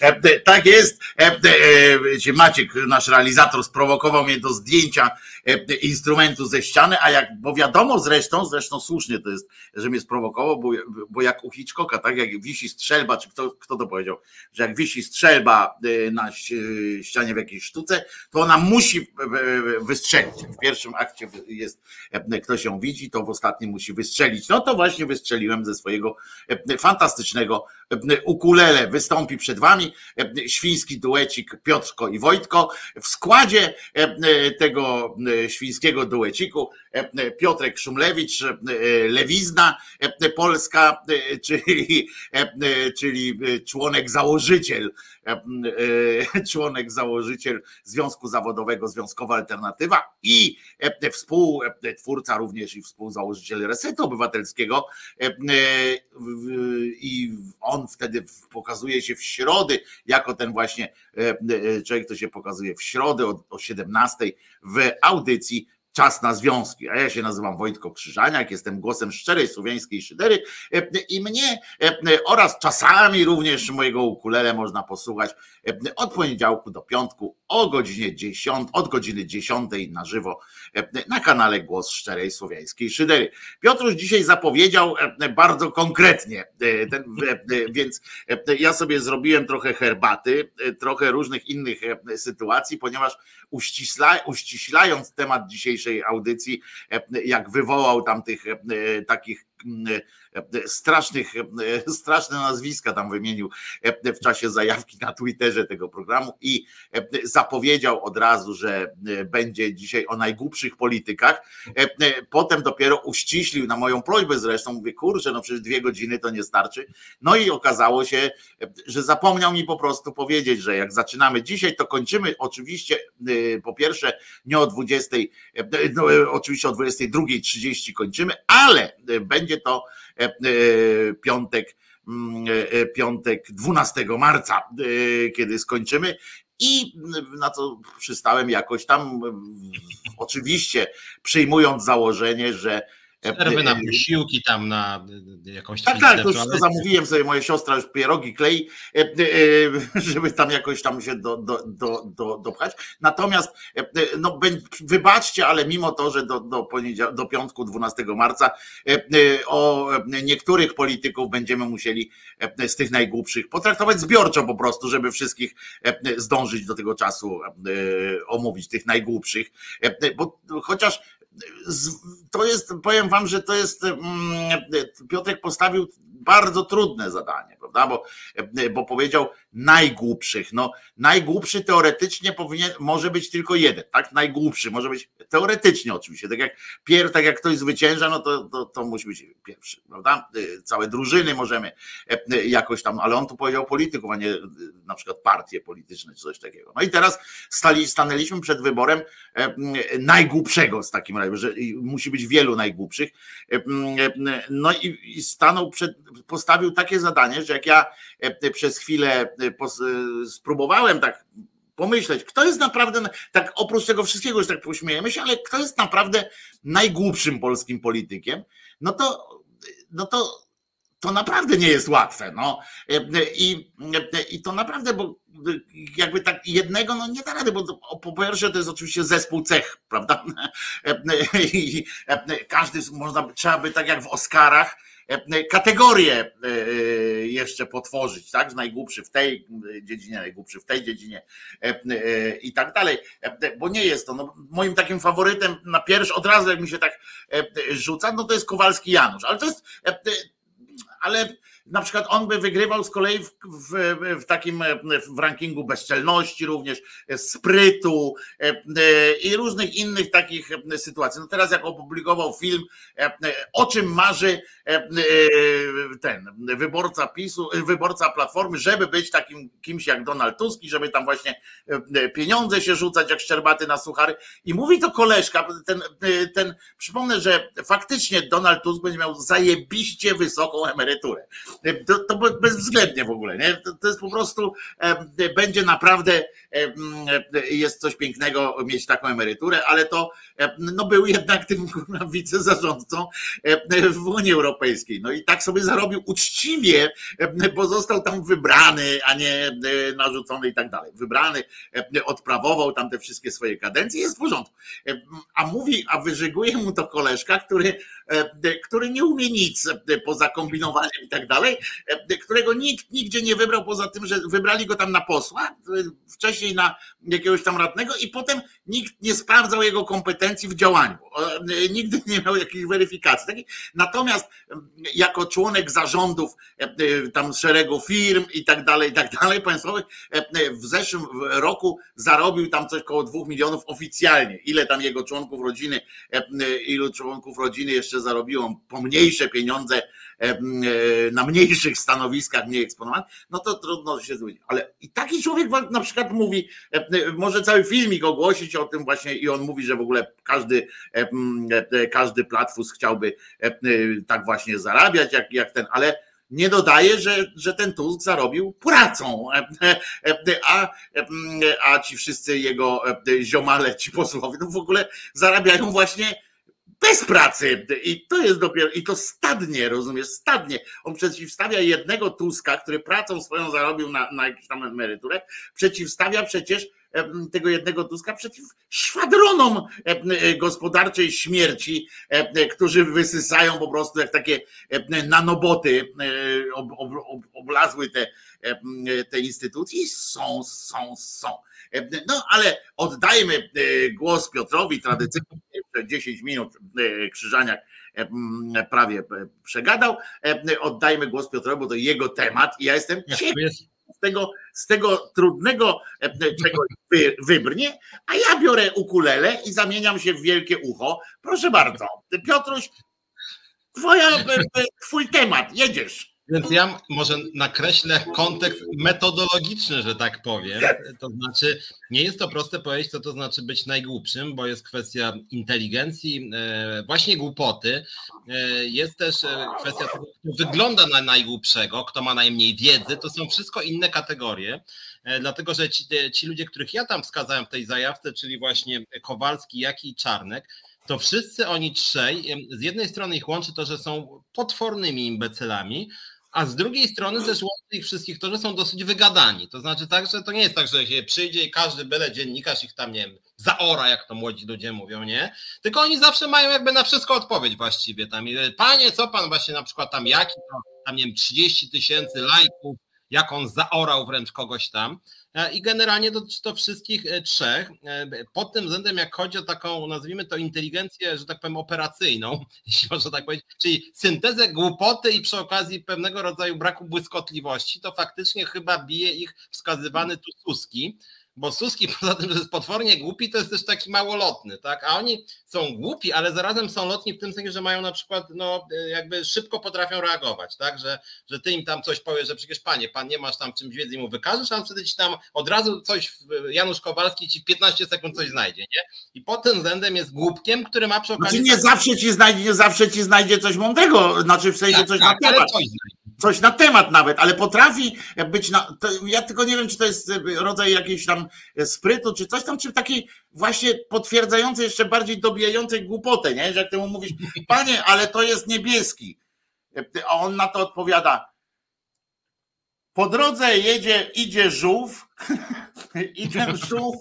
E, tak jest. E, e, Maciek, nasz realizator, sprowokował mnie do zdjęcia instrumentu ze ściany, a jak, bo wiadomo zresztą, zresztą słusznie to jest, że mnie sprowokował, bo, bo jak u Hitchcocka, tak jak wisi strzelba, czy kto, kto to powiedział, że jak wisi strzelba na ścianie w jakiejś sztuce, to ona musi wystrzelić. W pierwszym akcie jest, ktoś ją widzi, to w ostatnim musi wystrzelić. No to właśnie wystrzeliłem ze swojego fantastycznego ukulele. Wystąpi przed wami świński duecik Piotrko i Wojtko. W składzie tego świńskiego dueciku Piotrek Szumlewicz, Lewizna Polska, czyli, czyli członek założyciel, członek założyciel Związku Zawodowego Związkowa Alternatywa i współtwórca również i współzałożyciel Resetu Obywatelskiego i on wtedy pokazuje się w środy jako ten właśnie człowiek, to się pokazuje w środę o 17 w audycji Czas na związki. A ja się nazywam Wojtko Krzyżaniak, jestem głosem szczerej słowiańskiej szydery i mnie oraz czasami również mojego ukulele można posłuchać od poniedziałku do piątku o godzinie 10, od godziny 10 na żywo na kanale Głos Szczerej Słowiańskiej Szydery. Piotruś dzisiaj zapowiedział bardzo konkretnie, ten, więc ja sobie zrobiłem trochę herbaty, trochę różnych innych sytuacji, ponieważ uścisla, uściślając temat dzisiejszej audycji, jak wywołał tam tych takich strasznych, straszne nazwiska tam wymienił w czasie zajawki na Twitterze tego programu i zapowiedział od razu, że będzie dzisiaj o najgłupszych politykach. Potem dopiero uściślił na moją prośbę zresztą, mówię, kurczę, no przecież dwie godziny to nie starczy. No i okazało się, że zapomniał mi po prostu powiedzieć, że jak zaczynamy dzisiaj, to kończymy oczywiście po pierwsze nie o 20, no, oczywiście o 22.30 kończymy, ale będzie to E, e, piątek, mm, e, piątek 12 marca, kiedy skończymy. I na co przystałem jakoś tam, oczywiście przyjmując założenie, że Przerwy na posiłki tam, na jakąś Tak, tak, to wszystko zamówiłem sobie, moja siostra już pierogi klei, e, e, żeby tam jakoś tam się do, do, do, do, dopchać. Natomiast, e, no wybaczcie, ale mimo to, że do, do, do piątku 12 marca o niektórych polityków będziemy musieli z tych najgłupszych potraktować zbiorczo po prostu, żeby wszystkich zdążyć do tego czasu omówić, tych najgłupszych, bo chociaż to jest, powiem wam, że to jest, mm, Piotrek postawił bardzo trudne zadanie, prawda? Bo, bo powiedział najgłupszych. No, najgłupszy teoretycznie powinien, może być tylko jeden, tak? Najgłupszy może być teoretycznie oczywiście. Tak jak pier, tak jak ktoś zwycięża, no to, to, to musi być pierwszy, prawda? Całe drużyny możemy jakoś tam, ale on tu powiedział polityków, a nie na przykład partie polityczne czy coś takiego. No i teraz stali, stanęliśmy przed wyborem najgłupszego z takim razie, że musi być wielu najgłupszych. No i, i stanął przed, postawił takie zadanie, że jak ja przez chwilę spróbowałem tak pomyśleć, kto jest naprawdę, tak oprócz tego wszystkiego, że tak pośmiejemy się, ale kto jest naprawdę najgłupszym polskim politykiem, no to, no to to naprawdę nie jest łatwe. No. I, I to naprawdę, bo jakby tak jednego, no nie da rady, bo po pierwsze to jest oczywiście zespół cech, prawda? I każdy można, trzeba by tak jak w Oscarach, E, kategorie e, e, jeszcze potworzyć, tak? Najgłupszy w tej dziedzinie, najgłupszy w tej dziedzinie i tak dalej, bo nie jest to. No, moim takim faworytem na pierwszy, od razu jak mi się tak rzuca, no to jest Kowalski Janusz, ale to jest, ale na przykład on by wygrywał z kolei w, w, w takim w rankingu bezczelności również, sprytu e, e, i różnych innych takich sytuacji. No teraz jak opublikował film, e, o czym marzy ten wyborca PiSu, wyborca Platformy, żeby być takim kimś jak Donald Tusk i żeby tam właśnie pieniądze się rzucać jak szczerbaty na suchary. I mówi to koleżka, ten, ten przypomnę, że faktycznie Donald Tusk będzie miał zajebiście wysoką emeryturę. To, to bezwzględnie w ogóle, nie? To, to jest po prostu, będzie naprawdę, jest coś pięknego mieć taką emeryturę, ale to no był jednak tym wicezarządcą w Unii Europejskiej. No i tak sobie zarobił uczciwie, bo został tam wybrany, a nie narzucony i tak dalej. Wybrany, odprawował tam te wszystkie swoje kadencje, jest w porządku. A mówi, a wyżyguje mu to koleżka, który, który nie umie nic poza kombinowaniem i tak dalej, którego nikt nigdzie nie wybrał poza tym, że wybrali go tam na posła, wcześniej na jakiegoś tam radnego i potem nikt nie sprawdzał jego kompetencji w działaniu. Nigdy nie miał jakiejś weryfikacji. Natomiast jako członek zarządów tam szeregu firm i tak dalej, i tak dalej państwowych, w zeszłym roku zarobił tam coś około dwóch milionów oficjalnie. Ile tam jego członków rodziny, ilu członków rodziny jeszcze zarobiło pomniejsze pieniądze E, na mniejszych stanowiskach, mniej eksponowanych, no to trudno się zmienić. Ale i taki człowiek na przykład mówi, e, może cały filmik ogłosić o tym właśnie i on mówi, że w ogóle każdy, e, każdy platfus chciałby tak właśnie zarabiać, jak, jak ten, ale nie dodaje, że, że ten Tusk zarobił pracą, a, a ci wszyscy jego ziomale, ci posłowie, no w ogóle zarabiają właśnie bez pracy. I to jest dopiero, i to stadnie, rozumiesz, stadnie. On przeciwstawia jednego Tuska, który pracą swoją zarobił na, na jakąś tam emeryturę, przeciwstawia przecież tego jednego Tuska przeciw szwadronom gospodarczej śmierci, którzy wysysają po prostu jak takie nanoboty, oblazły te, te instytucje są, są, są. No ale oddajmy e, głos Piotrowi tradycyjnie, 10 minut e, Krzyżaniak e, prawie przegadał. Oddajmy głos Piotrowi, bo to jego temat i ja jestem ciekaw z tego, z tego trudnego czego wy, wybrnie, a ja biorę ukulele i zamieniam się w wielkie ucho. Proszę bardzo, Piotruś, twoja, twój temat, jedziesz. Więc ja może nakreślę kontekst metodologiczny, że tak powiem. To znaczy, nie jest to proste powiedzieć, co to znaczy być najgłupszym, bo jest kwestia inteligencji, e, właśnie głupoty. E, jest też e, kwestia kto wygląda na najgłupszego, kto ma najmniej wiedzy. To są wszystko inne kategorie, dlatego że ci, ci ludzie, których ja tam wskazałem w tej zajawce, czyli właśnie Kowalski, jak i Czarnek, to wszyscy oni trzej, z jednej strony ich łączy to, że są potwornymi imbecylami, a z drugiej strony też łączy ich wszystkich że są dosyć wygadani. To znaczy tak, że to nie jest tak, że się przyjdzie i każdy byle dziennikarz ich tam, nie wiem, zaora, jak to młodzi ludzie mówią, nie? Tylko oni zawsze mają jakby na wszystko odpowiedź właściwie tam. Panie, co pan właśnie na przykład tam jaki tam nie wiem, 30 tysięcy lajków, jak on zaorał wręcz kogoś tam. E, I generalnie dotyczy to wszystkich e, trzech. E, pod tym względem, jak chodzi o taką, nazwijmy to, inteligencję, że tak powiem, operacyjną, jeśli można tak powiedzieć, czyli syntezę głupoty i przy okazji pewnego rodzaju braku błyskotliwości, to faktycznie chyba bije ich wskazywany tu Suski bo Suski poza tym, że jest potwornie głupi, to jest też taki małolotny, tak? A oni są głupi, ale zarazem są lotni w tym sensie, że mają na przykład, no jakby szybko potrafią reagować, tak? Że, że ty im tam coś powiesz, że przecież panie, pan nie masz tam czymś wiedzy i mu wykażesz, a on wtedy ci tam od razu coś, Janusz Kowalski ci w 15 sekund coś znajdzie, nie? I pod tym względem jest głupkiem, który ma przy okazji... Znaczy nie zawsze ci znajdzie, nie zawsze ci znajdzie coś mądrego, znaczy w sensie tak, coś tak, na temat. Coś coś na temat nawet, ale potrafi być na. ja tylko nie wiem, czy to jest rodzaj jakiejś tam sprytu, czy coś tam, czy takiej właśnie potwierdzającej, jeszcze bardziej dobijającej głupotę, nie? Że jak temu mówisz, panie, ale to jest niebieski. A on na to odpowiada. Po drodze jedzie, idzie żółw i ten żółw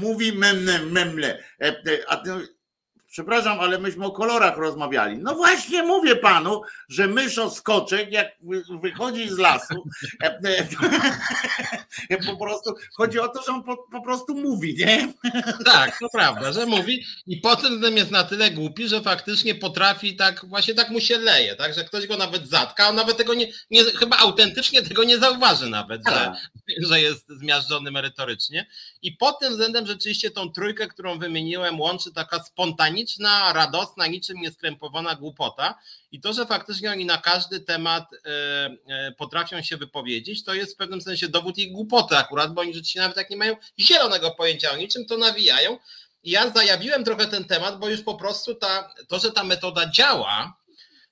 mówi memle, memle. A Przepraszam, ale myśmy o kolorach rozmawiali. No właśnie mówię panu, że myszo skoczek, jak wychodzi z lasu, e, e, po prostu chodzi o to, że on po, po, prostu mówi, nie? Tak, to prawda, że mówi i potem jest na tyle głupi, że faktycznie potrafi tak, właśnie tak mu się leje, tak, że ktoś go nawet zatka, on nawet tego nie, nie chyba autentycznie tego nie zauważy nawet, że, tak. że jest zmiażdżony merytorycznie. I pod tym względem rzeczywiście tą trójkę, którą wymieniłem, łączy taka spontaniczna ironiczna, radosna, niczym nieskrępowana głupota. I to, że faktycznie oni na każdy temat e, e, potrafią się wypowiedzieć, to jest w pewnym sensie dowód ich głupoty akurat, bo oni rzeczywiście nawet jak nie mają zielonego pojęcia o niczym, to nawijają. I ja zajawiłem trochę ten temat, bo już po prostu ta, to, że ta metoda działa,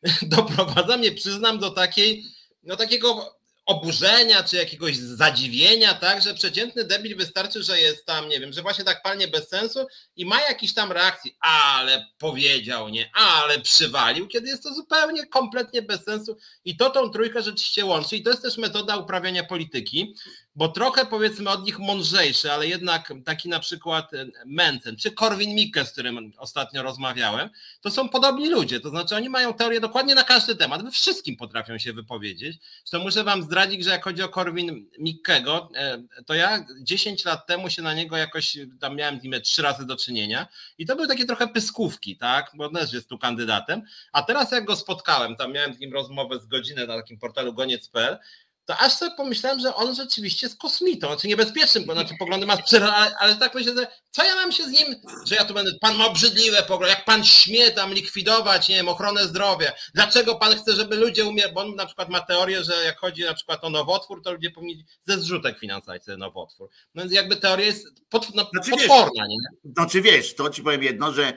doprowadza mnie, przyznam, do takiej no takiego oburzenia czy jakiegoś zadziwienia, tak, że przeciętny debil wystarczy, że jest tam, nie wiem, że właśnie tak palnie bez sensu i ma jakiś tam reakcji, ale powiedział, nie, ale przywalił, kiedy jest to zupełnie, kompletnie bez sensu i to tą trójkę rzeczywiście łączy. I to jest też metoda uprawiania polityki, bo trochę powiedzmy od nich mądrzejszy, ale jednak taki na przykład e, Mencen czy Korwin Mikke, z którym ostatnio rozmawiałem, to są podobni ludzie, to znaczy oni mają teorię dokładnie na każdy temat, we wszystkim potrafią się wypowiedzieć. Zresztą muszę wam zdradzić, że jak chodzi o Korwin Mikkego, e, to ja 10 lat temu się na niego jakoś tam miałem z trzy razy do czynienia i to były takie trochę pyskówki, tak, bo też jest tu kandydatem, a teraz jak go spotkałem, tam miałem z nim rozmowę z godziny na takim portalu goniec.pl, to aż sobie pomyślałem, że on rzeczywiście jest kosmitą, znaczy niebezpiecznym, bo znaczy poglądy ma ale, ale tak myślę, że co ja mam się z nim, że ja tu będę, pan ma obrzydliwe poglądy, jak pan śmie tam likwidować, nie wiem, ochronę zdrowia, dlaczego pan chce, żeby ludzie umierali, bo on na przykład ma teorię, że jak chodzi na przykład o nowotwór, to ludzie powinni ze zrzutek finansować ten nowotwór. No więc jakby teoria jest pod, no, znaczy, potworna, nie? Znaczy wiesz, to ci powiem jedno, że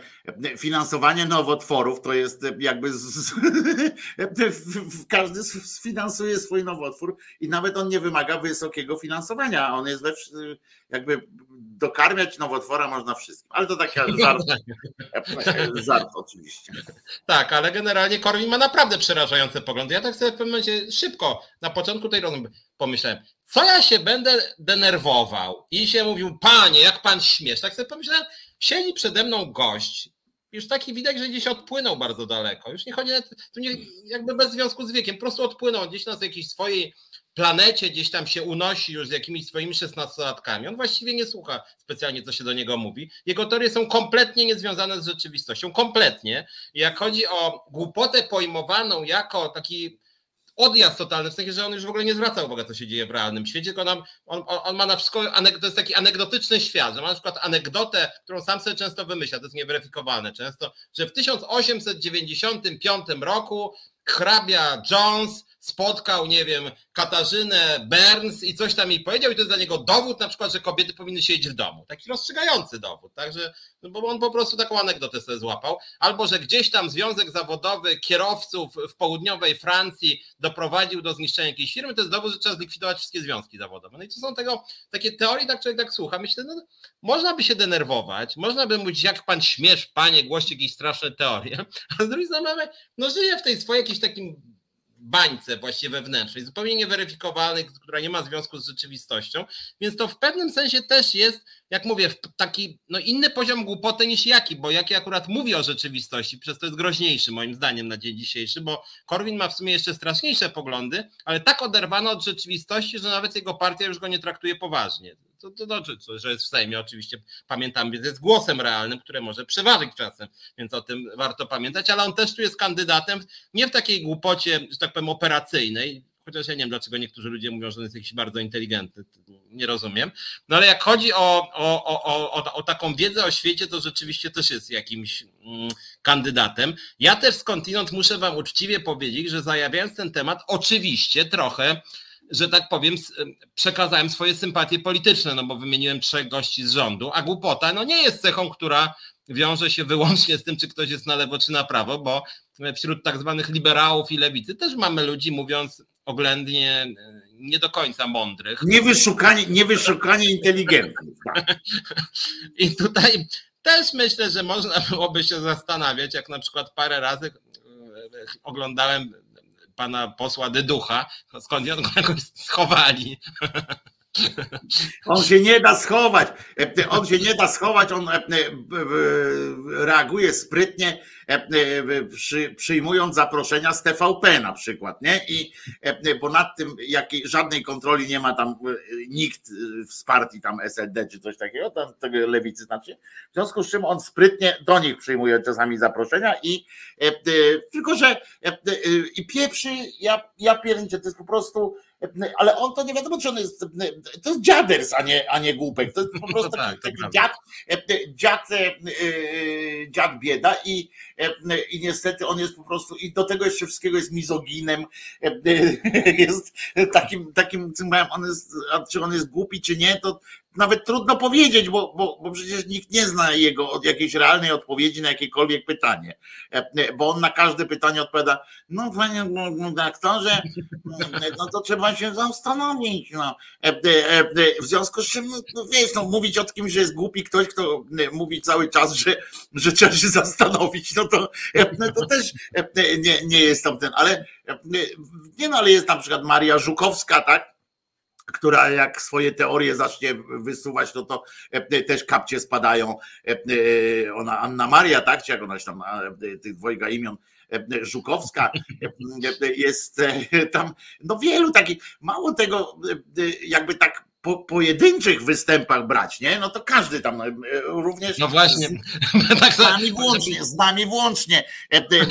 finansowanie nowotworów to jest jakby z, z, każdy sfinansuje swój nowotwór i nawet on nie wymaga wysokiego finansowania, on jest we, jakby dokarmiać nowotwora można wszystkim, ale to taki żart, żart oczywiście. Tak, ale generalnie Korwin ma naprawdę przerażające poglądy. Ja tak sobie w pewnym momencie szybko na początku tej rozmowy pomyślałem, co ja się będę denerwował i się mówił, panie, jak pan śmiesz. Tak sobie pomyślałem, siedzi przede mną gość, już taki widać, że gdzieś odpłynął bardzo daleko. Już nie chodzi, tu nie, jakby bez związku z wiekiem, po prostu odpłynął gdzieś na jakiejś swojej planecie gdzieś tam się unosi już z jakimiś swoimi szesnastolatkami. On właściwie nie słucha specjalnie, co się do niego mówi. Jego teorie są kompletnie niezwiązane z rzeczywistością. Kompletnie. Jak chodzi o głupotę pojmowaną jako taki odjazd totalny, w sensie, że on już w ogóle nie zwraca uwagi, co się dzieje w realnym świecie, tylko nam, on, on ma na wszystko, to jest taki anegdotyczny świat, że ma na przykład anegdotę, którą sam sobie często wymyśla, to jest nieweryfikowane często, że w 1895 roku hrabia Jones spotkał, nie wiem, Katarzynę Burns i coś tam jej powiedział i to jest dla niego dowód na przykład, że kobiety powinny siedzieć w domu. Taki rozstrzygający dowód, także, no bo on po prostu taką anegdotę sobie złapał. Albo, że gdzieś tam związek zawodowy kierowców w południowej Francji doprowadził do zniszczenia jakiejś firmy, to jest dowód, że trzeba zlikwidować wszystkie związki zawodowe. No i to są tego takie teorie, tak człowiek tak słucha. Myślę, no można by się denerwować, można by mówić, jak pan śmiesz, panie, głoście jakieś straszne teorie, a z drugiej strony no żyje w tej swojej jakiejś takim bańce właśnie wewnętrznej, zupełnie nieweryfikowalnej, która nie ma związku z rzeczywistością, więc to w pewnym sensie też jest, jak mówię, taki no inny poziom głupoty niż jaki, bo jaki akurat mówi o rzeczywistości, przez to jest groźniejszy moim zdaniem na dzień dzisiejszy, bo Korwin ma w sumie jeszcze straszniejsze poglądy, ale tak oderwano od rzeczywistości, że nawet jego partia już go nie traktuje poważnie to, to znaczy, że jest w Sejmie oczywiście, pamiętam, więc jest głosem realnym, które może przeważyć czasem, więc o tym warto pamiętać, ale on też tu jest kandydatem nie w takiej głupocie, że tak powiem, operacyjnej, chociaż ja nie wiem, dlaczego niektórzy ludzie mówią, że on jest jakiś bardzo inteligentny, nie rozumiem. No ale jak chodzi o, o, o, o, o taką wiedzę o świecie, to rzeczywiście też jest jakimś mm, kandydatem. Ja też skądinąd muszę wam uczciwie powiedzieć, że zajawiając ten temat, oczywiście trochę że tak powiem, przekazałem swoje sympatie polityczne, no bo wymieniłem trzech gości z rządu, a głupota no nie jest cechą, która wiąże się wyłącznie z tym, czy ktoś jest na lewo, czy na prawo, bo wśród tak zwanych liberałów i lewicy też mamy ludzi, mówiąc oględnie, nie do końca mądrych. Niewyszukanie, niewyszukanie inteligentnych. Tak. I tutaj też myślę, że można byłoby się zastanawiać, jak na przykład parę razy oglądałem pana posła Deducha, skąd jakoś schowali. On się nie da schować. On się nie da schować, on e, reaguje sprytnie, e, przyjmując zaproszenia z TVP na przykład, nie? I e, ponad tym jakiej, żadnej kontroli nie ma tam nikt z partii tam SLD czy coś takiego, tam, tego lewicy znaczy. W związku z czym on sprytnie do nich przyjmuje czasami zaproszenia i tylko, że i pieprzy, ja, ja pierniczę, to jest po prostu ale on to nie wiadomo, czy on jest, to jest dziaders, a nie, a nie głupek, to jest po prostu no tak, taki, taki dziad, dziad, e, dziad bieda i i niestety on jest po prostu, i do tego jeszcze wszystkiego jest mizoginem, jest takim, takim, on jest, czy on jest głupi, czy nie, to nawet trudno powiedzieć, bo, bo, bo przecież nikt nie zna jego od jakiejś realnej odpowiedzi na jakiekolwiek pytanie. Bo on na każde pytanie odpowiada, no panie doktorze, no to trzeba się zastanowić. No. W związku z czym, no, no wiesz, no, mówić o kimś, że jest głupi ktoś, kto mówi cały czas, że, że trzeba się zastanowić, no to, no to też nie, nie jest tam ten, ale nie no, ale jest na przykład Maria Żukowska, tak? która jak swoje teorie zacznie wysuwać, no to e, też kapcie spadają. E, e, ona, Anna Maria, tak? Czy jak ona się tam, tych dwojga imion, Żukowska jest tam, no wielu takich, mało tego, jakby tak po pojedynczych występach brać, nie? No to każdy tam również. No właśnie. Z, tak z nami włącznie, z nami włącznie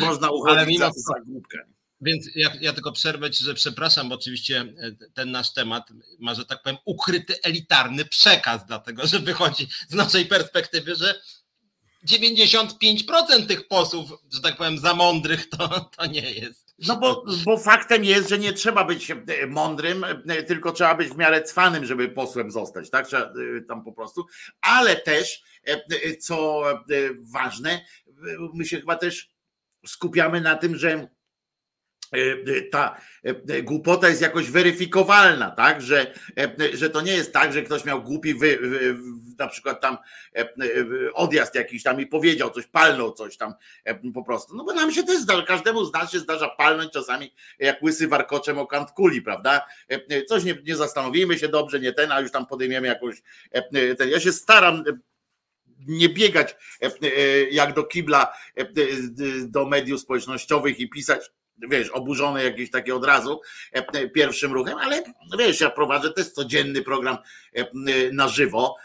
można uchodzić za, za głupkę. Więc ja, ja, tylko przerwę ci, że przepraszam, bo oczywiście e, ten nasz temat ma, że tak powiem, ukryty elitarny przekaz, dlatego że wychodzi z naszej perspektywy, że 95% tych posłów, że tak powiem, za mądrych to, to nie jest. No bo, bo faktem jest, że nie trzeba być e, mądrym, e, tylko trzeba być w miarę cwanym, żeby posłem zostać, tak? Trzeba tam po prostu. Ale też, co ważne, my się chyba też skupiamy na tym, że E, e, ta e, głupota jest jakoś weryfikowalna, tak? Że, że to nie jest tak, że ktoś miał głupi wy, na przykład tam odjazd jakiś tam i powiedział coś, palnął coś tam po prostu. No bo nam się też zdarza, każdemu z nas się zdarza palnąć czasami jak łysy warkoczem o kant kuli, prawda? Coś nie, nie zastanowimy się dobrze, nie ten, a już tam podejmiemy jakąś. Ten. Ja się staram nie biegać jak do kibla do mediów społecznościowych i pisać wiesz, oburzony jakiś taki od razu e, e, pierwszym ruchem, ale wiesz, ja prowadzę też codzienny program e, na żywo,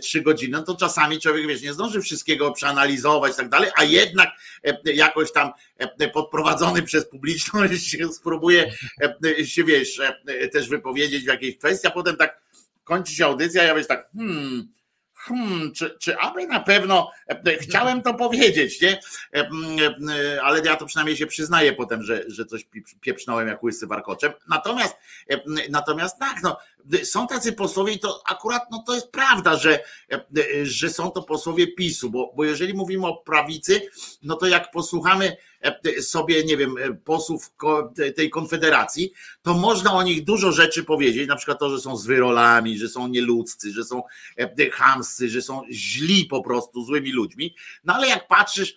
trzy godziny, to czasami człowiek, wiesz, nie zdąży wszystkiego przeanalizować i tak dalej, a jednak jakoś tam podprowadzony przez publiczność spróbuje się, wiesz, też wypowiedzieć w jakiejś kwestii, a potem tak kończy się audycja, ja wiesz tak, hmm, hmm, czy, czy aby na pewno e, chciałem to powiedzieć, nie? E, e, ale ja to przynajmniej się przyznaję potem, że, że coś pieprznąłem jak łysy warkoczem. Natomiast, natomiast tak, no, są tacy posłowie i to akurat no, to jest prawda, że, że są to posłowie PiSu, bo, bo jeżeli mówimy o prawicy, no to jak posłuchamy E, sobie, nie wiem, e, posłów tej konfederacji, to można o nich dużo rzeczy powiedzieć, na przykład to, że są zwyrolami, że są nieludzcy, że są e, chamscy, że są źli po prostu, złymi ludźmi. No ale jak patrzysz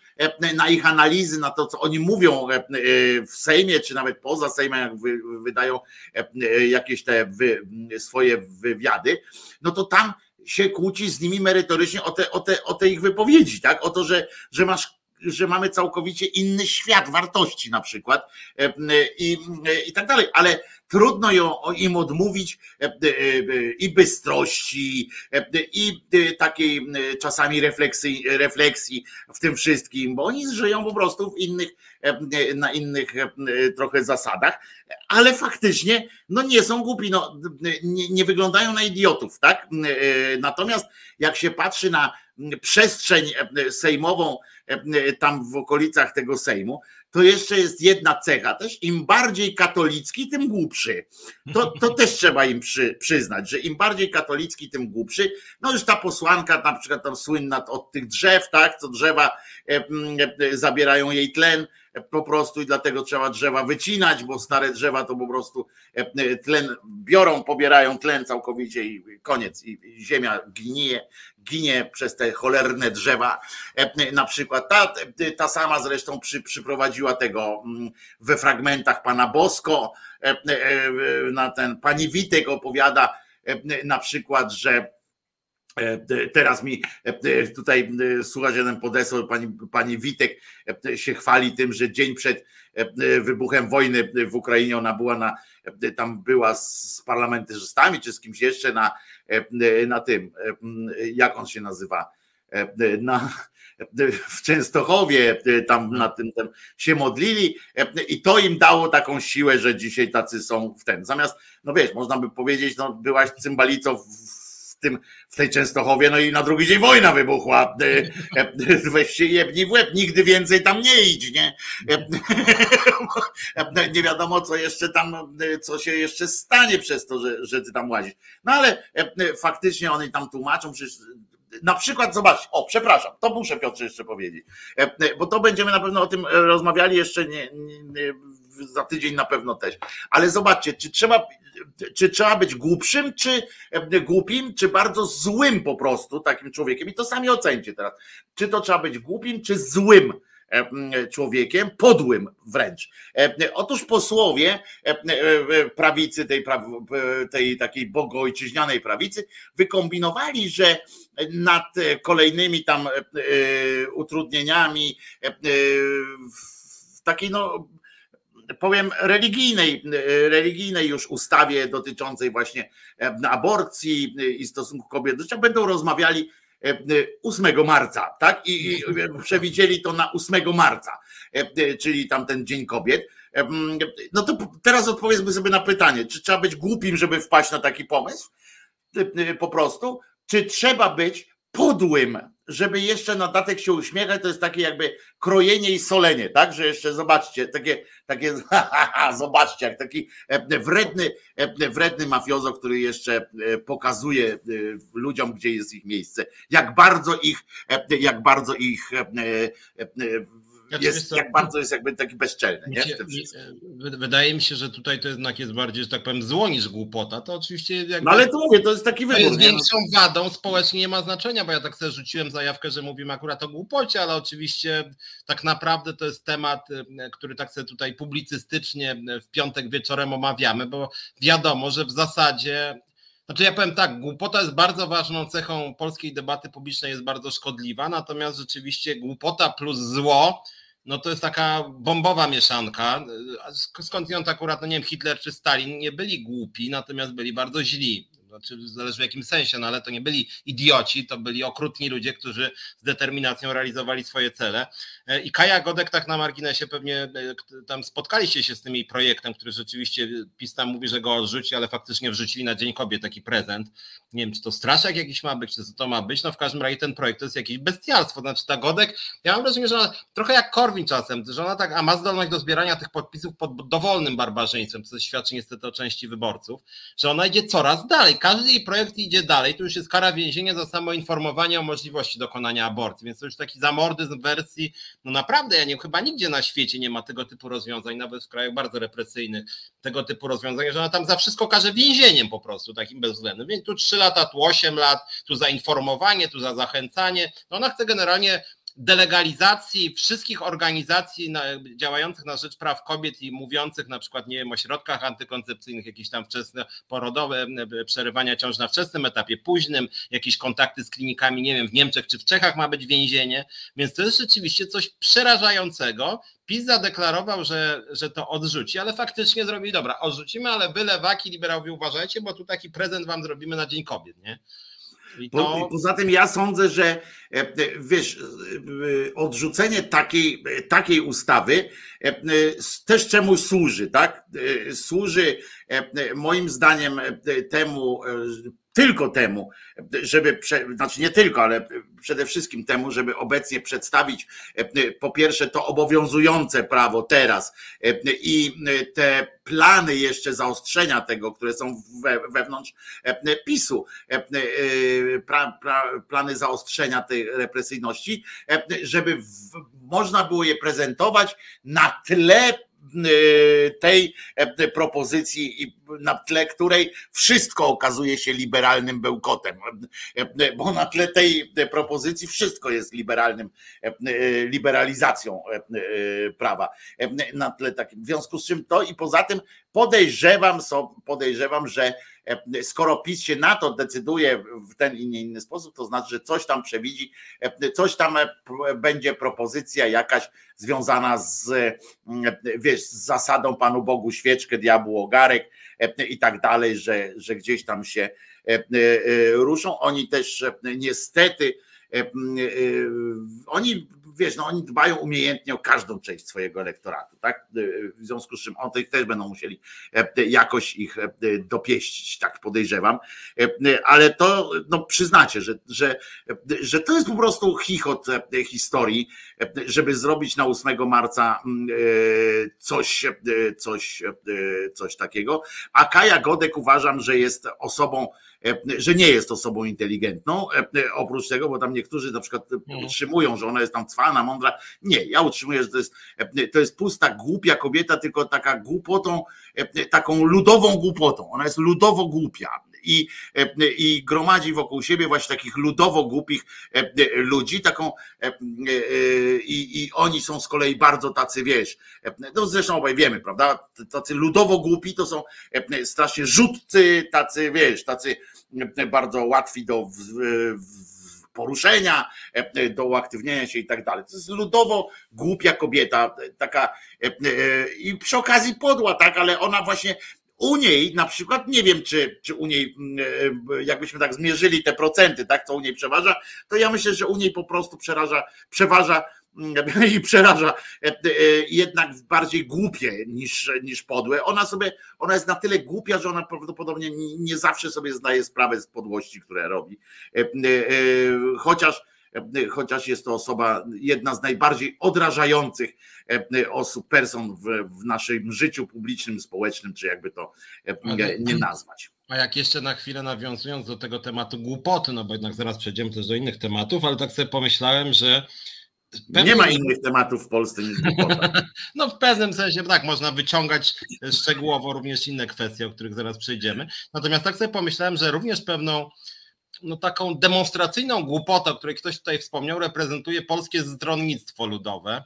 na ich analizy, na to, co oni mówią w Sejmie, czy nawet poza Sejmem, jak wydają jakieś te swoje wywiady, no to tam się kłóci z nimi merytorycznie o te, o te, o te ich wypowiedzi, tak? O to, że, że masz że mamy całkowicie inny świat wartości na przykład e, i, i tak dalej, ale trudno ją, im odmówić e, e, i bystrości, i takiej czasami refleksji, refleksji w tym wszystkim, bo oni żyją po prostu w innych, na innych trochę zasadach, ale faktycznie no nie są głupi, no, nie, nie wyglądają na idiotów, tak? Natomiast jak się patrzy na przestrzeń sejmową, E, tam w okolicach tego Sejmu, to jeszcze jest jedna cecha też, im bardziej katolicki, tym głupszy. To, to też trzeba im przy, przyznać, że im bardziej katolicki, tym głupszy. No już ta posłanka na przykład tam słynna od tych drzew, tak, co drzewa e, e, zabierają jej tlen, po prostu i dlatego trzeba drzewa wycinać, bo stare drzewa to po prostu tlen biorą, pobierają tlen całkowicie i koniec. I ziemia gnije, ginie przez te cholerne drzewa. Na przykład ta, ta sama zresztą przy, przyprowadziła tego mm, we fragmentach pana Bosko, na ten pani Witek opowiada na przykład, że Teraz mi tutaj słuchacz jeden podesłał, pani, pani Witek się chwali tym, że dzień przed wybuchem wojny w Ukrainie ona była na, tam była z parlamentarzystami czy z kimś jeszcze na, na tym, jak on się nazywa, na, w Częstochowie tam na tym, tym się modlili i to im dało taką siłę, że dzisiaj tacy są w ten. Zamiast, no wiesz, można by powiedzieć, no byłaś cymbalicą w w tym, w tej Częstochowie, no i na drugi dzień wojna wybuchła. Weź się jebnij w łeb, nigdy więcej tam nie idź, nie? Nie wiadomo, co jeszcze tam, co się jeszcze stanie przez to, że, że ty tam łazisz. No ale faktycznie oni tam tłumaczą, przecież na przykład, zobacz, o, przepraszam, to muszę Piotrze jeszcze powiedzieć, bo to będziemy na pewno o tym rozmawiali jeszcze nie, nie za tydzień na pewno też. Ale zobaczcie, czy trzeba, czy trzeba być głupszym, czy głupim, czy bardzo złym po prostu takim człowiekiem. I to sami ocencie teraz. Czy to trzeba być głupim, czy złym człowiekiem, podłym wręcz. Otóż posłowie prawicy, tej, tej takiej bogojczyźnianej prawicy, wykombinowali, że nad kolejnymi tam utrudnieniami w takiej no powiem, religijnej, religijnej już ustawie dotyczącej właśnie aborcji i stosunku kobiet do życia będą rozmawiali 8 marca, tak? I, przewidzieli to na 8 marca, czyli tamten Dzień Kobiet. No to teraz odpowiedzmy sobie na pytanie, czy trzeba być głupim, żeby wpaść na taki pomysł? Po prostu, czy trzeba być podłym, żeby jeszcze na datek się uśmiechać, to jest takie jakby krojenie i solenie, tak? Że jeszcze zobaczcie, takie, takie zobaczcie, jak taki e, wredny, e, wredny mafiozo, który jeszcze e, pokazuje ludziom, gdzie jest ich miejsce, jak bardzo ich, jak bardzo ich znaczy, jest, jak bardzo jest jakby taki bezczelny. Nie? Wydaje mi się, że tutaj to jednak jest bardziej, że tak powiem, zło niż głupota. To oczywiście. Jakby, no ale to mówię, to jest taki wybór. To jest większą wadą, społecznie nie ma znaczenia, bo ja tak sobie rzuciłem zajawkę, że mówimy akurat o głupocie, ale oczywiście tak naprawdę to jest temat, który tak sobie tutaj publicystycznie w piątek wieczorem omawiamy, bo wiadomo, że w zasadzie znaczy ja powiem tak, głupota jest bardzo ważną cechą polskiej debaty publicznej, jest bardzo szkodliwa, natomiast rzeczywiście głupota plus zło no to jest taka bombowa mieszanka. Skądinąd akurat, no nie wiem, Hitler czy Stalin nie byli głupi, natomiast byli bardzo źli znaczy zależy w jakim sensie, no ale to nie byli idioci, to byli okrutni ludzie, którzy z determinacją realizowali swoje cele. E, I Kaja Godek tak na marginesie pewnie e, tam spotkaliście się z tym jej projektem, który rzeczywiście PiS tam mówi, że go odrzuci, ale faktycznie wrzucili na Dzień Kobiet taki prezent. Nie wiem, czy to straszak jakiś ma być, czy co to ma być, no w każdym razie ten projekt to jest jakieś bestialstwo, znaczy ta Godek, ja mam wrażenie, że ona trochę jak Korwin czasem, że ona tak, a ma zdolność do zbierania tych podpisów pod dowolnym barbarzyństwem, co świadczy niestety o części wyborców, że ona idzie coraz dalej, każdy jej projekt idzie dalej, to już jest kara więzienia za samo informowanie o możliwości dokonania aborcji, więc to już taki zamordyzm wersji, no naprawdę, ja nie chyba nigdzie na świecie nie ma tego typu rozwiązań, nawet w krajach bardzo represyjnych, tego typu rozwiązań, że ona tam za wszystko każe więzieniem po prostu, takim bezwzględnym, więc tu trzy lata, tu osiem lat, tu za informowanie, tu za zachęcanie, no ona chce generalnie delegalizacji wszystkich organizacji działających na rzecz praw kobiet i mówiących na przykład, nie wiem, o środkach antykoncepcyjnych, jakieś tam wczesne porodowe, przerywania ciąż na wczesnym etapie, późnym, jakieś kontakty z klinikami, nie wiem, w Niemczech czy w Czechach ma być więzienie, więc to jest rzeczywiście coś przerażającego. PiS zadeklarował, że, że to odrzuci, ale faktycznie zrobili, dobra, odrzucimy, ale wy lewaki, liberałowie uważajcie, bo tu taki prezent wam zrobimy na Dzień Kobiet, nie? To... Poza tym ja sądzę, że e, e, wiesz, e, odrzucenie takiej, takiej ustawy też czemuś służy, tak? Służy moim zdaniem temu, tylko temu, żeby, znaczy nie tylko, ale przede wszystkim temu, żeby obecnie przedstawić po pierwsze to obowiązujące prawo teraz i te plany jeszcze zaostrzenia tego, które są wewnątrz PiSu, plany zaostrzenia tej represyjności, żeby można było je prezentować na tle tej e, propozycji, na tle której wszystko okazuje się liberalnym bełkotem, e, bo na tle tej propozycji wszystko jest liberalnym, e, liberalizacją prawa. Na tle takim. W związku z czym to i poza tym podejrzewam, podejrzewam, że skoro PiS się na to decyduje w ten i nie inny sposób, to znaczy, że coś tam przewidzi, coś tam będzie propozycja jakaś związana z, wiesz, z zasadą Panu Bogu świeczkę, diabłu ogarek i tak dalej, że, że gdzieś tam się ruszą. Oni też niestety oni wiesz, no oni dbają umiejętnie o każdą część swojego elektoratu, tak? W związku z czym oni też będą musieli jakoś ich dopieścić, tak podejrzewam, ale to no, przyznacie, że, że, że to jest po prostu chichot historii, żeby zrobić na 8 marca mm, coś, coś, coś takiego, a Kaja Godek uważam, że jest osobą, E, że nie jest osobą inteligentną, e, e, oprócz tego, bo tam niektórzy na przykład mhm. utrzymują, że ona jest tam cwana, mądra. Nie, ja utrzymuję, że to jest, to jest pusta, głupia kobieta, tylko taka głupotą, taką ludową głupotą. Ona jest ludowo głupia i, i gromadzi wokół siebie właśnie takich ludowo głupich ludzi, taką i, i oni są z kolei bardzo tacy, wiesz, no zresztą obaj wiemy, prawda, tacy ludowo głupi to są strasznie rzutcy, tacy, wiesz, tacy bardzo łatwi do poruszenia, do uaktywnienia się i tak dalej. To jest ludowo głupia kobieta, taka i przy okazji podła, tak, ale ona właśnie u niej na przykład, nie wiem, czy, czy u niej, jakbyśmy tak zmierzyli te procenty, tak, co u niej przeważa, to ja myślę, że u niej po prostu przeraża, przeważa i przeraża e, e, jednak bardziej głupie niż, niż podłe. Ona sobie, ona jest na tyle głupia, że ona prawdopodobnie nie zawsze sobie zdaje sprawę z podłości, które robi. E, chociaż chociaż jest to osoba, jedna z najbardziej odrażających osób, person w, w naszym życiu publicznym, społecznym, czy jakby to nie nazwać. A jak jeszcze na chwilę nawiązując do tego tematu głupoty, no bo jednak zaraz przejdziemy też do innych tematów, ale tak sobie pomyślałem, że Pewnie... Nie ma innych tematów w Polsce niż głupota. No w pewnym sensie tak, można wyciągać szczegółowo również inne kwestie, o których zaraz przejdziemy. Natomiast tak sobie pomyślałem, że również pewną no taką demonstracyjną głupotę, o której ktoś tutaj wspomniał, reprezentuje polskie stronnictwo ludowe,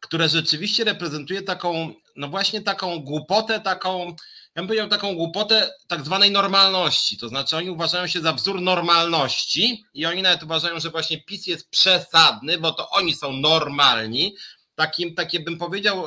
które rzeczywiście reprezentuje taką, no właśnie taką głupotę, taką ja bym powiedział taką głupotę tak zwanej normalności. To znaczy oni uważają się za wzór normalności i oni nawet uważają, że właśnie PiS jest przesadny, bo to oni są normalni. Takim, takie bym powiedział.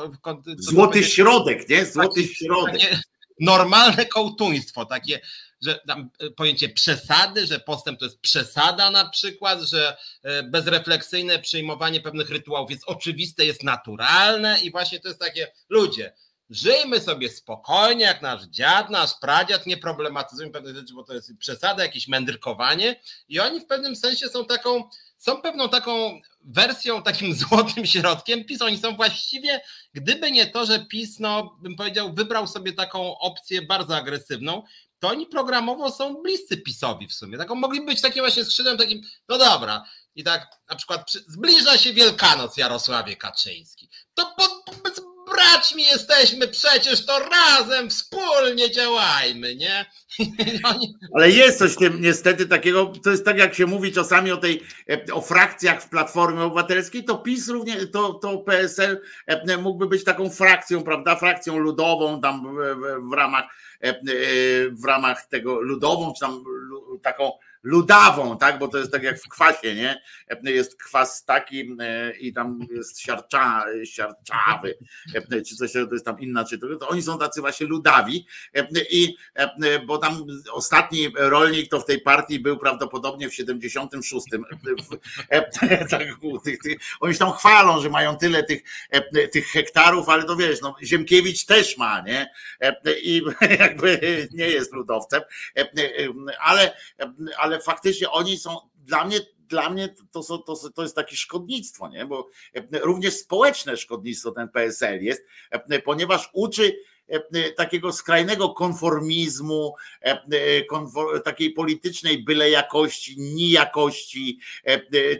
Złoty środek, nie? Złoty taki, środek. normalne kołtuństwo, takie, że tam e, pojęcie przesady, że postęp to jest przesada na przykład, że e, bezrefleksyjne przyjmowanie pewnych rytuałów jest oczywiste, jest naturalne i właśnie to jest takie, ludzie, Żyjmy sobie spokojnie, jak nasz dziad, nasz pradziad, nie problematyzujmy pewnych rzeczy, bo to jest przesada, jakieś mędrkowanie i oni w pewnym sensie są taką, są pewną taką wersją, takim złotym środkiem PiS. Oni są właściwie, gdyby nie to, że PiS, no bym powiedział, wybrał sobie taką opcję bardzo agresywną, to oni programowo są bliscy PiSowi w sumie. Taką mogli być takim właśnie skrzydłem takim, no dobra, i tak na przykład zbliża się Wielkanoc Jarosławie Kaczyński. To pod, braćmi jesteśmy przecież, to razem, wspólnie działajmy, nie? Ale jest coś tym niestety takiego, to jest tak jak się mówi czasami o tej, o frakcjach w Platformie Obywatelskiej, to PiS również, to, to PSL e, mógłby być taką frakcją, prawda, frakcją ludową tam w, ramach e, w ramach tego ludową, czy tam taką ludawą, tak? Bo to jest tak jak w kwasie, nie? Jest kwas taki e, i tam jest siarcza, siarczawy, e, czy coś, to jest tam inna, czy to, to oni są tacy właśnie ludawi e, i bo tam ostatni rolnik to w tej partii był prawdopodobnie w 76. Tak, oni się tam chwalą, że mają tyle tych, tych hektarów, ale to wiesz, no, Ziemkiewicz też ma, nie? I jakby nie jest ludowcem, ale, ale ale faktycznie oni są dla mnie dla mnie to, to, to, jest takie szkodnictwo, nie? bo również społeczne szkodnictwo ten PSL jest, ponieważ uczy E, e, takiego skrajnego konformizmu, e, takiej politycznej byle jakości, nijakości,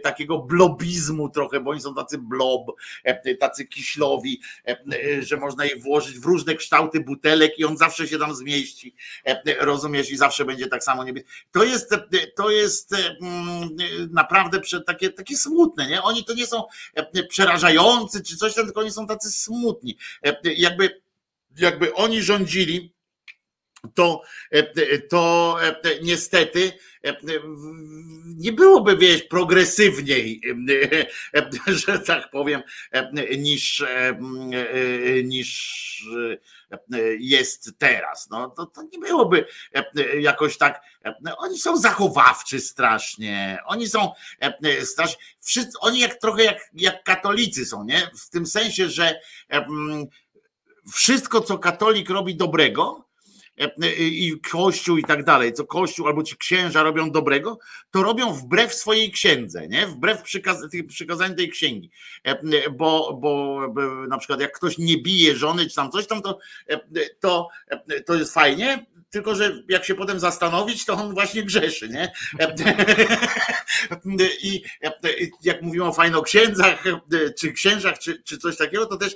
takiego blobizmu trochę, bo oni są tacy blob, tacy kiślowi, że można je włożyć w różne kształty butelek i on zawsze się tam zmieści, rozumiesz, i zawsze będzie tak samo niebie. To jest, to jest mm, naprawdę takie, takie smutne, nie? Oni to nie są przerażający czy coś, tylko oni są tacy smutni. Jakby jakby oni rządzili, to, to niestety nie byłoby wieś progresywniej, że tak powiem, niż, niż jest teraz. No, to, to nie byłoby jakoś tak. Oni są zachowawczy strasznie. Oni są strasznie. Wszyscy, oni jak trochę jak, jak katolicy są, nie? W tym sensie, że wszystko, co katolik robi dobrego, i Kościół i tak dalej, co Kościół albo ci księża robią dobrego, to robią wbrew swojej księdze, nie? wbrew przykaz, przykazaniu tej księgi. Bo, bo na przykład jak ktoś nie bije żony czy tam coś tam, to, to, to jest fajnie, tylko że jak się potem zastanowić, to on właśnie grzeszy, nie? I jak mówimy o fajnoksiędzach, czy księżach, czy, czy coś takiego, to też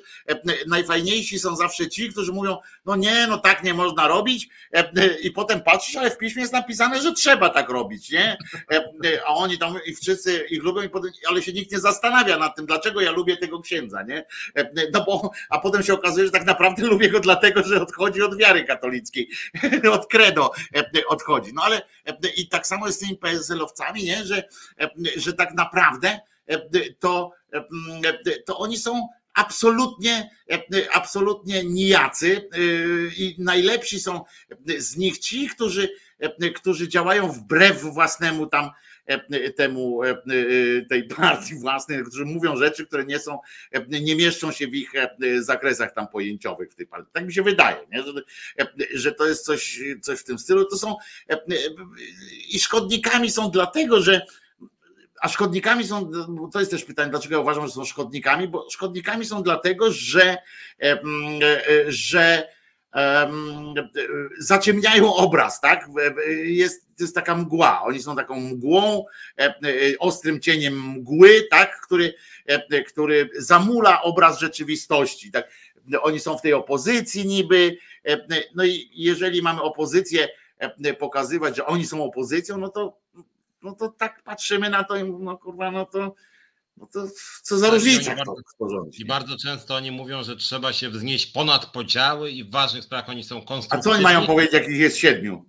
najfajniejsi są zawsze ci, którzy mówią, no nie, no tak nie można robić i potem patrzysz, ale w piśmie jest napisane, że trzeba tak robić, nie? A oni tam i wszyscy ich lubią, ale się nikt nie zastanawia nad tym, dlaczego ja lubię tego księdza, nie? No bo, a potem się okazuje, że tak naprawdę lubię go dlatego, że odchodzi od wiary katolickiej od credo e, odchodzi. No ale e, i tak samo jest z tymi PSL-owcami, nie? Że, e, że tak naprawdę to, to oni są absolutnie, absolutnie nijacy i najlepsi są z nich ci, którzy, którzy działają wbrew własnemu tam E, temu e, e, tej partii własnej, którzy mówią rzeczy, które nie są, nie mieszczą się w ich zakresach tam pojęciowych w tej partii. Tak mi się wydaje, nie? Że, że to jest coś, coś w tym stylu. To są i szkodnikami są dlatego, że a szkodnikami są, to jest też pytanie, dlaczego ja uważam, że są szkodnikami, bo szkodnikami są dlatego, że, że zaciemniają obraz, tak? Jest, jest taka mgła. Oni są taką mgłą, e, e, ostrym cieniem mgły, tak? Który, e, który zamula obraz rzeczywistości. Tak? Oni są w tej opozycji niby. No i jeżeli mamy opozycję pokazywać, że oni są opozycją, no to, no to tak patrzymy na to i no kurwa, no to no to co za różnica bardzo, I bardzo często oni mówią, że trzeba się wznieść ponad podziały i w ważnych sprawach oni są konstruktywni. A co oni mają powiedzieć, jak ich jest siedmiu?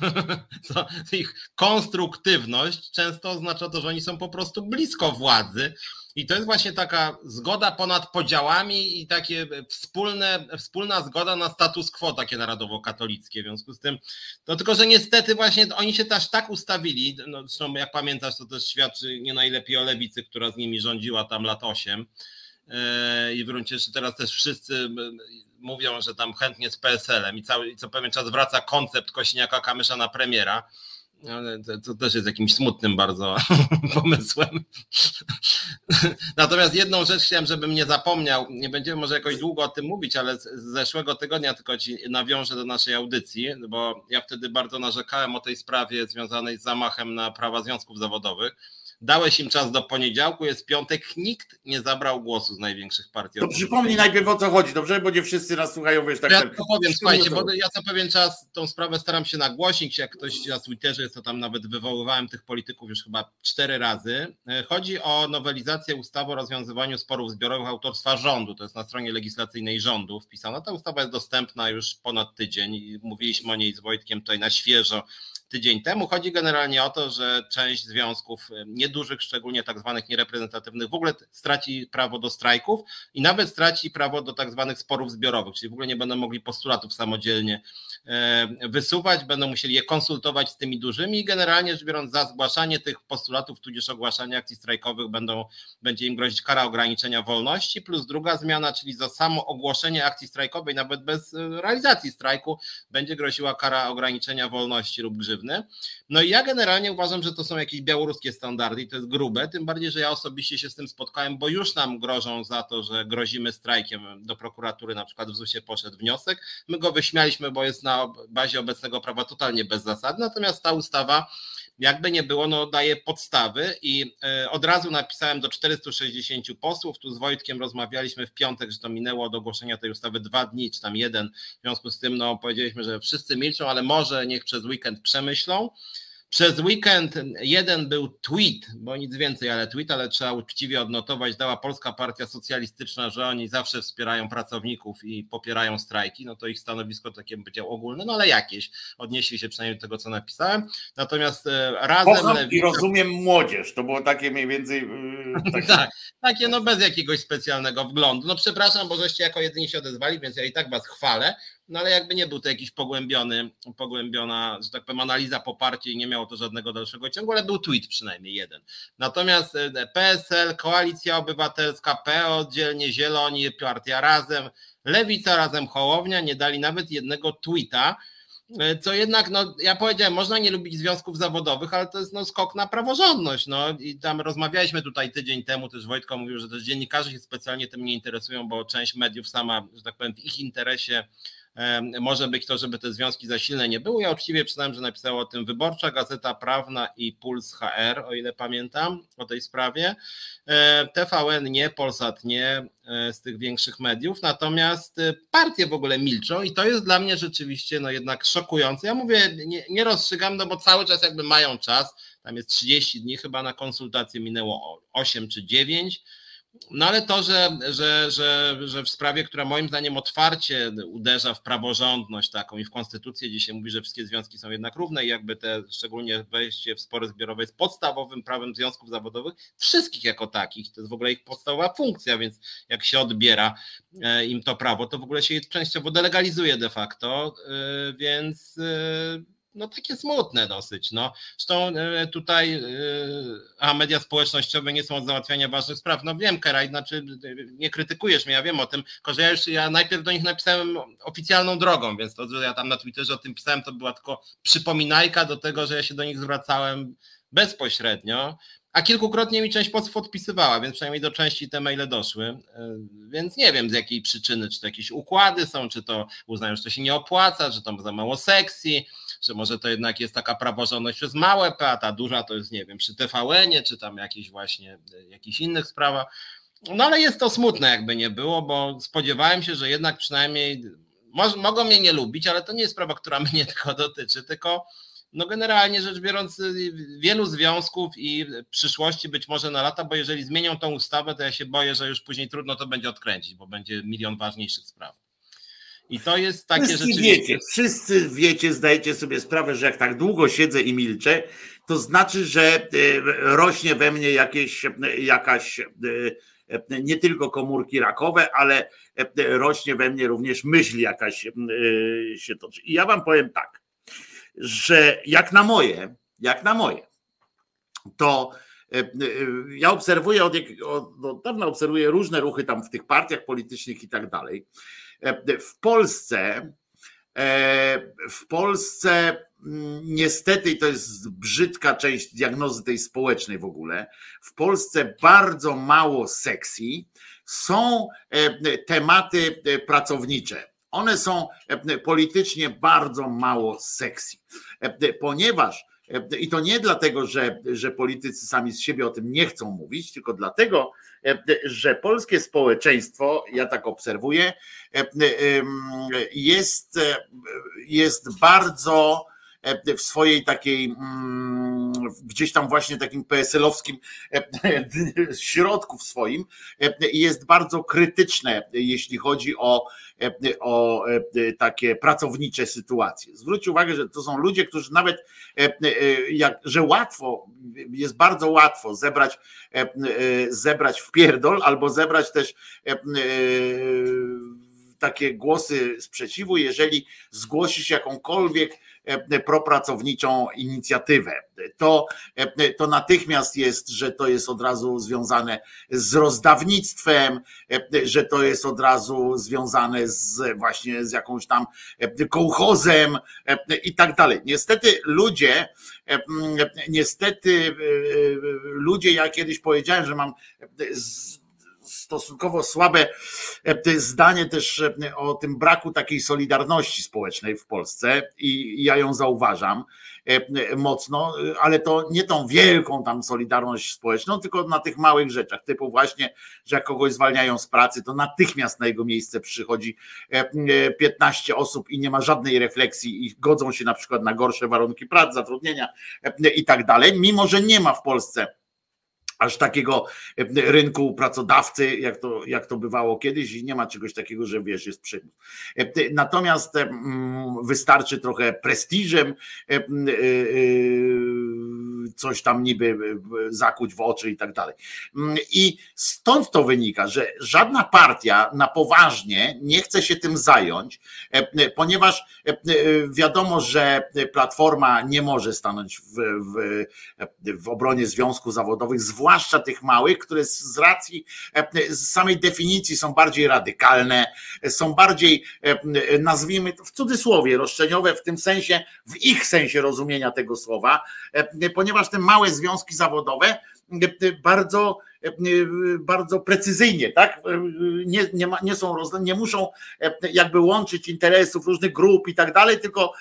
ich konstruktywność często oznacza to, że oni są po prostu blisko władzy i to jest właśnie taka zgoda ponad podziałami i takie wspólne, wspólna zgoda na status quo takie narodowo-katolickie. W związku z tym, no tylko, że niestety właśnie oni się też tak ustawili, no zresztą jak pamiętasz, to też świadczy nie najlepiej o lewicy, która z nimi rządziła tam lat 8. E, I w gruncie rzeczy teraz też wszyscy mówią, że tam chętnie z PSL-em i, cały, co pewien czas wraca koncept Kośniaka Kamysza na premiera. To, to, też jest jakimś smutnym bardzo pomysłem. Natomiast jedną rzecz chciałem, żebym nie zapomniał, nie będziemy może jakoś długo o tym mówić, ale z zeszłego tygodnia tylko ci nawiążę do naszej audycji, bo ja wtedy bardzo narzekałem o tej sprawie związanej z zamachem na prawa związków zawodowych Dałeś im czas do poniedziałku, jest piątek, nikt nie zabrał głosu z największych partii. To przypomnij najpierw o co chodzi, dobrze? Bo nie wszyscy nas słuchają, wiesz, tak. Ja to powiem, słuchajcie, bo ja co pewien czas tą sprawę staram się nagłośnić, jak ktoś na Twitterze jest, to tam nawet wywoływałem tych polityków już chyba cztery razy. E, chodzi o nowelizację ustawy o rozwiązywaniu sporów zbiorowych autorstwa rządu, to jest na stronie legislacyjnej rządu wpisana. Ta ustawa jest dostępna już ponad tydzień i mówiliśmy o niej z Wojtkiem tutaj na świeżo tydzień temu. Chodzi generalnie o to, że część związków y, niedużych, szczególnie tak zwanych niereprezentatywnych, w ogóle straci prawo do strajków i nawet straci prawo do tak zwanych sporów zbiorowych, czyli w ogóle nie będą mogli postulatów samodzielnie wysuwać, będą musieli je konsultować z tymi dużymi i generalnie rzecz biorąc za zgłaszanie tych postulatów, tudzież ogłaszanie akcji strajkowych będą, będzie im grozić kara ograniczenia wolności, plus druga zmiana, czyli za samo ogłoszenie akcji strajkowej, nawet bez e, realizacji strajku, będzie groziła kara ograniczenia wolności lub grzywny. No i ja generalnie uważam, że to są jakieś białoruskie standardy i to jest grube, tym bardziej, że ja osobiście się z tym spotkałem, bo już nam grożą za to, że grozimy strajkiem do prokuratury, na przykład w ZUS-ie poszedł wniosek, my go wyśmialiśmy, bo jest na bazie obecnego prawa totalnie bezzasadny, natomiast ta ustawa jakby nie było, no daje podstawy i e, od razu napisałem do 460 posłów, tu z Wojtkiem rozmawialiśmy w piątek, że to minęło od ogłoszenia tej ustawy dwa dni, czy tam jeden, w związku z tym no powiedzieliśmy, że wszyscy milczą, ale może niech przez weekend przemyślą. Przez weekend jeden był tweet, bo nic więcej, ale tweet, ale trzeba uczciwie odnotować, dała Polska Partia Socjalistyczna, że oni zawsze wspierają pracowników i popierają strajki, no to ich stanowisko takie będzie ogólne, no ale jakieś, odnieśli się przynajmniej do tego, co napisałem. Natomiast e, razem... Kocham Lewica... i rozumiem młodzież, to było takie mniej więcej... Yy, takie... tak, takie no bez jakiegoś specjalnego wglądu. No przepraszam, bo żeście jako jedyni się odezwali, więc ja i tak was chwalę, no ale jakby nie był to jakiś pogłębiony, pogłębiona, że tak powiem, analiza poparcia i nie miało to żadnego dalszego ciągu, ale był tweet przynajmniej jeden. Natomiast e, PSL, Koalicja Obywatelska, PO oddzielnie, Zieloni, Partia Razem, Lewica Razem, Hołownia nie dali nawet jednego tweeta, e, co jednak, no ja powiedziałem, można nie lubić związków zawodowych, ale to jest no, skok na praworządność. No i tam rozmawialiśmy tutaj tydzień temu, też Wojtko mówił, że też dziennikarze się specjalnie tym nie interesują, bo część mediów sama, że tak powiem, w ich interesie może być to, żeby te związki za silne nie były. Ja uczciwie przyznałem, że napisała o tym Wyborcza, Gazeta Prawna i Puls HR, o ile pamiętam, o tej sprawie. TVN nie, Polsat nie, e, z tych większych mediów, natomiast e, partie w ogóle milczą i to jest dla mnie rzeczywiście no jednak szokujące. Ja mówię, nie, nie rozstrzygam, no bo cały czas jakby mają czas, tam jest 30 dni, chyba na konsultację minęło 8 czy 9, no ale to, że, że, że, że w sprawie, która moim zdaniem otwarcie uderza w praworządność taką i w konstytucję, gdzie się mówi, że wszystkie związki są jednak równe i jakby te szczególnie wejście w spory zbiorowe jest podstawowym prawem związków zawodowych, wszystkich jako takich, to jest w ogóle ich podstawowa funkcja, więc jak się odbiera e, im to prawo, to w ogóle się je częściowo delegalizuje de facto, e, więc e, no takie smutne dosyć. No. Zresztą e, tutaj, e, a media społecznościowe nie są od załatwiania ważnych spraw. No wiem, Keraj, znaczy nie krytykujesz mnie, ja wiem o tym, tylko że ja już ja najpierw do nich napisałem oficjalną drogą, więc to, że ja tam na Twitterze o tym pisałem, to była tylko przypominajka do tego, że ja się do nich zwracałem bezpośrednio. A kilkukrotnie mi część posłów odpisywała, więc przynajmniej do części te maile doszły. E, więc nie wiem z jakiej przyczyny, czy to jakieś układy są, czy to uznają, że to się nie opłaca, że to za mało seksji, że może to jednak jest taka praworządność przez małe P, a ta duża to jest, nie wiem, przy TVN-ie, czy tam jakiś właśnie, e, jakichś innych sprawach. No ale jest to smutne, jakby nie było, bo spodziewałem się, że jednak przynajmniej mogą mnie nie lubić, ale to nie jest sprawa, która mnie tylko dotyczy, tylko no generalnie rzecz biorąc, y, wielu związków i przyszłości być może na lata, bo jeżeli zmienią tą ustawę, to ja się boję, że już później trudno to będzie odkręcić, bo będzie milion ważniejszych spraw. I to jest takie wszyscy rzeczywiście. Wiecie, wszyscy wiecie, zdajecie sobie sprawę, że jak tak długo siedzę i milczę, to znaczy, że y, rośnie we mnie jakieś, jakaś y, nie tylko komórki rakowe, ale rośnie we mnie również myśl jakaś się toczy. I ja wam powiem tak że jak na moje, jak na moje, to e, e, ja obserwuję od, od dawna obserwuję różne ruchy tam w tych partiach politycznych i tak dalej. E, w Polsce w Polsce niestety, to jest brzydka część diagnozy tej społecznej w ogóle, w Polsce bardzo mało seksji są tematy pracownicze. One są e, politycznie bardzo mało e, ponieważ e, i to nie dlatego, że, że politycy sami z siebie o tym nie chcą mówić, tylko dlatego, że polskie społeczeństwo, ja tak obserwuję, jest, jest bardzo w swojej takiej mm, gdzieś tam właśnie takim PSL-owskim środku w swoim jest bardzo krytyczne, jeśli chodzi o o e, takie pracownicze sytuacje. Zwróćcie uwagę, że to są ludzie, którzy nawet, e, e, jak, że łatwo, jest bardzo łatwo zebrać, zebrać w pierdol albo zebrać też takie głosy sprzeciwu, jeżeli zgłosisz jakąkolwiek E, propracowniczą inicjatywę. To, e, to natychmiast jest, że to jest od razu związane z rozdawnictwem, e, że to jest od razu związane z właśnie z jakąś tam kołchozem i tak dalej. Niestety ludzie, niestety ludzie, ja kiedyś powiedziałem, że mam stosunkowo słabe zdanie też o tym braku takiej solidarności społecznej w Polsce i ja ją zauważam mocno, ale to nie tą wielką tam solidarność społeczną, tylko na tych małych rzeczach, typu właśnie, że jak kogoś zwalniają z pracy, to natychmiast na jego miejsce przychodzi 15 osób i nie ma żadnej refleksji i godzą się na przykład na gorsze warunki pracy, zatrudnienia i tak dalej, mimo że nie ma w Polsce aż takiego rynku pracodawcy, jak to, jak to bywało kiedyś, i nie ma czegoś takiego, że wiesz, jest przymus. Natomiast wystarczy trochę prestiżem, coś tam niby zakuć w oczy i tak dalej. I stąd to wynika, że żadna partia na poważnie nie chce się tym zająć, ponieważ wiadomo, że Platforma nie może stanąć w, w, w obronie związków zawodowych, zwłaszcza tych małych, które z racji e, z samej definicji są bardziej radykalne, są bardziej, e, nazwijmy w cudzysłowie, roszczeniowe w tym sensie, w ich sensie rozumienia tego słowa, e, ponieważ te małe związki zawodowe bardzo bardzo precyzyjnie, tak? Nie, nie, ma, nie są nie muszą jakby łączyć interesów różnych grup i tak dalej, tylko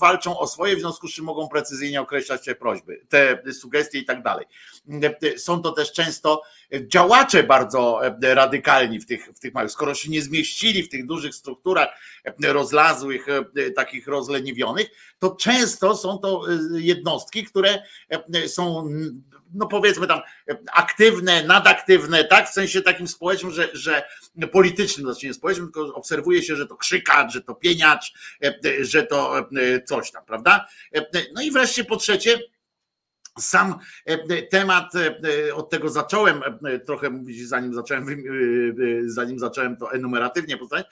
walczą o swoje, w związku z czym mogą precyzyjnie określać te prośby, te sugestie i tak dalej. Są to też często działacze bardzo radykalni w tych, w tych małych, skoro się nie zmieścili w tych dużych strukturach rozlazłych, takich rozleniwionych, to często są to jednostki, które są no powiedzmy tam aktywne, nadaktywne, tak, w sensie takim społecznym, że, że politycznym, znaczy nie społecznym, tylko obserwuje się, że to krzykacz, że to pieniacz, że to coś tam, prawda? No i wreszcie po trzecie, sam temat, od tego zacząłem trochę mówić, zanim zacząłem, zanim zacząłem to enumeratywnie postawić.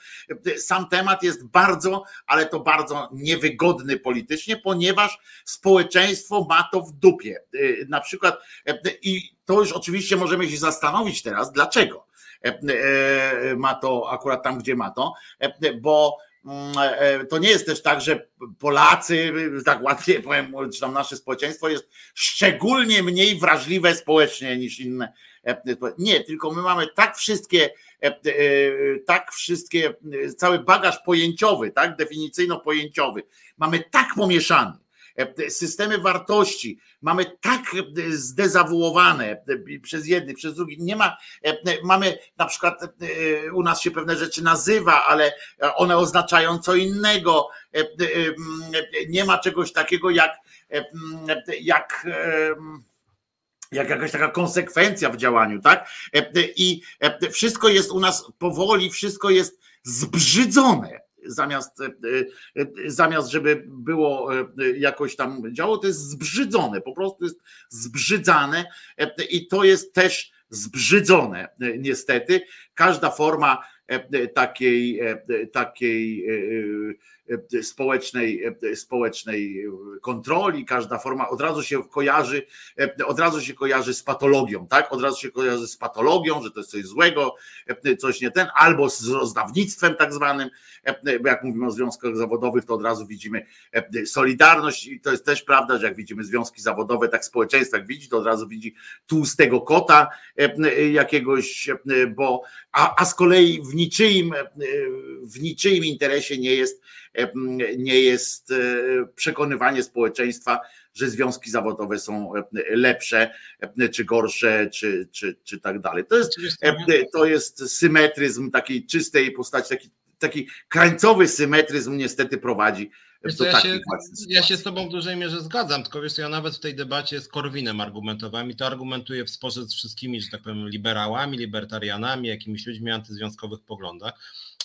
Sam temat jest bardzo, ale to bardzo niewygodny politycznie, ponieważ społeczeństwo ma to w dupie. Na przykład, i to już oczywiście możemy się zastanowić teraz, dlaczego ma to akurat tam, gdzie ma to, bo Mm, e, e, to nie jest też tak, że Polacy, tak łatwiej powiem, czy tam nasze społeczeństwo jest szczególnie mniej wrażliwe społecznie niż inne. E, nie, tylko my mamy tak wszystkie, tak wszystkie, cały bagaż pojęciowy, tak, definicyjno-pojęciowy, mamy tak pomieszany, systemy wartości mamy tak zdezawuowane przez jednych, przez drugich. Nie ma, mamy na przykład u nas się pewne rzeczy nazywa, ale one oznaczają co innego. Nie ma czegoś takiego jak, jak jak jakaś taka konsekwencja w działaniu, tak? I wszystko jest u nas powoli, wszystko jest zbrzydzone zamiast, e, e, zamiast żeby było e, jakoś tam działo, to jest zbrzydzone, po prostu jest zbrzydzane i to jest też zbrzydzone niestety. Każda forma takiej, takiej E, społecznej, e, społecznej kontroli, każda forma od razu się kojarzy, e, od razu się kojarzy z patologią, tak? Od razu się kojarzy z patologią, że to jest coś złego, coś nie ten, albo z rozdawnictwem tak zwanym, jak mówimy o związkach zawodowych, to od razu widzimy solidarność i to jest też prawda, że jak widzimy związki zawodowe, tak społeczeństwo jak widzi, to od razu widzi tłustego kota jakiegoś, bo a, a z kolei w niczyim, w niczyim interesie nie jest nie jest e, przekonywanie społeczeństwa, że związki zawodowe są lepsze, czy gorsze, czy, czy, czy tak dalej. To jest, to jest symetryzm takiej czystej postaci, taki, taki krańcowy symetryzm niestety prowadzi co, ja, się, ja się z Tobą w dużej mierze zgadzam, tylko wiesz, ja nawet w tej debacie z Korwinem argumentowałem i to argumentuję w sporze z wszystkimi, że tak powiem, liberałami, libertarianami, jakimiś ludźmi antyzwiązkowych poglądach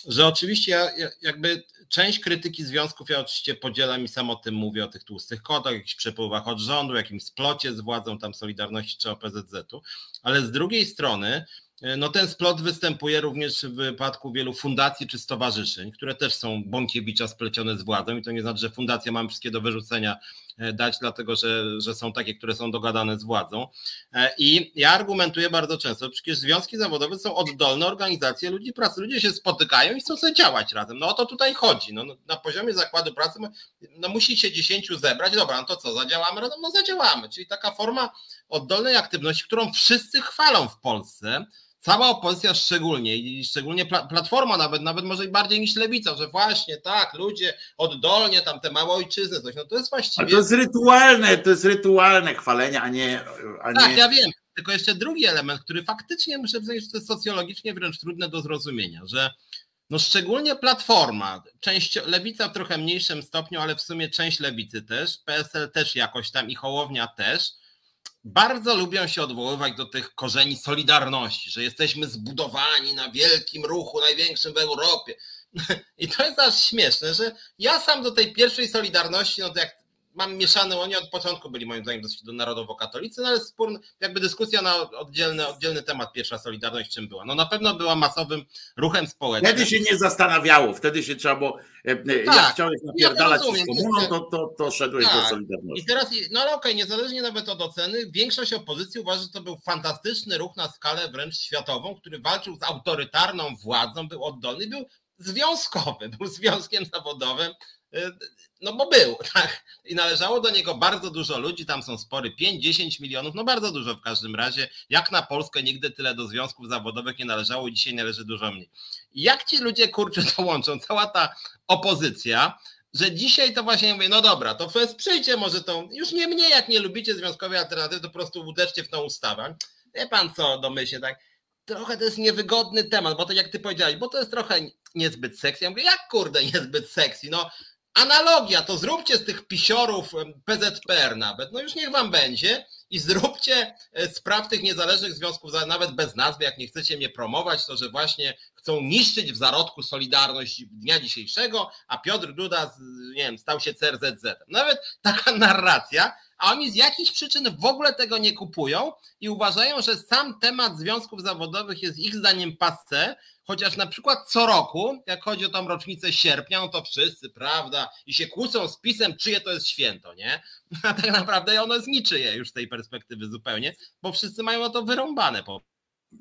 że oczywiście ja, jakby część krytyki związków ja oczywiście podzielam i sam o tym mówię, o tych tłustych kodach, jakichś przepływach od rządu, jakimś splocie z władzą tam Solidarności czy OPZZ-u, ale z drugiej strony no ten splot występuje również w wypadku wielu fundacji czy stowarzyszeń, które też są Bąkiewicza splecione z władzą i to nie znaczy, że fundacja mamy wszystkie do wyrzucenia E, dać, dlatego że, że są takie, które są dogadane z władzą. E, I ja argumentuję bardzo często, przecież związki zawodowe są oddolne organizacje ludzi pracy. Ludzie się spotykają i chcą sobie działać razem. No o to tutaj chodzi. No, na poziomie zakładu pracy no, musi się dziesięciu zebrać. Dobra, no to co, zadziałamy razem? No zadziałamy. Czyli taka forma oddolnej aktywności, którą wszyscy chwalą w Polsce cała opozycja szczególnie i szczególnie Platforma nawet, nawet może i bardziej niż Lewica, że właśnie tak, ludzie oddolnie tam te małe ojczyzny, coś, no to jest właściwie... A to jest rytualne, to jest rytualne chwalenie, a nie... A tak, nie... ja wiem, tylko jeszcze drugi element, który faktycznie muszę powiedzieć, że to jest socjologicznie wręcz trudne do zrozumienia, że no szczególnie Platforma, część Lewica w trochę mniejszym stopniu, ale w sumie część Lewicy też, PSL też jakoś tam i Hołownia też, bardzo lubią się odwoływać do tych korzeni Solidarności, że jesteśmy zbudowani na wielkim ruchu, największym w Europie. I to jest aż śmieszne, że ja sam do tej pierwszej Solidarności, no jak mam mieszane, oni od początku byli moim zdaniem dosyć narodowo-katolicy, no ale spór, jakby dyskusja na oddzielny, oddzielny temat pierwsza Solidarność czym była. No na pewno była masowym ruchem społecznym. Wtedy się nie zastanawiało, wtedy się trzeba było, e, e, tak, jak chciałeś napierdalać ja z komuną, to, to, to szedłeś tak. do Solidarności. I teraz, no ale okej, niezależnie nawet od oceny, większość opozycji uważa, że to był fantastyczny ruch na skalę wręcz światową, który walczył z autorytarną władzą, był oddolny, był związkowy, był związkiem zawodowym, no bo był, tak. I należało do niego bardzo dużo ludzi, tam są spory 5-10 milionów, no bardzo dużo w każdym razie. Jak na Polskę nigdy tyle do związków zawodowych nie należało, dzisiaj należy dużo mniej. Jak ci ludzie kurczę to łączą, cała ta opozycja, że dzisiaj to właśnie mówię, no dobra, to wesprzyjcie może tą, już nie mnie, jak nie lubicie związkowej alternatywy, to po prostu uderzcie w tą ustawę. Wie pan co, domyślnie tak, trochę to jest niewygodny temat, bo to jak ty powiedziałeś, bo to jest trochę niezbyt sexy. Ja mówię, jak kurde niezbyt sexy, no analogia, to zróbcie z tych pisiorów PZPR nawet, no już niech wam będzie i zróbcie e, spraw tych niezależnych związków, nawet bez nazwy, jak nie chcecie mnie promować, to że właśnie chcą niszczyć w zarodku Solidarność dnia dzisiejszego, a Piotr Duda, nie wiem, stał się CRZZ. Nawet taka narracja, a oni z jakichś przyczyn w ogóle tego nie kupują i uważają, że sam temat związków zawodowych jest ich zdaniem passe, chociaż na przykład co roku, jak chodzi o tą rocznicę sierpnia, no to wszyscy, prawda, i się kłócą z pisem, czyje to jest święto, nie? A tak naprawdę ono jest niczyje już z tej perspektywy zupełnie, bo wszyscy mają o to wyrąbane po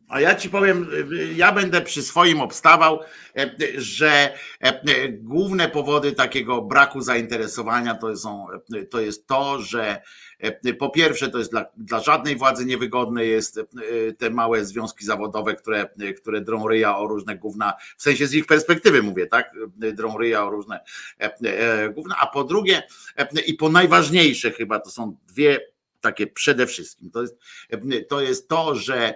a ja ci powiem, ja będę przy swoim obstawał, e, że e, główne powody takiego braku zainteresowania to, są, to jest to, że e, po pierwsze to jest dla, dla żadnej władzy niewygodne jest te małe związki zawodowe, które, które drą ryja o różne gówna, w sensie z ich perspektywy mówię, tak, drą ryja o różne gówna, a po drugie i po najważniejsze chyba to są dwie takie przede wszystkim. To jest to, jest to że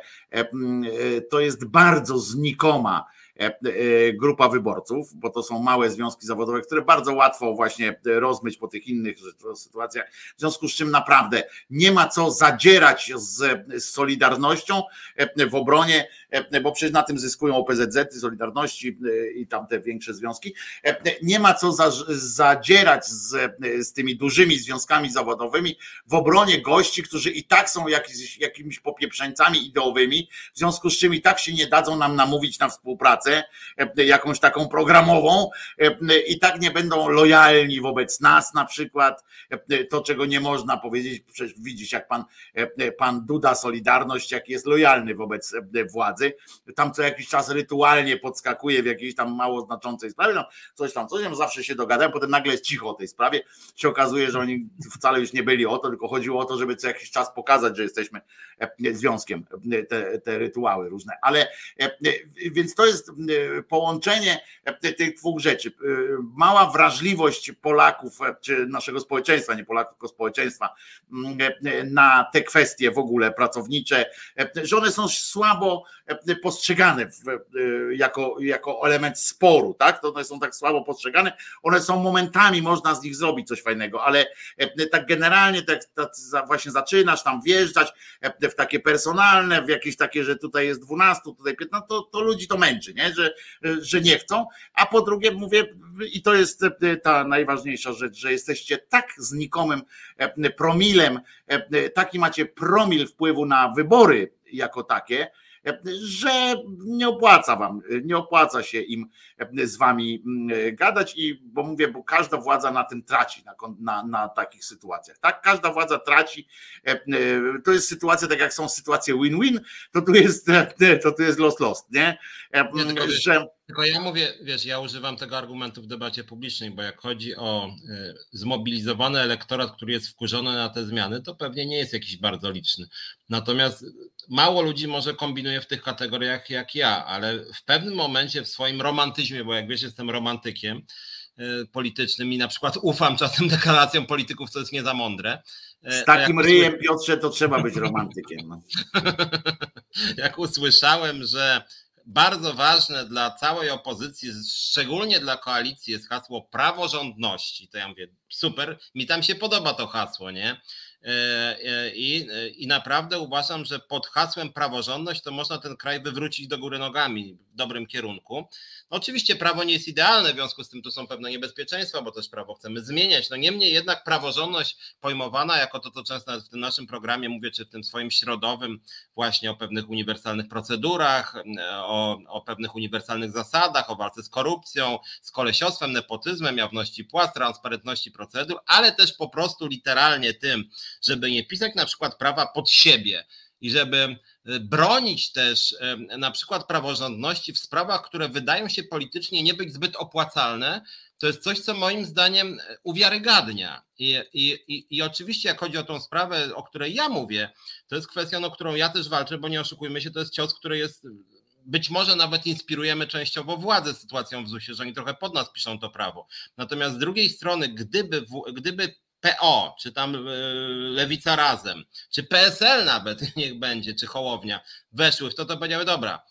to jest bardzo znikoma E, e, grupa wyborców, bo to są małe związki zawodowe, które bardzo łatwo właśnie rozmyć po tych innych sytuacjach. W związku z czym naprawdę nie ma co zadzierać z, Solidarnością e, w obronie, bo przecież na tym zyskują OPZZ, Solidarności i tamte większe związki. Nie ma co za, zadzierać z, z tymi dużymi związkami zawodowymi w obronie gości, którzy i tak są jakiś, jakimiś popieprzeńcami ideowymi, w związku z czym i tak się nie dadzą nam namówić na współpracę pracę, e, jakąś taką programową e, i tak nie będą lojalni wobec nas na przykład, e, to czego nie można powiedzieć, przecież widzisz jak pan, pan Duda Solidarność, jak jest lojalny wobec władzy, tam co jakiś czas rytualnie podskakuje w jakiejś tam mało znaczącej sprawie, no coś tam, coś tam, zawsze się dogadają, potem nagle jest cicho o tej sprawie, się okazuje, że oni wcale już nie byli o to, tylko chodziło o to, żeby co jakiś czas pokazać, że jesteśmy związkiem, te, te rytuały różne, ale więc to jest połączenie e, tych dwóch rzeczy. Mała wrażliwość Polaków, e, czy naszego społeczeństwa, nie Polaków, tylko społeczeństwa, mm, e, na te kwestie w ogóle pracownicze, że one są słabo postrzegane jako, jako element sporu, tak? To one są tak słabo postrzegane. One są momentami, można z nich zrobić coś fajnego, ale tak generalnie tak, tak właśnie zaczynasz tam wjeżdżać w takie personalne, w jakieś takie, że tutaj jest 12, tutaj 15, to, to ludzi to męczy, nie? Że, że nie chcą, a po drugie mówię, i to jest ta najważniejsza rzecz, że jesteście tak znikomym promilem, taki macie promil wpływu na wybory jako takie, że nie opłaca wam, nie opłaca się im z wami mm, gadać i bo mówię, bo każda władza na tym traci, na, na, na takich sytuacjach, tak? Każda władza traci, to jest sytuacja, tak jak są sytuacje win-win, to tu jest, to tu jest lost-lost, nie? nie że Tylko ja mówię, wiesz, ja używam tego argumentu w debacie publicznej, bo jak chodzi o y, zmobilizowany elektorat, który jest wkurzony na te zmiany, to pewnie nie jest jakiś bardzo liczny. Natomiast mało ludzi może kombinuje w tych kategoriach jak ja, ale w pewnym momencie w swoim romantyzmie, bo jak wiesz, jestem romantykiem y, politycznym i na przykład ufam czasem deklaracjom polityków, co jest nie za mądre. Y, Z takim jak ryjem, Piotrze, to trzeba być romantykiem. No. jak usłyszałem, że bardzo ważne dla całej opozycji, szczególnie dla koalicji, jest hasło praworządności. To ja mówię, super, mi tam się podoba to hasło, nie? E, e, I, I naprawdę uważam, że pod hasłem praworządność to można ten kraj wywrócić do góry nogami w dobrym kierunku. No oczywiście prawo nie jest idealne, w związku z tym tu są pewne niebezpieczeństwa, bo też prawo chcemy zmieniać. No niemniej jednak praworządność pojmowana jako to, co często w tym naszym programie mówię, czy w tym swoim środowym, właśnie o pewnych uniwersalnych procedurach, o, o pewnych uniwersalnych zasadach, o walce z korupcją, z kolesiostwem, nepotyzmem, jawności płac, transparentności procedur, ale też po prostu literalnie tym, żeby nie pisać na przykład prawa pod siebie i żeby e, bronić też e, na przykład praworządności w sprawach, które wydają się politycznie nie być zbyt opłacalne, to jest coś, co moim zdaniem e, uwiarygadnia. I, i, I oczywiście, jak chodzi o tą sprawę, o której ja mówię, to jest kwestia, o którą ja też walczę, bo nie oszukujmy się, to jest cios, który jest. Być może nawet inspirujemy częściowo władzę sytuacją w ZUS-ie, że oni trochę pod nas piszą to prawo. Natomiast z drugiej strony, gdyby, gdyby PO, czy tam e, Lewica Razem, czy PSL nawet, niech będzie, czy Hołownia, weszły w to, to powiedziały, dobra,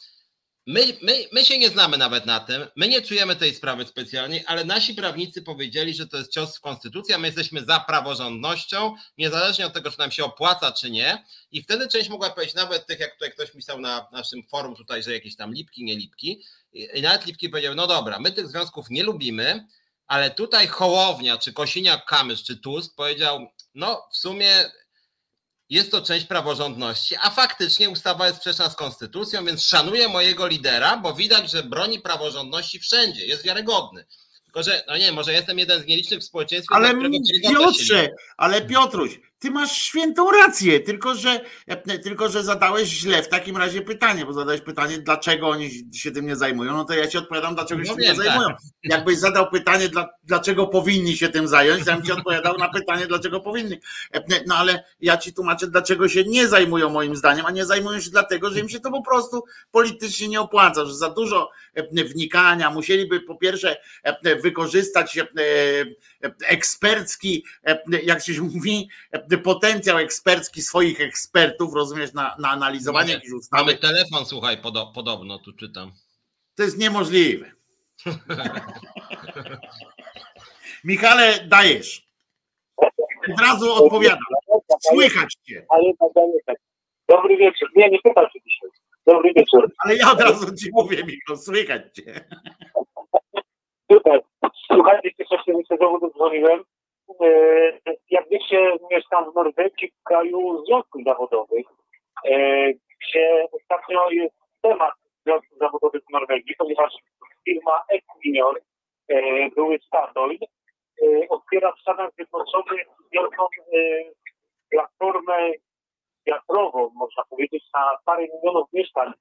my, my, my się nie znamy nawet na tym, my nie czujemy tej sprawy specjalnie, ale nasi prawnicy powiedzieli, że to jest cios w konstytucji, a my jesteśmy za praworządnością, niezależnie od tego, czy nam się opłaca, czy nie. I wtedy część mogła powiedzieć, nawet tych, jak tutaj ktoś pisał na naszym forum tutaj, że jakieś tam lipki, nie lipki, i nawet lipki powiedziały, no dobra, my tych związków nie lubimy, ale tutaj Hołownia, czy Kosiniak-Kamysz, czy Tusk powiedział, no w sumie jest to część praworządności, a faktycznie ustawa jest sprzeczna z konstytucją, więc szanuję mojego lidera, bo widać, że broni praworządności wszędzie, jest wiarygodny. Tylko, że, no nie, może jestem jeden z nielicznych w społeczeństwie. Ale Piotrze, ale Piotruś, ty masz świętą rację, tylko że, tylko że zadałeś źle w takim razie pytanie, bo zadałeś pytanie, dlaczego oni się tym nie zajmują, no to ja ci odpowiadam, dlaczego się no tym nie zajmują. Tak. Jakbyś zadał pytanie, dlaczego powinni się tym zająć, ja bym ci odpowiadał na pytanie, dlaczego powinni. No ale ja ci tłumaczę, dlaczego się nie zajmują moim zdaniem, a nie zajmują się dlatego, że im się to po prostu politycznie nie opłaca, że za dużo wnikania, musieliby po pierwsze wykorzystać ekspercki, jak się mówi, potencjał ekspercki swoich ekspertów, rozumiesz, na, na analizowanie jakichś ustawy. Mamy telefon, słuchaj, podo, podobno tu czytam. To jest niemożliwe. Michale, dajesz. Od razu odpowiadam. Słychać cię. Dobry wieczór. Nie, nie pytam się dzisiaj. Dobry wieczór. Ale ja od razu ci mówię, Michał, słychać cię. Super. Słuchajcie, cieszę się, że znowu dzwoniłem. E, jak wiecie, mieszkam w Norwegii, w kraju związków zawodowych, e, gdzie ostatnio jest temat związków zawodowych w Norwegii, ponieważ firma Equinor, e, były Statoil, otwiera w Stanach Zjednoczonych wielką platformę wiatrową, można powiedzieć, na parę milionów mieszkań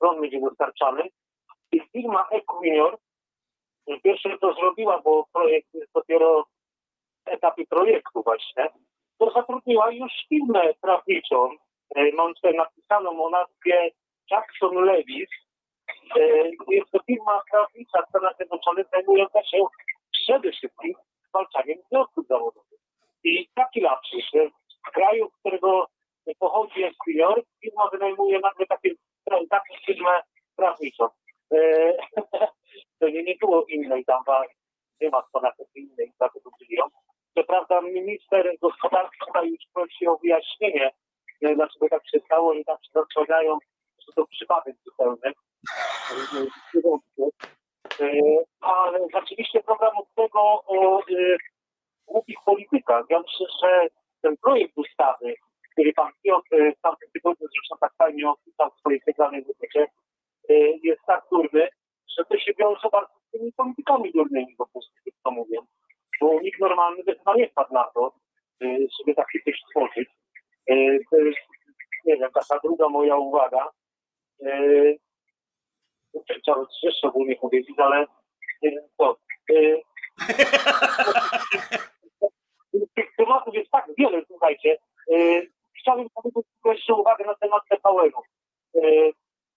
prąd będzie dostarczany. I firma Equinor pierwsze to zrobiła, bo projekt jest dopiero etapie projektu właśnie, to zatrudniła już firmę prawniczą. E, mam tutaj napisaną o nazwie Jackson Levis. E, jest to firma prawnicza w Stanach Zjednoczonych zajmująca się przede wszystkim zwalczaniem związków zawodowych. I taki lapsus, że w kraju, którego pochodzi Esquire, firma wynajmuje nagle takie, taką firmę prawniczą. E, to nie, nie było innej tam, nie ma co na innej, tak to bilion. Co prawda minister gospodarstwa już prosi o wyjaśnienie, e, dlaczego tak się stało i tam się rozciągają, że to przypadek zupełny. E, ale rzeczywiście program od tego o głupich politykach. Ja myślę, że ten projekt ustawy, który pan Piotr w tamtym tygodniu zresztą tak fajnie opisał w swojej specjalnej wypowiedzi, jest tak durny, że to się wiąże bardzo z tymi politykami durnymi po prostu, to mówię bo nikt normalny chyba nie wpadł na to, y, żeby taki coś stworzyć. Y, to jest, nie wiem, taka druga moja uwaga. Y, chciałem coś szczególnie powiedzieć, ale y, to. y, Tych tematów jest tak wiele, słuchajcie. Chciałbym tylko jeszcze uwagę na temat TVN-u. Y,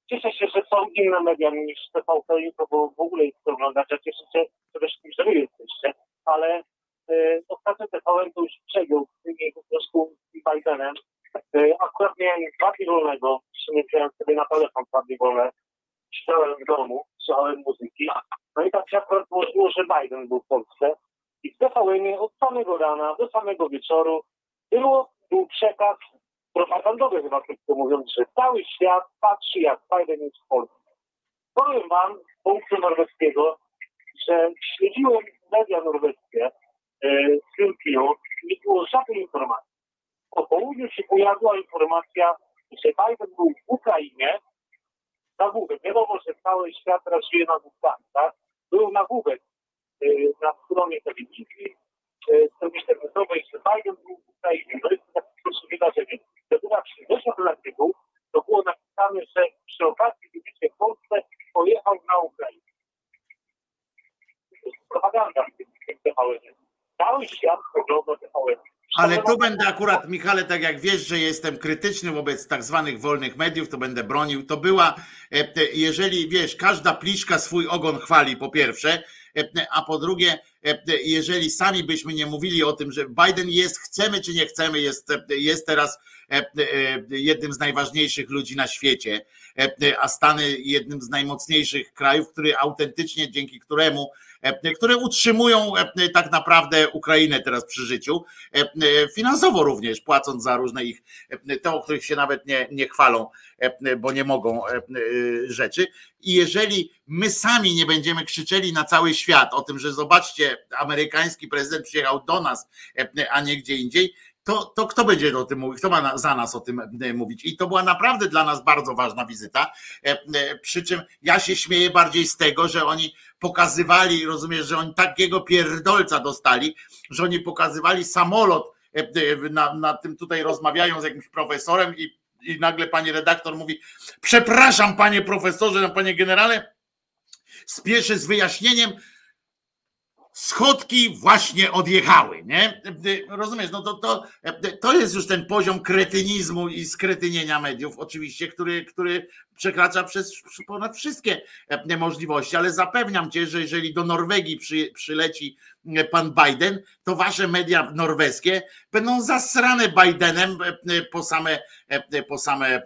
Cieszę się, że są inne media niż TVP Info, bo w ogóle to oglądać, a cieszę się przede wszystkim, że wy jesteście, ale y, ostatnio TVN to już przejął z tymi po prostu Bidenem. Y, akurat miałem dwa dni wolnego, przymierzyłem sobie na telefon dwa dni wolne, siedziałem w domu, słuchałem muzyki, no i tak się akurat złożyło, że Biden był w Polsce. I w TVN od samego rana do samego wieczoru było, był przekaz propagandowy chyba krótko mówiąc, że cały świat patrzy jak Biden jest w Polsce. Powiem wam punktu norweskiego, że śledziłem media norweskie yy, z Filipinu i nie było żadnej informacji. Po południu się pojawiła informacja, że Biden był w Ukrainie, nagłówek. Wiadomo, że cały świat teraz żyje nagłówkami, tak? Był nagłówek yy, na stronie telewizji, yy, internetowej, że Biden był w po prostu wydarzenie. Gdyby przyjrzeć ten artykuł, to było napisane, że przy okazji wizycie w Polsce pojechał na Ukrainę. To jest propaganda w TVN. Cały świat ogląda TVN. Ale tu będę akurat, Michale, tak jak wiesz, że jestem krytyczny wobec tak zwanych wolnych mediów, to będę bronił. To była, e, jeżeli wiesz, każda pliszka swój ogon chwali, po pierwsze, a po drugie, jeżeli sami byśmy nie mówili o tym, że Biden jest, chcemy czy nie chcemy, jest, jest teraz jednym z najważniejszych ludzi na świecie, a Stany jednym z najmocniejszych krajów, który autentycznie, dzięki któremu, które utrzymują tak naprawdę Ukrainę teraz przy życiu, finansowo również, płacąc za różne ich, te, o których się nawet nie, nie chwalą, bo nie mogą rzeczy. I jeżeli my sami nie będziemy krzyczeli na cały świat o tym, że zobaczcie, amerykański prezydent przyjechał do nas, a nie gdzie indziej, to, to kto będzie o tym mówić, kto ma za nas o tym mówić? I to była naprawdę dla nas bardzo ważna wizyta. Przy czym ja się śmieję bardziej z tego, że oni pokazywali, rozumiesz, że oni takiego pierdolca dostali, że oni pokazywali samolot, na, na tym tutaj rozmawiają z jakimś profesorem i, i nagle pani redaktor mówi: Przepraszam, panie profesorze, panie generale, spieszę z wyjaśnieniem schodki właśnie odjechały, nie? Rozumiesz, no to, to, to jest już ten poziom kretynizmu i skretynienia mediów, oczywiście, który, który przekracza przez ponad wszystkie możliwości, ale zapewniam cię, że jeżeli do Norwegii przy, przyleci pan Biden, to wasze media norweskie będą zasrane Bidenem po same, po same e,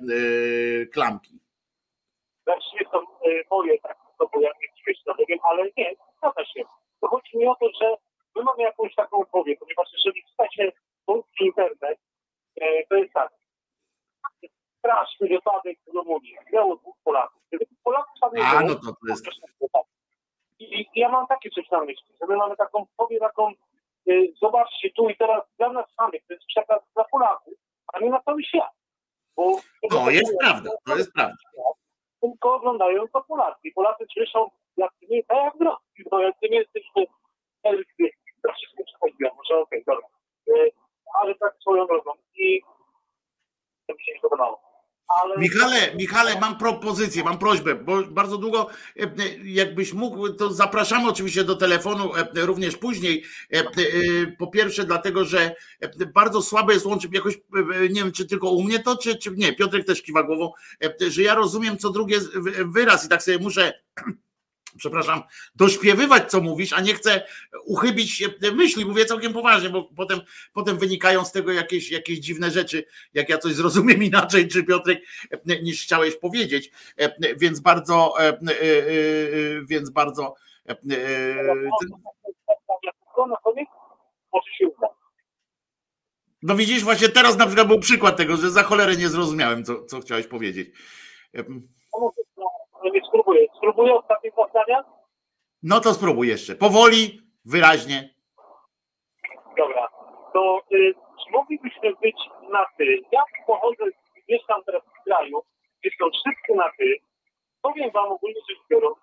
klamki. Znaczy, to moje tak, to bo ja nie wiem, ale nie, zgadza się to chodzi mi o to, że my mamy jakąś taką powieść, ponieważ jeżeli wstacie polski internet, e, to jest tak, straszny wypadek w Rumunii, miało dwóch Polaków. Polaków tam nie A, było, no to, to jest... I, I ja mam takie coś na myśli, że my mamy taką powieść, taką, y, zobaczcie tu i teraz dla nas samych, to jest przekaz dla Polaków, a nie na cały świat. Bo, to jest prawda, to jest prawda. Tylko oglądają to Polacy. Polacy słyszą, jak ty nie jesteśmy elfy, to wszystko przechodziło, może okej, okay. E, ale tak swoją drogą i się nie podobało. Ale... Michale, Michale, mam propozycję, mam prośbę, bo bardzo długo, e, e, jakbyś mógł, to zapraszamy oczywiście do telefonu również później. Po pierwsze, dlatego, że bardzo słabe jest łączyć jakoś, nie wiem, czy tylko u mnie to, czy, czy nie, Piotrek też kiwa głową, że ja rozumiem co drugie wyraz i tak sobie muszę przepraszam, dośpiewywać, co mówisz, a nie chcę uchybić się myśli, mówię całkiem poważnie, bo potem, potem wynikają z tego jakieś, jakieś dziwne rzeczy, jak ja coś zrozumiem inaczej, czy Piotrek, niż chciałeś powiedzieć, więc bardzo, więc bardzo no widzisz, właśnie teraz na przykład był przykład tego, że za cholerę nie zrozumiałem, co, co chciałeś powiedzieć. Spróbuję. Spróbuję ostatniego zdania? No to spróbuj jeszcze. Powoli, wyraźnie. Dobra. To y, czy moglibyśmy być na ty? Ja pochodzę, mieszkam teraz w kraju, gdzie są wszyscy na ty. Powiem wam ogólnie rzecz biorąc,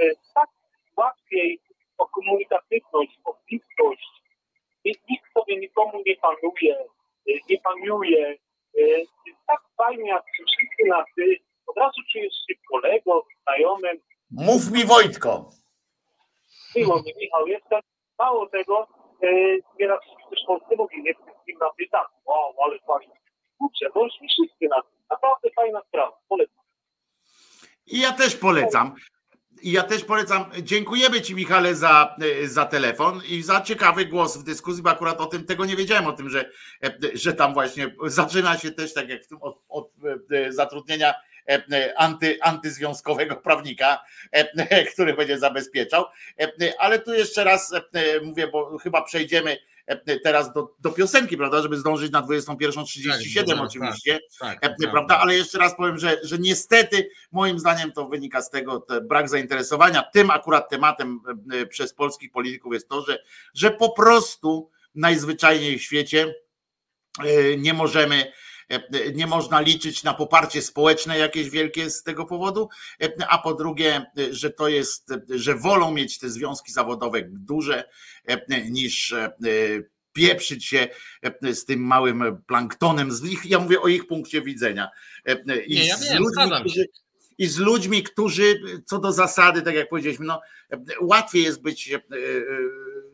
y, tak łatwiej o komunikatywność, o bliskość. Nikt sobie nikomu nie panuje, y, nie paniuje. Y, jest tak fajnie, jak wszyscy na ty od razu czujesz się kolegą, znajomym, Mów mi Wojtko. Miło mi, Michał jestem. Mało tego, e, nieraz też Polscy mówi, nie wszystkim na pytanie. O, ale fajnie. Kurczę, bądźmy wszyscy na tym. Naprawdę fajna sprawa. Polecam. I ja też polecam. I ja też polecam. Dziękujemy Ci, Michale, za, e, za telefon i za ciekawy głos w dyskusji, bo akurat o tym tego nie wiedziałem, o tym, że, e, że tam właśnie zaczyna się też tak jak w tym od, od e, zatrudnienia anty, antyzwiązkowego prawnika, e, który będzie zabezpieczał. E, Ale tu jeszcze raz e, mówię, bo chyba przejdziemy e, teraz do, do piosenki, prawda, żeby zdążyć na 21.37 Tak, oczywiście. Tak, E, prawda? Ale jeszcze raz powiem, że, że niestety moim zdaniem to wynika z tego te brak zainteresowania tym akurat tematem e, przez polskich polityków jest to, że, że po prostu najzwyczajniej w świecie e, nie możemy e, nie można liczyć na poparcie społeczne jakieś wielkie z tego powodu, e, a po drugie, e, że to jest, że wolą mieć te związki zawodowe duże e, niż e, pieprzyć się e, z tym małym planktonem, z ich, ja mówię o ich punkcie widzenia. E, I Nie, ja z wiem, ludźmi, którzy, i z ludźmi, którzy co do zasady, tak jak powiedzieliśmy, no, łatwiej jest być, e, e,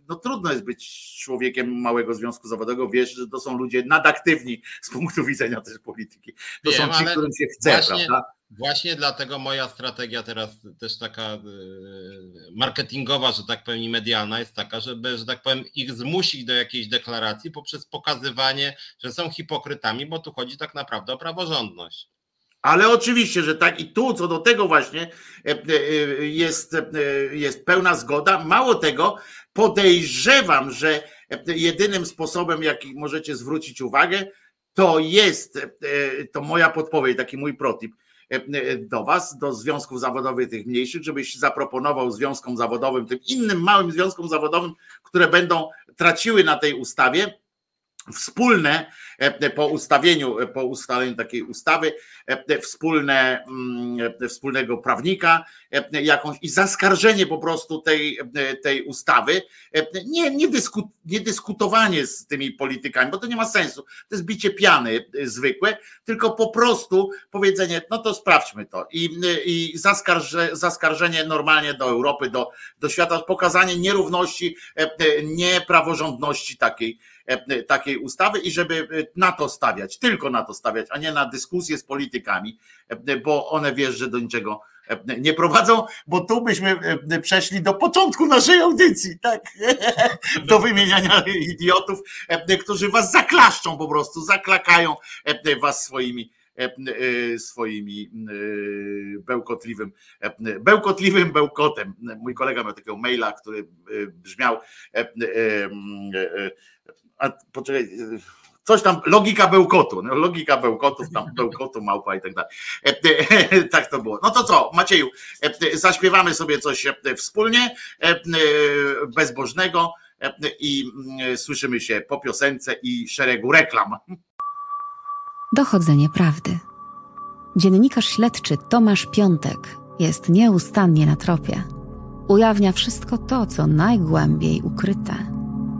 no trudno jest być człowiekiem małego związku zawodowego, wiesz, że to są ludzie nadaktywni z punktu widzenia też polityki. To Wiem, są ci, którym się chce, właśnie- prawda? Właśnie dlatego moja strategia teraz też taka y, marketingowa, że tak powiem, i medialna jest taka, żeby, że tak powiem, ich zmusić do jakiejś deklaracji poprzez pokazywanie, że są hipokrytami, bo tu chodzi tak naprawdę o praworządność. Ale oczywiście, że tak i tu co do tego właśnie e, e, jest, e, jest pełna zgoda. Mało tego, podejrzewam, że jedynym sposobem, jaki możecie zwrócić uwagę, to jest, to moja podpowiedź, taki mój protip do Was, do związków zawodowych tych mniejszych, żebyś zaproponował związkom zawodowym, tym innym małym związkom zawodowym, które będą traciły na tej ustawie, wspólne e, po ustawieniu, e, po ustaleniu takiej ustawy, e, wspólne, mm, e, wspólnego prawnika e, jakąś i zaskarżenie po prostu tej, e, tej ustawy, e, nie, nie, dysku, nie dyskutowanie z tymi politykami, bo to nie ma sensu, to jest bicie piany e, zwykłe, tylko po prostu powiedzenie, no to sprawdźmy to. I, i zaskarże, zaskarżenie normalnie do Europy, do, do świata, pokazanie nierówności, e, e, niepraworządności takiej, e, takiej ustawy i żeby e, na to stawiać, tylko na to stawiać, a nie na dyskusję z politykami, e, bo one wiesz, że do niczego e, nie prowadzą, bo tu byśmy e, przeszli do początku naszej audycji, tak? Do wymieniania idiotów, e, którzy was zaklaszczą po prostu, zaklakają e, was swoimi e, e, swoimi e, bełkotliwym, e, bełkotliwym bełkotem. Mój kolega miał takiego maila, który e, brzmiał e, e, e, a poczekaj, coś tam, logika bełkotu, no, logika bełkotów, tam bełkotu, małpa i tak dalej. E, Tak to było. No to co, Macieju, e, zaśpiewamy sobie coś e, wspólnie, bezbożnego i mm, słyszymy się po piosence i szeregu reklam. Dochodzenie prawdy. Dziennikarz śledczy Tomasz Piątek jest nieustannie na tropie. Ujawnia wszystko to, co najgłębiej ukryte.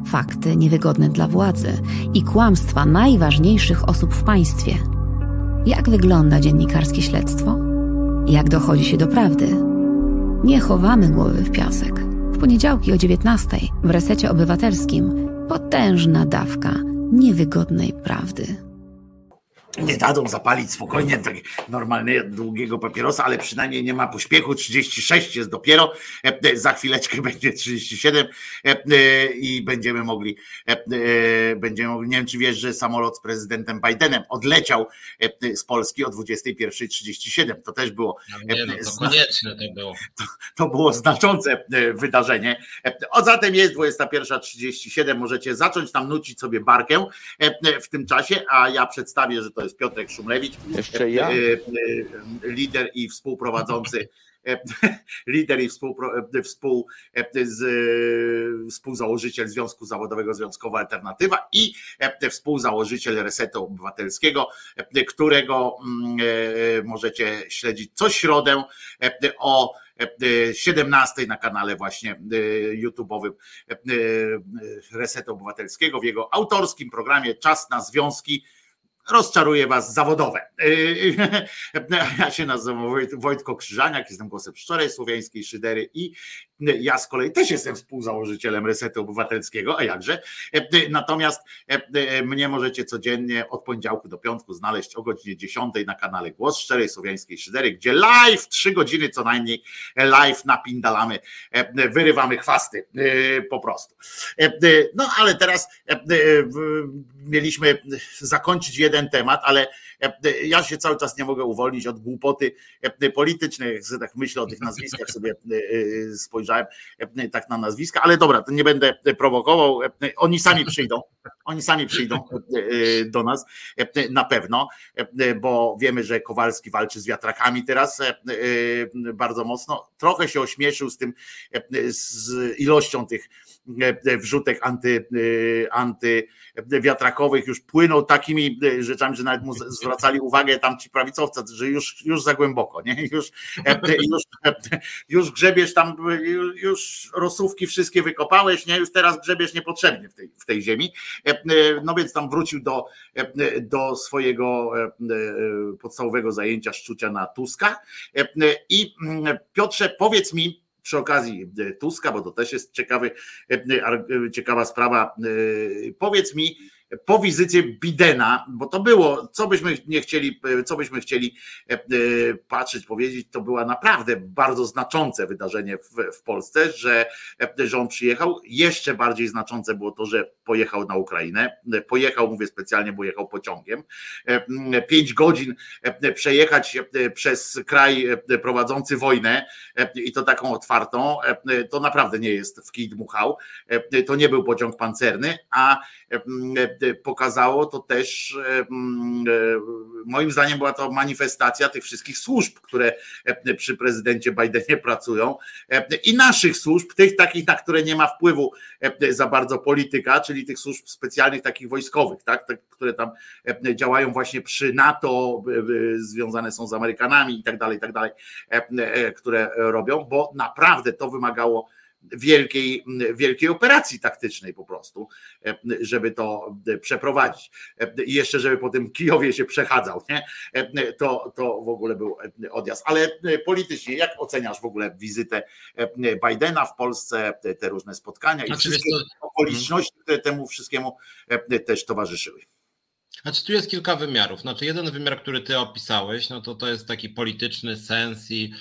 Fakty niewygodne dla władzy i kłamstwa najważniejszych osób w państwie. Jak wygląda dziennikarskie śledztwo? Jak dochodzi się do prawdy? Nie chowamy głowy w piasek. W poniedziałki o 19 w resecie obywatelskim potężna dawka niewygodnej prawdy. Nie dadzą zapalić spokojnie tak normalnego, długiego papierosa, ale przynajmniej nie ma pośpiechu. 36 jest dopiero, e, e, za chwileczkę będzie 37 e, i będziemy mogli, będziemy mogli, nie wiem czy wiesz, że samolot z prezydentem Bidenem odleciał z Polski o 21.37. To też było No nie, no to koniecznie to było. to było znaczące wydarzenie. O zatem jest 21.37, możecie zacząć tam nucić sobie barkę w tym czasie, a ja przedstawię, że to jest Piotrek Szumlewicz, Jeszcze ja? e, e, lider i współprowadzący e, lider i współpro, e, współ, e, z, e, współzałożyciel Związku Zawodowego Związkowa Alternatywa i e, współzałożyciel Resetu Obywatelskiego, e, którego mm, e, możecie śledzić co środę e, o 17 na kanale właśnie e, YouTube'owym e, Resetu Obywatelskiego w jego autorskim programie Czas na Związki rozczaruje was zawodowe. Ja się nazywam Wojtko Krzyżaniak, jestem głosem Szczerej Słowiańskiej Szydery i ja z kolei też jestem współzałożycielem Resetu Obywatelskiego, a jakże. Natomiast mnie możecie codziennie od poniedziałku do piątku znaleźć o godzinie 10 na kanale Głos Szczerej Słowiańskiej Szydery, gdzie live, trzy godziny co najmniej live napindalamy, wyrywamy chwasty po prostu. No ale teraz mieliśmy zakończyć jeden temat, ale ja się cały czas nie mogę uwolnić od głupoty politycznej, jak tak myślę o tych nazwiskach, sobie spojrzałem tak na nazwiska, ale dobra, to nie będę prowokował, oni sami przyjdą, oni sami przyjdą do nas na pewno, bo wiemy, że Kowalski walczy z wiatrakami teraz bardzo mocno, trochę się ośmieszył z tym, z ilością tych wrzutek anty, antywiatrakowych, już płynął takimi rzeczami, że nawet mu zwracali uwagę tam ci prawicowcy, że już, już za głęboko, nie? Już, już, już grzebiesz tam, już rosówki wszystkie wykopałeś, nie? Już teraz grzebiesz niepotrzebnie w tej, w tej ziemi. No więc tam wrócił do, do swojego podstawowego zajęcia szczucia na Tuska. I Piotrze, powiedz mi, przy okazji Tuska, bo to też jest ciekawy, ciekawa sprawa. Powiedz mi, po wizycie Bidena, bo to było, co byśmy nie chcieli, co byśmy chcieli e, e, patrzeć, powiedzieć, to było naprawdę bardzo znaczące wydarzenie w, w Polsce, że, e, że on przyjechał. Jeszcze bardziej znaczące było to, że pojechał na Ukrainę. Pojechał, mówię specjalnie, bo jechał pociągiem. Pięć godzin przejechać przez kraj prowadzący wojnę i to taką otwartą, to naprawdę nie jest w kij dmuchał. To nie był pociąg pancerny, a pokazało to też, e, moim zdaniem była to manifestacja tych wszystkich służb, które e, przy prezydencie Bidenie pracują e, i naszych służb, tych takich, na które nie ma wpływu za bardzo polityka, czyli tych służb specjalnych, takich wojskowych, tak, które tam działają właśnie przy NATO, związane są z Amerykanami i tak dalej, i tak dalej, które robią, bo naprawdę to wymagało wielkiej, wielkiej operacji taktycznej po prostu, żeby to przeprowadzić. I jeszcze, żeby po tym Kijowie się przechadzał, nie? To, to w ogóle był odjazd. Ale politycznie, jak oceniasz w ogóle wizytę Bidena w Polsce, te różne spotkania i znaczy, wszystkie to... okoliczności, które temu wszystkiemu też towarzyszyły? Znaczy tu jest kilka wymiarów. Znaczy jeden wymiar, który ty opisałeś, no to to jest taki polityczny sens i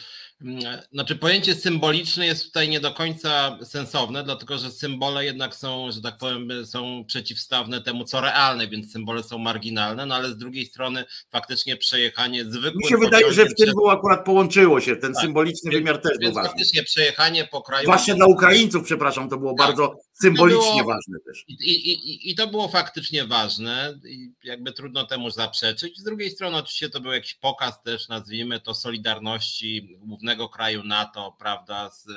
znaczy pojęcie symboliczne jest tutaj nie do końca sensowne, dlatego że symbole jednak są, że tak powiem, są przeciwstawne temu, co realne, więc symbole są marginalne, no ale z drugiej strony faktycznie przejechanie zwykłym Mi się wydaje, że w tym było akurat połączyło się, ten tak, symboliczny więc, wymiar też więc był ważny. faktycznie przejechanie po kraju... Właśnie dla Ukraińców, przepraszam, to było tak. bardzo symbolicznie było, ważne też. I, i, I to było faktycznie ważne jakby trudno temu zaprzeczyć. Z drugiej strony oczywiście to był jakiś pokaz też, nazwijmy to, solidarności głównego kraju NATO, prawda, z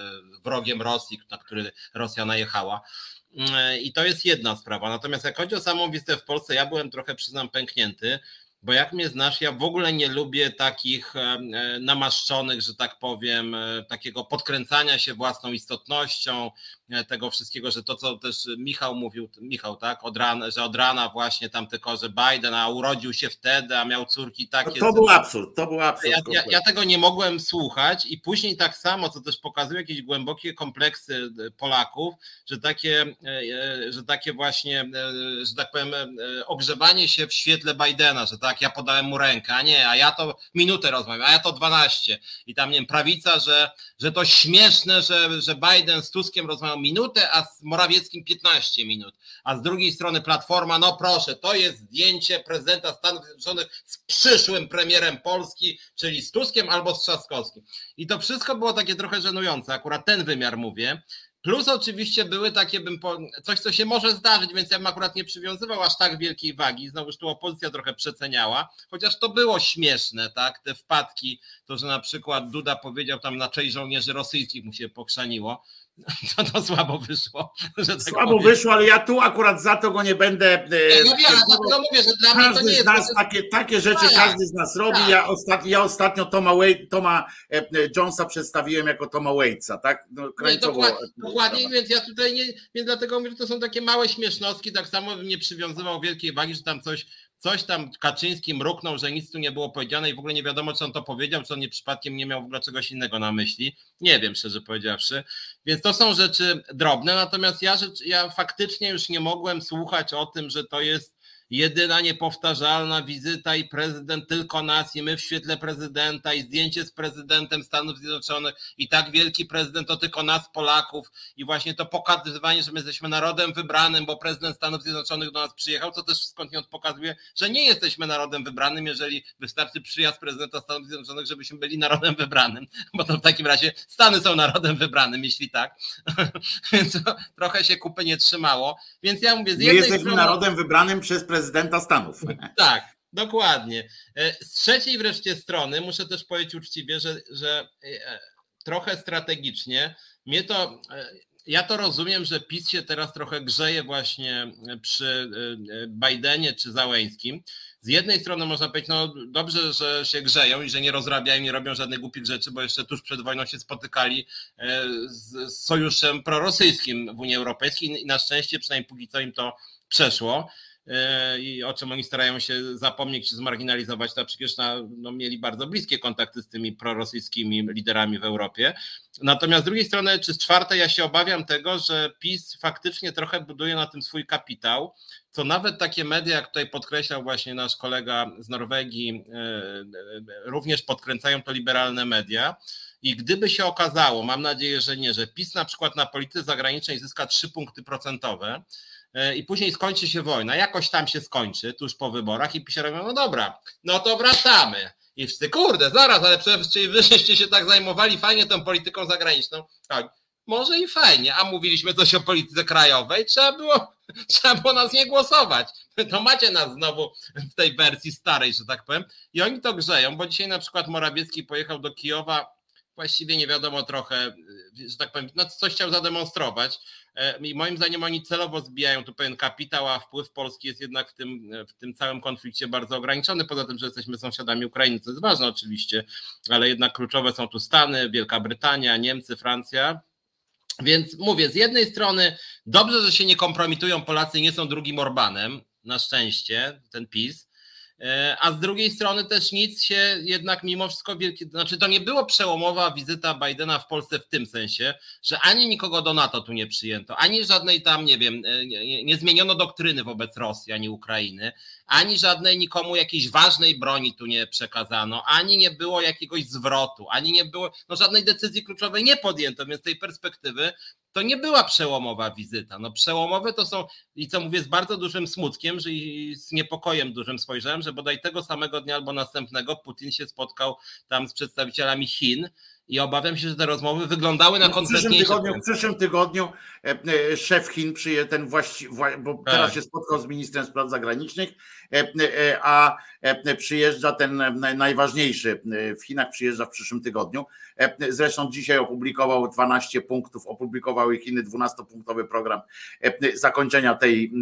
wrogiem Rosji, na który Rosja najechała. I to jest jedna sprawa. Natomiast jak chodzi o samą wizytę w Polsce, ja byłem trochę, przyznam, pęknięty, bo jak mnie znasz, ja w ogóle nie lubię takich e, e, namaszczonych, że tak powiem, e, takiego podkręcania się własną istotnością, tego wszystkiego, że to, co też Michał mówił, Michał, tak, od rana, że od rana właśnie tam tylko, że Biden, a urodził się wtedy, a miał córki takie. No to był absurd, to był absurd. Ja, ja, ja, tego nie mogłem słuchać i później tak samo, co też pokazuje jakieś głębokie kompleksy Polaków, że takie, że takie właśnie, że tak powiem, ogrzewanie się w świetle Bidena, że tak, ja podałem mu rękę, a nie, a ja to minutę rozmawiam, a ja to 12 i tam, nie wiem, prawica, że, że to śmieszne, że, że Biden z Tuskiem rozmawiał minutę, a z Morawieckim 15 minut. A z drugiej strony Platforma, no proszę, to jest zdjęcie prezydenta Stanów Zjednoczonych z przyszłym premierem Polski, czyli z Tuskiem albo z Trzaskowskim. I to wszystko było takie trochę żenujące, akurat ten wymiar mówię. Plus oczywiście były takie, bym po, coś, co się może zdarzyć, więc ja bym akurat nie przywiązywał aż tak wielkiej wagi. Znowuż tu opozycja trochę przeceniała, chociaż to było śmieszne, tak? Te wpadki, to, że na przykład Duda powiedział tam na część żołnierzy rosyjskich mu się pokrzaniło. To, to słabo wyszło. Tak słabo powiem. wyszło, ale ja tu akurat za to go nie będę. E, ja wiem, dlatego mówię, że dla każdy mnie to nie z nas takie, takie rzeczy każdy z nas robi. Tak. Ja, ostatnio, ja ostatnio Toma, Wade, Toma e, Jonesa przedstawiłem jako Toma Waitsa, tak? No, nie, dokładnie, dokładnie więc ja tutaj nie, więc dlatego mówię, że to są takie małe śmiesznostki, tak samo bym nie przywiązywał wielkiej wagi, że tam coś coś tam Kaczyński mruknął, że nic tu nie było powiedziane i w ogóle nie wiadomo, czy on to powiedział, czy on nie przypadkiem nie miał w ogóle czegoś innego na myśli. Nie wiem, szczerze powiedziawszy. Więc to są rzeczy drobne, natomiast ja, ja faktycznie już nie mogłem słuchać o tym, że to jest jedyna niepowtarzalna wizyta i prezydent tylko nas i my w świetle prezydenta i zdjęcie z prezydentem Stanów Zjednoczonych i tak wielki prezydent to tylko nas Polaków i właśnie to pokazywanie, że my jesteśmy narodem wybranym, bo prezydent Stanów Zjednoczonych do nas przyjechał, to też skądinąd pokazuje, że nie jesteśmy narodem wybranym, jeżeli wystarczy przyjazd prezydenta Stanów Zjednoczonych, żebyśmy byli narodem wybranym, bo to w takim razie Stany są narodem wybranym, jeśli tak. Więc trochę się kupy nie trzymało. Więc ja mówię, z jednej My jesteśmy strony... narodem wybranym przez prezydenta prezydenta Stanów. Tak, dokładnie. E, z trzeciej wreszcie strony muszę też powiedzieć uczciwie, że, że e, trochę strategicznie mnie to. E, ja to rozumiem, że PiS się teraz trochę grzeje właśnie przy Bidenie czy Załęskim. Z jednej strony można powiedzieć, no dobrze, że się grzeją i że nie rozrabiają, nie robią żadnych głupich rzeczy, bo jeszcze tuż przed wojną się spotykali z sojuszem prorosyjskim w Unii Europejskiej i na szczęście przynajmniej póki co im to przeszło. E, i o czym oni starają się zapomnieć, zmarginalizować, to przecież na, no, mieli bardzo bliskie kontakty z tymi prorosyjskimi liderami w Europie. Natomiast z drugiej strony, czy z czwartej, ja się obawiam tego, że PiS faktycznie trochę buduje na tym swój kapitał, co nawet takie media, jak tutaj podkreślał właśnie nasz kolega z Norwegii, e, e, również podkręcają to liberalne media. I gdyby się okazało, mam nadzieję, że nie, że PiS na przykład na polityce zagranicznej zyska 3 punkty procentowe, i później skończy się wojna, jakoś tam się skończy tuż po wyborach i pisze no dobra, no to wracamy. I wszyscy, kurde, zaraz, ale przecież wy żeście się tak zajmowali fajnie tą polityką zagraniczną. Tak, może i fajnie, a mówiliśmy coś o polityce krajowej, trzeba było, trzeba było nas nie głosować. To macie nas znowu w tej wersji starej, że tak powiem. I oni to grzeją, bo dzisiaj na przykład Morawiecki pojechał do Kijowa właściwie nie wiadomo trochę, że tak powiem, no coś chciał zademonstrować. E, I moim zdaniem oni celowo zbijają tu pewien kapitał, a wpływ Polski jest jednak w tym, w tym całym konflikcie bardzo ograniczony. Poza tym, że jesteśmy sąsiadami Ukrainy, co jest ważne oczywiście, ale jednak kluczowe są tu Stany, Wielka Brytania, Niemcy, Francja. Więc mówię, z jednej strony dobrze, że się nie kompromitują Polacy, nie są drugim Orbanem, na szczęście, ten PiS. E, a z drugiej strony też nic się jednak mimo wszystko wielkie, znaczy to nie było przełomowa wizyta Bidena w Polsce w tym sensie, że ani nikogo do NATO tu nie przyjęto, ani żadnej tam, nie wiem, e, nie, nie zmieniono doktryny wobec Rosji ani Ukrainy, ani żadnej nikomu jakiejś ważnej broni tu nie przekazano, ani nie było jakiegoś zwrotu, ani nie było, no żadnej decyzji kluczowej nie podjęto, więc z tej perspektywy to nie była przełomowa wizyta. No przełomowe to są, i co mówię z bardzo dużym smutkiem, że i z niepokojem dużym spojrzałem, że bodaj tego samego dnia albo następnego Putin się spotkał tam z przedstawicielami Chin, i obawiam się, że te rozmowy wyglądały na konkretniejsze. W przyszłym tygodniu, w przyszłym tygodniu szef Chin przyje ten właści, bo tak. teraz się spotkał z ministrem spraw zagranicznych, a przyjeżdża ten najważniejszy w Chinach, przyjeżdża w przyszłym tygodniu. Zresztą dzisiaj opublikował 12 punktów, opublikowały Chiny 12-punktowy program zakończenia tej,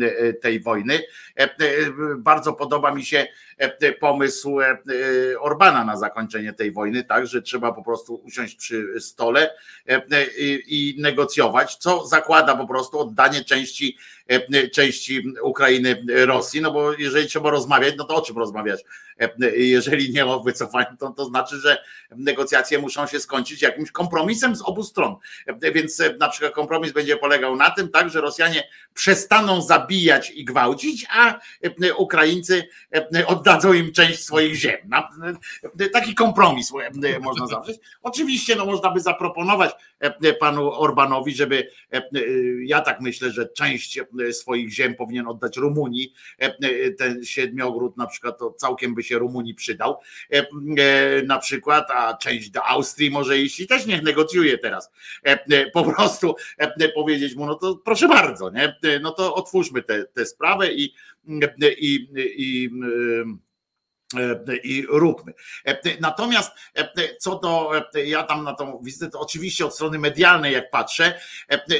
tej wojny. Bardzo podoba mi się pomysł Orbana na zakończenie tej wojny, tak, że trzeba po prostu usiąść przy stole i negocjować, co zakłada po prostu oddanie części E, części Ukrainy Rosji, no bo jeżeli trzeba rozmawiać, no to o czym rozmawiać? Jeżeli nie o wycofaniu, to, to znaczy, że negocjacje muszą się skończyć jakimś kompromisem z obu stron. Więc na przykład kompromis będzie polegał na tym, tak, że Rosjanie przestaną zabijać i gwałcić, a Ukraińcy oddadzą im część swoich ziem. Taki kompromis można zawrzeć. Oczywiście no, można by zaproponować panu Orbanowi, żeby ja tak myślę, że część swoich ziem powinien oddać Rumunii. Ten siedmiogród na przykład to całkiem by się Rumunii przydał na przykład, a część do Austrii może iść i też niech negocjuje teraz. Po prostu powiedzieć mu, no to proszę bardzo, nie? no to otwórzmy tę sprawę i, i, i E, i róbmy. E, natomiast e, co do, ja tam na tą wizytę, to oczywiście od strony medialnej jak patrzę,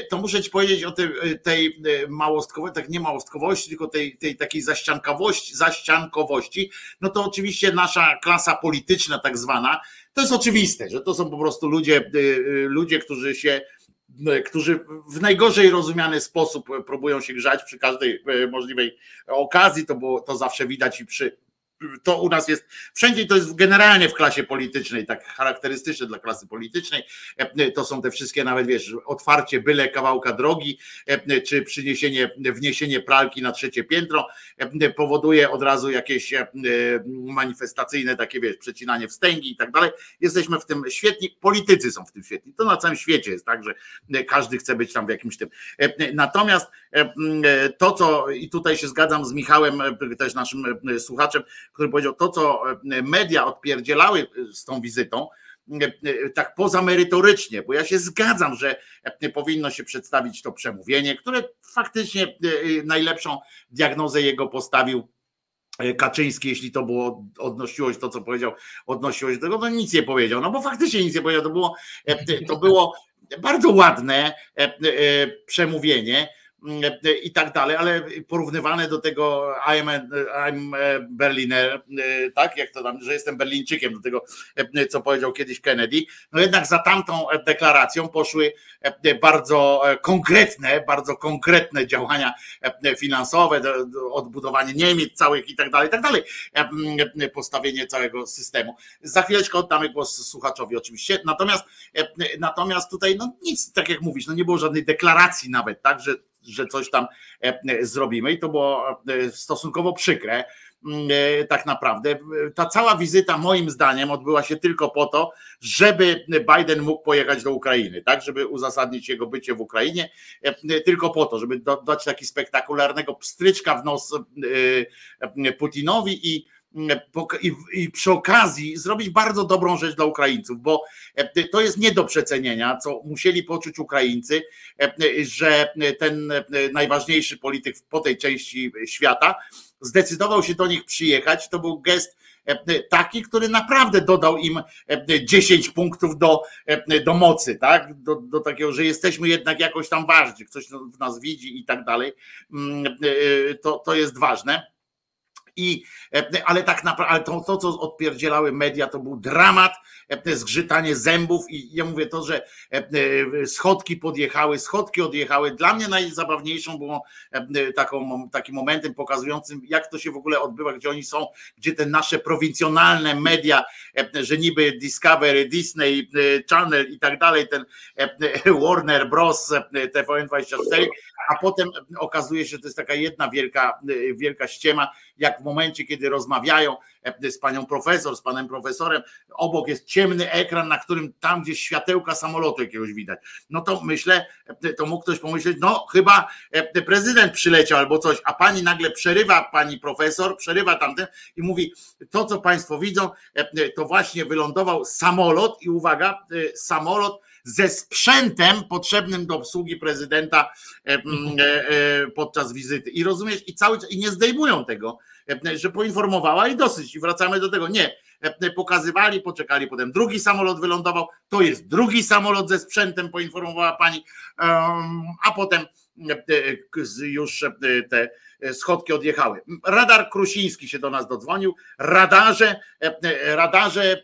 to muszę ci powiedzieć o tej, tej małostkowości, tak nie małostkowości, tylko tej, tej takiej zaściankowości, zaściankowości, no to oczywiście nasza klasa polityczna tak zwana, to jest oczywiste, że to są po prostu ludzie, ludzie, którzy się którzy w najgorzej rozumiany sposób próbują się grzać przy każdej możliwej okazji. To było to zawsze widać i przy to u nas jest wszędzie to jest generalnie w klasie politycznej, tak charakterystyczne dla klasy politycznej. To są te wszystkie, nawet wiesz, otwarcie byle kawałka drogi, czy przyniesienie, wniesienie pralki na trzecie piętro powoduje od razu jakieś manifestacyjne takie, wiesz, przecinanie wstęgi i tak dalej. Jesteśmy w tym świetni, politycy są w tym świetni. To na całym świecie jest tak, że każdy chce być tam w jakimś tym. Natomiast to, co i tutaj się zgadzam z Michałem, też naszym słuchaczem, który powiedział to, co e, media odpierdzielały z tą wizytą, e, e, tak poza merytorycznie, bo ja się zgadzam, że powinno się przedstawić to przemówienie, które faktycznie najlepszą diagnozę jego postawił Kaczyński, jeśli to było, odnosiło się to, co powiedział, odnosiło się do tego, to nic nie powiedział, no bo faktycznie nic nie powiedział, to było, to było bardzo ładne przemówienie, i tak dalej, ale porównywane do tego I'm, I'm Berliner, tak, jak to tam, że jestem Berlińczykiem, do tego, co powiedział kiedyś Kennedy, no jednak za tamtą deklaracją poszły bardzo konkretne, bardzo konkretne działania finansowe, odbudowanie Niemiec całych i tak dalej, i tak dalej, postawienie całego systemu. Za chwileczkę oddamy głos słuchaczowi oczywiście, natomiast natomiast tutaj no nic, tak jak mówisz, no nie było żadnej deklaracji nawet, tak, że że coś tam e, e, zrobimy. I to było e, stosunkowo przykre. Mm, tak naprawdę. Ta cała wizyta, moim zdaniem, odbyła się tylko po to, żeby Biden mógł pojechać do Ukrainy, tak, żeby uzasadnić jego bycie w Ukrainie, tylko po to, żeby dać taki spektakularnego pstryczka w nos Putinowi i i, przy okazji zrobić bardzo dobrą rzecz dla Ukraińców, bo e, to jest nie do przecenienia, co musieli poczuć Ukraińcy, e, że ten e, najważniejszy polityk po tej części świata zdecydował się do nich przyjechać. To był gest taki, który naprawdę dodał im 10 punktów do, do mocy, tak? Do, do takiego, że jesteśmy jednak jakoś tam ważni, ktoś w nas widzi i tak dalej. Mm, to, to jest ważne. I, e, ale tak naprawdę, to, to, co odpierdzielały media, to był dramat, e, zgrzytanie zębów i ja mówię to, że e, schodki podjechały, schodki odjechały. Dla mnie najzabawniejszą było taką, takim momentem pokazującym, jak to się w ogóle odbywa, gdzie oni są, gdzie te nasze prowincjonalne media, że niby Discovery, Disney, Channel i tak dalej, ten Warner Bros, TVN24, a potem okazuje się, że to jest taka jedna wielka, wielka ściema, jak w momencie, kiedy rozmawiają e, z panią profesor, z panem profesorem, obok jest ciemny ekran, na którym tam gdzieś światełka samolotu jakiegoś widać. No to myślę, e, to mógł ktoś pomyśleć, no chyba prezydent przyleciał albo coś, a pani nagle przerywa pani profesor, przerywa tamten i mówi, to co państwo widzą, to właśnie wylądował samolot i uwaga, samolot ze sprzętem potrzebnym do obsługi prezydenta podczas wizyty. I rozumiesz, i cały i nie zdejmują tego, że poinformowała i dosyć. I wracamy do tego. Nie. Pokazywali, poczekali, potem drugi samolot wylądował. To jest drugi samolot ze sprzętem, poinformowała pani, a potem już te schodki odjechały. Radar Krusiński się do nas dodzwonił. Radarze, radarze,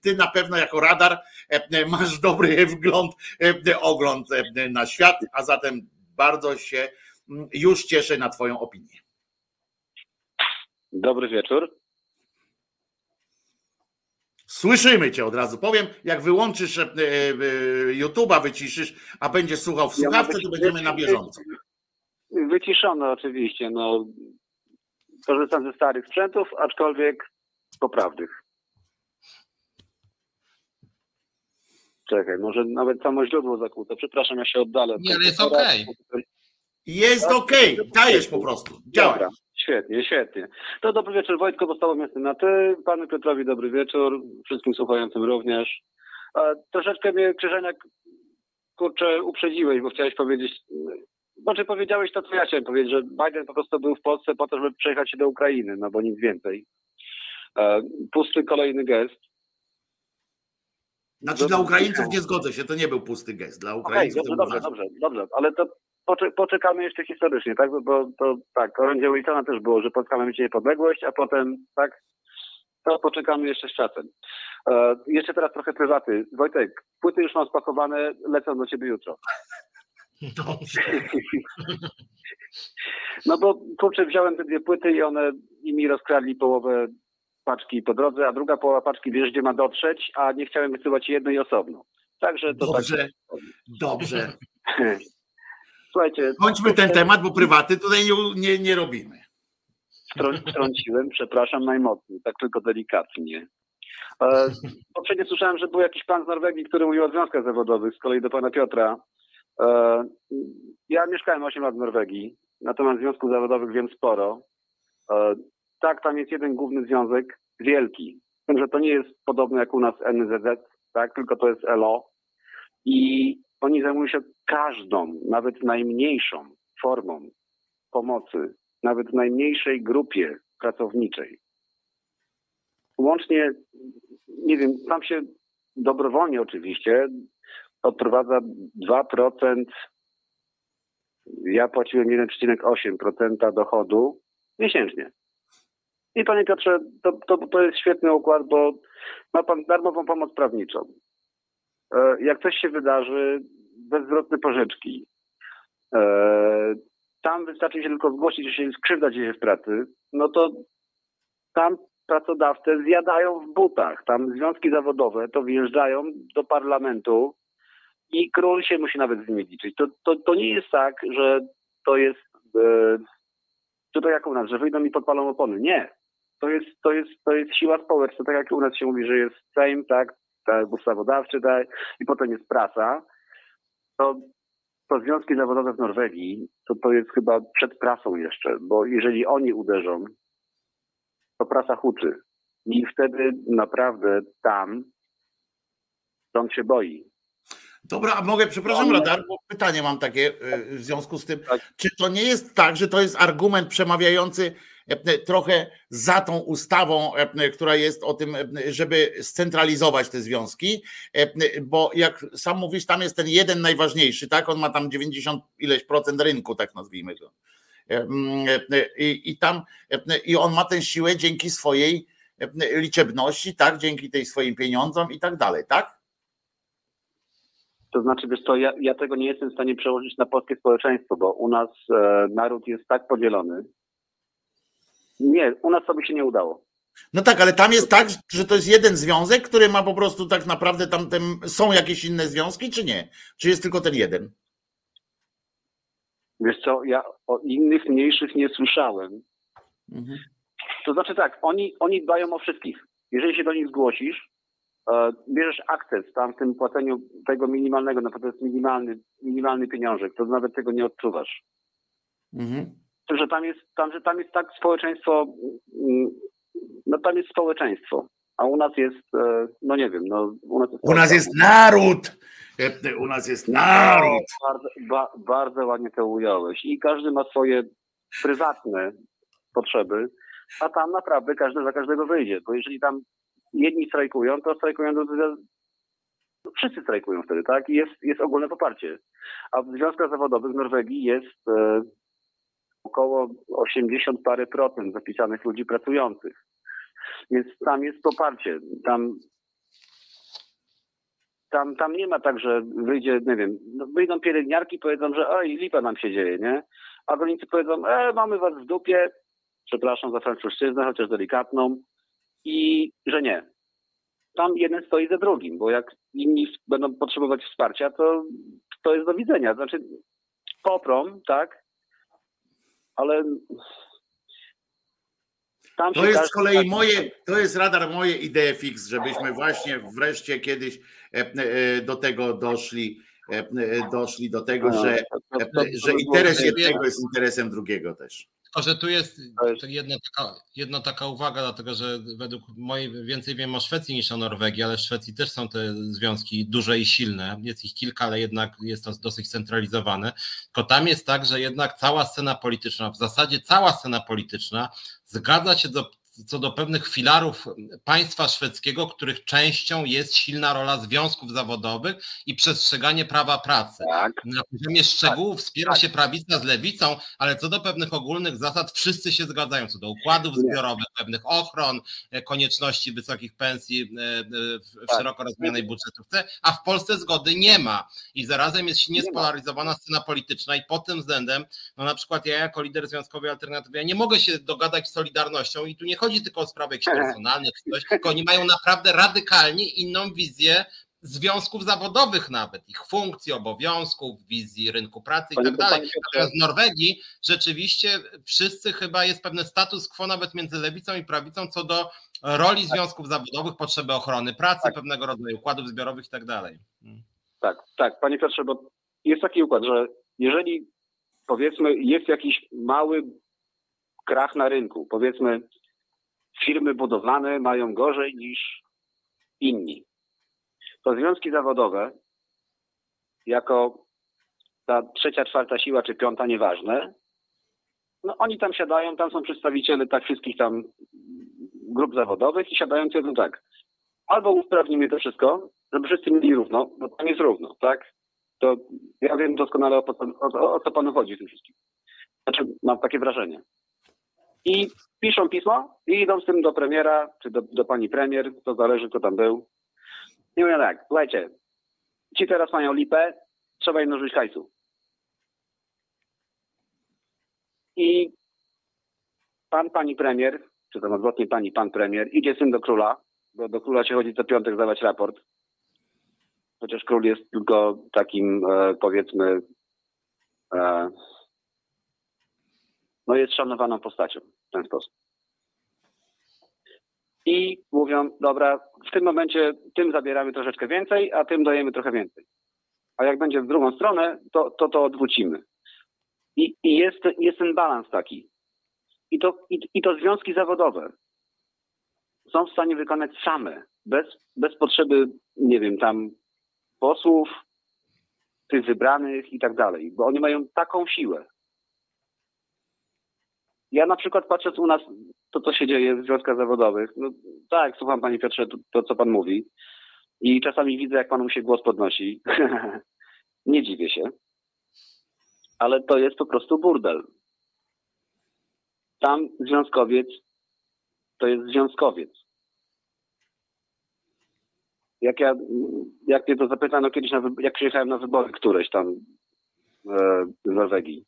ty na pewno jako radar masz dobry wgląd, ogląd na świat, a zatem bardzo się już cieszę na Twoją opinię. Dobry wieczór. Słyszymy cię od razu. Powiem, jak wyłączysz e, e, YouTube'a, wyciszysz, a będziesz słuchał w słuchawce, to będziemy na bieżąco. Wyciszone oczywiście. No, korzystam ze starych sprzętów, aczkolwiek poprawnych. Czekaj, może nawet samo źródło zakłute. Przepraszam, ja się oddalę. Nie, ale jest okej. Okay. Jest okej, okay. dajesz po prostu. Działa. Świetnie, świetnie. To dobry wieczór Wojtko, postawą jestem na ty. Panu Piotrowi dobry wieczór, wszystkim słuchającym również. E, troszeczkę mnie Krzyżeniak, kurczę, uprzedziłeś, bo chciałeś powiedzieć, znaczy powiedziałeś to, co ja chciałem powiedzieć, że Biden po prostu był w Polsce po to, żeby przejechać się do Ukrainy, no bo nic więcej. E, pusty kolejny gest. Znaczy dla Ukraińców nie zgodzę się, to nie był pusty gest. Dla Ukraińców okay, dobrze, dobrze, dobrze, dobrze, ale to poczekamy jeszcze historycznie, tak? Bo to tak, orędzie Wilsona też było, że Polska ma mieć niepodległość, a potem tak, to poczekamy jeszcze z czasem. E, jeszcze teraz trochę prywaty. Wojtek, płyty już mam spakowane, lecą do ciebie jutro. Dobrze. No bo kurczę, wziąłem te dwie płyty i one i mi rozkradli połowę paczki po drodze, a druga połowa paczki wiesz, gdzie ma dotrzeć, a nie chciałem wysyłać jednej osobno. Także to Dobrze, tak. dobrze. Słuchajcie, Kończmy ten temat, bo prywaty tutaj nie, nie, nie robimy. Trą- Trąciłem, przepraszam najmocniej, tak tylko delikatnie. E, poprzednio słyszałem, że był jakiś pan z Norwegii, który mówił o związkach zawodowych, z kolei do pana Piotra. E, ja mieszkałem 8 lat w Norwegii, na temat związków zawodowych wiem sporo. E, tak, tam jest jeden główny związek, wielki. Tym, że to nie jest podobne jak u nas NZZ, tak, tylko to jest LO. I oni zajmują się każdą, nawet najmniejszą formą pomocy nawet najmniejszej grupie pracowniczej. Łącznie, nie wiem, tam się dobrowolnie oczywiście odprowadza 2%, ja płaciłem 1,8% dochodu miesięcznie. I panie Piotrze, to, to, to jest świetny układ, bo ma pan darmową pomoc prawniczą. E, Jak coś się wydarzy, bezzwrotne pożyczki. E, tam wystarczy się tylko zgłosić, że się skrzywda dzieje w pracy, no to tam pracodawcę zjadają w butach. Tam związki zawodowe to wjeżdżają do parlamentu i król się musi nawet z nimi liczyć. To, to, to nie jest tak, że to jest e, tutaj jak u nas, że wyjdą i podpalą opony. Nie. To jest, to jest, to jest siła społeczna, tak jak u nas się mówi, że jest Sejm, tak, tak ustawodawczy, tak, i potem jest prasa. To to związki zawodowe w Norwegii, to to jest chyba przed prasą jeszcze, bo jeżeli oni uderzą, to prasa huczy. I wtedy naprawdę tam on się boi. Dobra, a mogę, przepraszam, No, radar, bo pytanie mam takie y, w związku z tym. Tak. Czy to nie jest tak, że to jest argument przemawiający e, trochę za tą ustawą, e, która jest o tym, e, żeby scentralizować te związki? Bo jak sam mówisz, tam jest ten jeden najważniejszy, tak? On ma tam 90 ileś procent rynku, tak nazwijmy go. I, i tam i on ma tę siłę dzięki swojej liczebności, tak? Dzięki tej swoim pieniądzom i tak dalej, tak? To znaczy, wiesz co, ja, ja tego nie jestem w stanie przełożyć na polskie społeczeństwo, bo u nas e, naród jest tak podzielony. Nie, u nas sobie się nie udało. No tak, ale tam jest tak, że to jest jeden związek, który ma po prostu tak naprawdę tam tem, są jakieś inne związki, czy nie? Czy jest tylko ten jeden? Wiesz co, ja o innych mniejszych nie słyszałem. Mhm. To znaczy tak, oni, oni dbają o wszystkich. Jeżeli się do nich zgłosisz, bierzesz akces tam w tym płaceniu tego minimalnego, na to jest minimalny, minimalny pieniążek, to nawet tego nie odczuwasz. Mhm. Że tam jest, tam, że tam jest tak społeczeństwo, mm, no tam jest społeczeństwo, a u nas jest, e, no nie wiem, no u nas jest... U nas jest naród! E, U nas jest naród! Bardzo, ba, bardzo ładnie to ująłeś. I każdy ma swoje prywatne potrzeby, a tam naprawdę każdy za każdego wyjdzie. Bo jeżeli tam jedni strajkują, to strajkują do, do, wszyscy strajkują wtedy, tak? I jest, jest ogólne poparcie. A w związkach zawodowych w Norwegii jest e, około 80 parę procent zapisanych ludzi pracujących. Więc tam jest poparcie. Tam tam, tam nie ma tak, że wyjdzie, nie wiem, no wyjdą pielęgniarki powiedzą, że oj, lipa nam się dzieje, nie? A rolnicy powiedzą, e, mamy was w dupie, przepraszam za francuszczyznę, chociaż delikatną, i że nie. Tam jeden stoi za drugim, bo jak inni będą potrzebować wsparcia, to to jest do widzenia. Znaczy, poprą, tak, ale tam To jest z kolei moje, to jest radar moje idee fix, żebyśmy właśnie wreszcie kiedyś e, e, do tego doszli, e, doszli do tego, No, że, że interes jednego jest interesem drugiego też. Tylko, że tu jest jest- jedna, taka, jedna taka uwaga, dlatego że według mojej więcej wiem o Szwecji niż o Norwegii, ale w Szwecji też są te związki duże i silne. Jest ich kilka, ale jednak jest to dosyć centralizowane. Tylko tam jest tak, że jednak cała scena polityczna, w zasadzie cała scena polityczna zgadza się do, co do pewnych filarów państwa szwedzkiego, których częścią jest silna rola związków zawodowych i przestrzeganie prawa pracy. Tak. Na poziomie szczegółów wspiera się prawica z lewicą, ale co do pewnych ogólnych zasad wszyscy się zgadzają, co do układów zbiorowych, pewnych ochron, e, konieczności wysokich pensji e, e, w Tak. szeroko rozumianej budżetówce, a w Polsce zgody nie ma. I zarazem jest Nie ma. niespolaryzowana scena polityczna i pod tym względem, no na przykład ja jako lider Związkowej Alternatywy, ja nie mogę się dogadać z Solidarnością i tu nie chodzi tylko o sprawy jakieś personalne czy coś, tylko oni mają naprawdę radykalnie inną wizję związków zawodowych nawet, ich funkcji, obowiązków, wizji rynku pracy i tak dalej. Natomiast w Norwegii rzeczywiście wszyscy chyba jest pewien status quo nawet między lewicą i prawicą co do roli związków zawodowych, potrzeby ochrony pracy, Tak. pewnego rodzaju układów zbiorowych i tak dalej. Mm. Tak, tak, panie Piotrze, bo jest taki układ, że jeżeli powiedzmy jest jakiś mały krach na rynku, powiedzmy firmy budowlane mają gorzej niż inni, to związki zawodowe jako ta trzecia, czwarta siła czy piąta, nieważne, no oni tam siadają, tam są przedstawiciele tak wszystkich tam grup zawodowych i siadają i twierdzą tak, albo usprawnimy to wszystko, żeby wszyscy mieli równo, bo tam jest równo, tak? To ja wiem doskonale o, o, o, o co panu chodzi w tym wszystkim. Znaczy, mam takie wrażenie. I piszą pismo i idą z tym do premiera, czy do, do pani premier, to zależy kto tam był. I mówią tak, słuchajcie, ci teraz mają lipę, trzeba im nożyć hajsu. I pan, pani premier, czy tam odwrotnie pani, pan premier, idzie tym do króla, bo do króla się chodzi co piątek zdawać raport. Chociaż król jest tylko takim, e, powiedzmy, e, no jest szanowaną postacią w ten sposób. I mówią, dobra, w tym momencie tym zabieramy troszeczkę więcej, a tym dajemy trochę więcej. A jak będzie w drugą stronę, to to, to odwrócimy. I, i jest, jest ten balans taki. I to, i, I to związki zawodowe są w stanie wykonać same, bez, bez potrzeby, nie wiem, tam posłów, tych wybranych i tak dalej, bo oni mają taką siłę. Ja na przykład patrząc u nas, to co się dzieje w związkach zawodowych, no tak, słucham Panie Piotrze, to, to co Pan mówi i czasami widzę, jak Panu się głos podnosi. Nie dziwię się, ale to jest po prostu burdel. Tam związkowiec to jest związkowiec. Jak ja, jak mnie to zapytano kiedyś, na, jak przyjechałem na wybory któreś tam e, w Norwegii.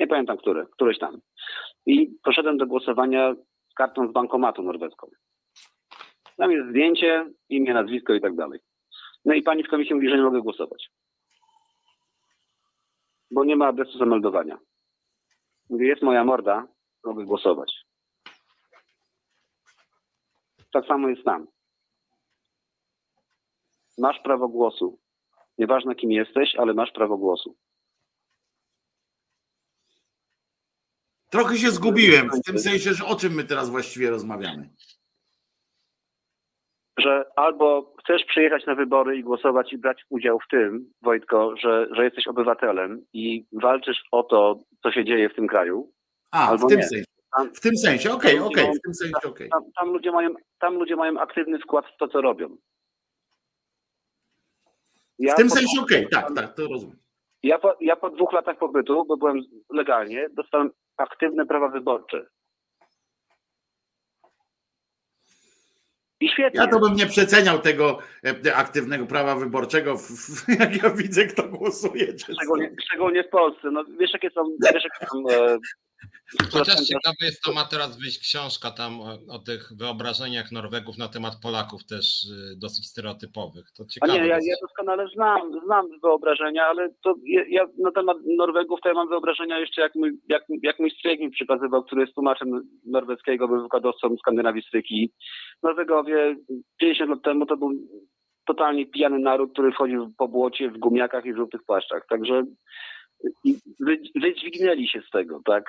Nie pamiętam które, któreś tam. I poszedłem do głosowania z kartą z bankomatu norweską. Tam jest zdjęcie, imię, nazwisko i tak dalej. No i pani w komisji mówi, że nie mogę głosować. Bo nie ma adresu zameldowania. Mówię, jest moja morda, mogę głosować. Tak samo jest tam. Masz prawo głosu. Nieważne kim jesteś, ale masz prawo głosu. Trochę się zgubiłem, w tym sensie, że o czym my teraz właściwie rozmawiamy. Że albo chcesz przyjechać na wybory i głosować i brać udział w tym, Wojtko, że, że jesteś obywatelem i walczysz o to, co się dzieje w tym kraju. A, Albo w tym nie. sensie. Tam, W tym sensie, okej, okej, w tym sensie, okej. tam, tam, ludzie mają, tam ludzie mają aktywny wkład w to, co robią. Ja W tym po- sensie, okej, tak, tak, to rozumiem. Ja po, ja po dwóch latach pobytu, bo byłem legalnie, dostałem aktywne prawa wyborcze. I świetnie. Ja to bym nie przeceniał tego e, aktywnego prawa wyborczego, jak ja widzę, kto głosuje. Szczególnie, szczególnie w Polsce. No, wiesz, jakie są. Wiesz, jakie są e, Chociaż ciekawe jest, to ma teraz wyjść książka tam o, o tych wyobrażeniach Norwegów na temat Polaków też y, dosyć stereotypowych. To A ciekawe. nie, ja, ja doskonale znam, znam wyobrażenia, ale to ja, ja na temat Norwegów to ja mam wyobrażenia jeszcze jak mój, jak, jak mój mi przekazywał, który jest tłumaczem norweskiego, był wykładowcą skandynawistyki. Norwegowie 50 lat temu to był totalnie pijany naród, który wchodził po błocie w gumiakach i żółtych płaszczach. Także wy, wydźwignęli się z tego, tak?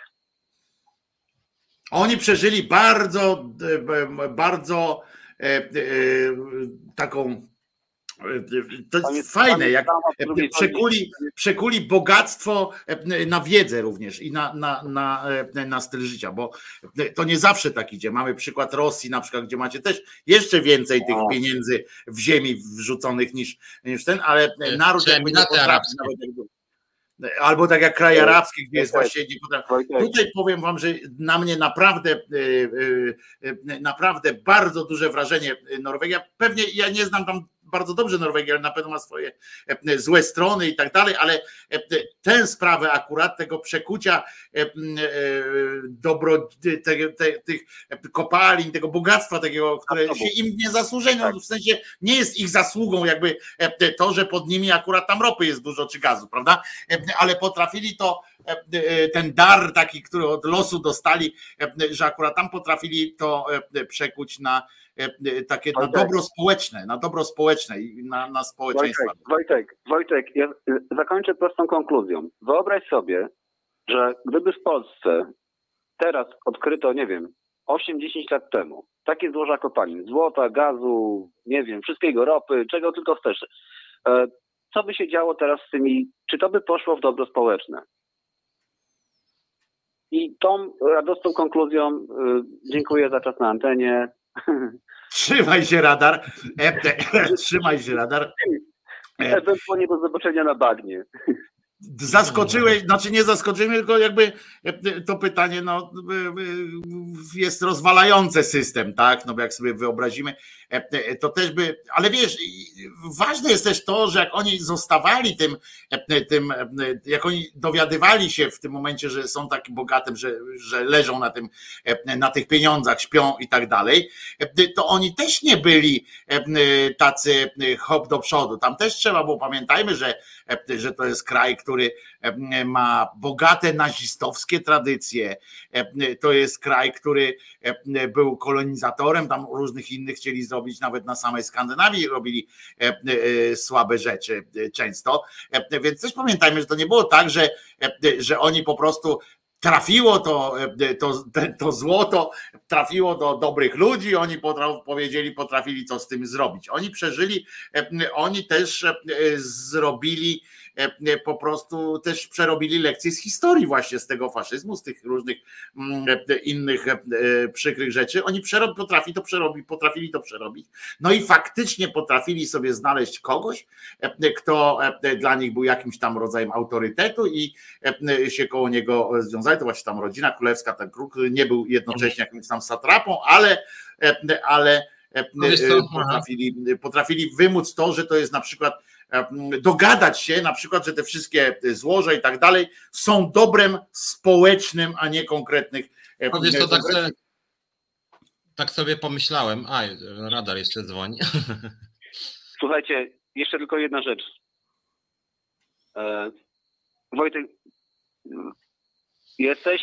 Oni przeżyli bardzo, e, bardzo e, e, taką To jest fajne, jak przekuli, przekuli bogactwo na wiedzę również i na, na, na, na styl życia, bo to nie zawsze tak idzie. Mamy przykład Rosji na przykład, gdzie macie też jeszcze więcej tych pieniędzy w ziemi wrzuconych niż, niż ten, ale naród czy jakby nie potrafi nawet jakby- Albo tak jak kraje Tak. arabskie, gdzie jest Tak. właśnie nie potrafi. Wojtek, Tutaj powiem wam, że na mnie naprawdę, naprawdę bardzo duże wrażenie Norwegia. Pewnie ja nie znam tam bardzo dobrze Norwegii, ale na pewno ma swoje e, złe strony i tak dalej, ale e, tę sprawę akurat tego przekucia e, dobro, te, te, tych kopalin, tego bogactwa takiego, które się im nie zasłużenie, w sensie nie jest ich zasługą jakby to, że pod nimi akurat tam ropy jest dużo czy gazu, prawda? Ale potrafili to ten dar taki, który od losu dostali, że akurat tam potrafili to przekuć na e, takie na Wojtek. dobro społeczne, na dobro społeczne i na, na społeczeństwa. Wojtek, Wojtek, Wojtek, ja y, zakończę prostą konkluzją. Wyobraź sobie, że gdyby w Polsce teraz odkryto, nie wiem, 8-10 lat temu takie złoża kopalin, złota, gazu, nie wiem, wszystkiego, ropy, czego tylko chcesz, e, co by się działo teraz z tymi, czy to by poszło w dobro społeczne? I tą radosną konkluzją dziękuję za czas na antenie. Trzymaj się radar, e, e, trzymaj się radar. Ewentualnie do zobaczenia na bagnie. Zaskoczyłeś, znaczy nie zaskoczyłeś, tylko jakby e, to pytanie no, jest rozwalające system, tak? No bo jak sobie wyobrazimy, to też by, ale wiesz, ważne jest też to, że jak oni zostawali tym, e, tym, e, jak oni dowiadywali się w tym momencie, że są takim bogatym, że, że leżą na tym, e, na tych pieniądzach, śpią i tak dalej, e, to oni też nie byli e, tacy e, hop do przodu. Tam też trzeba było, pamiętajmy, że, e, że to jest kraj, który e, ma bogate nazistowskie tradycje. To jest kraj, który był kolonizatorem, tam różnych innych chcieli zrobić, nawet na samej Skandynawii robili e, słabe rzeczy e, często. Więc też pamiętajmy, że to nie było tak, że, że oni po prostu trafiło to, to, to złoto, trafiło do dobrych ludzi, oni potraf, powiedzieli, potrafili co z tym zrobić. Oni przeżyli, oni też e, zrobili po prostu też przerobili lekcje z historii właśnie z tego faszyzmu, z tych różnych mm, e, innych e, przykrych rzeczy. Oni przerob, potrafi to przerobić, potrafili to przerobić. No i faktycznie potrafili sobie znaleźć kogoś, e, kto e, dla nich był jakimś tam rodzajem autorytetu i e, się koło niego związali. To właśnie tam rodzina królewska, ten król, nie był jednocześnie jakimś tam satrapą, ale, e, ale e, No potrafili, potrafili wymóc to, że to jest na przykład e, dogadać się, na przykład, że te wszystkie złoża i tak dalej są dobrem społecznym, a nie konkretnych. e, No wiesz, to tak sobie, tak sobie pomyślałem. A, radar jeszcze dzwoni. Słuchajcie, jeszcze tylko jedna rzecz. E, Wojtek, jesteś?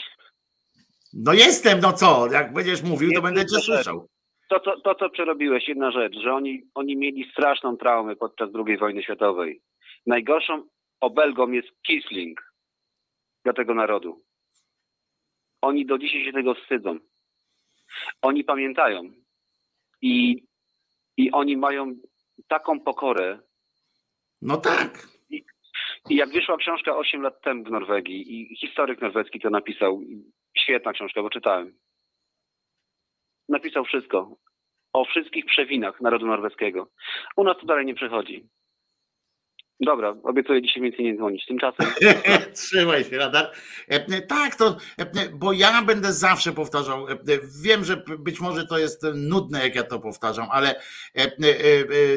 No jestem, no co? Jak będziesz mówił, to Jest będę cię słyszał. To, to, to, co przerobiłeś, jedna rzecz, że oni, oni mieli straszną traumę podczas II wojny światowej. Najgorszą obelgą jest Kisling dla tego narodu. Oni do dzisiaj się tego wstydzą. Oni pamiętają. I, i oni mają taką pokorę. No tak. I jak wyszła książka 8 lat temu w Norwegii i historyk norweski to napisał, świetna książka, bo czytałem. Napisał wszystko. O wszystkich przewinach narodu norweskiego. U nas to dalej nie przechodzi. Dobra, obiecuję dzisiaj więcej nie dzwonić. Tymczasem Trzymaj się, radar. E, Tak, to, e, bo ja będę zawsze powtarzał. e, Wiem, że być może to jest nudne, jak ja to powtarzam, ale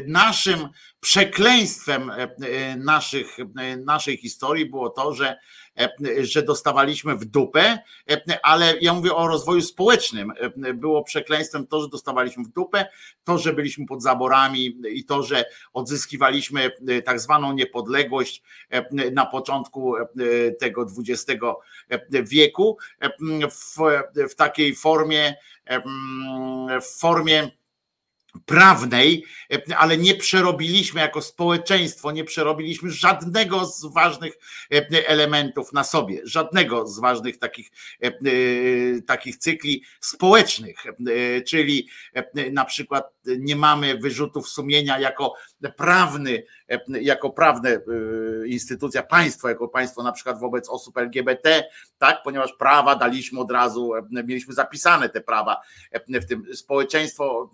naszym przekleństwem e, e, naszych, e, naszej historii było to, że, że dostawaliśmy w dupę, ale ja mówię o rozwoju społecznym. Było przekleństwem to, że dostawaliśmy w dupę, to, że byliśmy pod zaborami i to, że odzyskiwaliśmy tak zwaną niepodległość na początku tego XX wieku w, w takiej formie, w formie prawnej, e, ale nie przerobiliśmy jako społeczeństwo, nie przerobiliśmy żadnego z ważnych e, elementów na sobie, żadnego z ważnych takich, e, takich cykli społecznych, czyli na przykład nie mamy wyrzutów sumienia jako prawny, jako prawne instytucja, państwo, jako państwo na przykład wobec osób LGBT, tak, ponieważ prawa daliśmy od razu, mieliśmy zapisane te prawa w tym społeczeństwo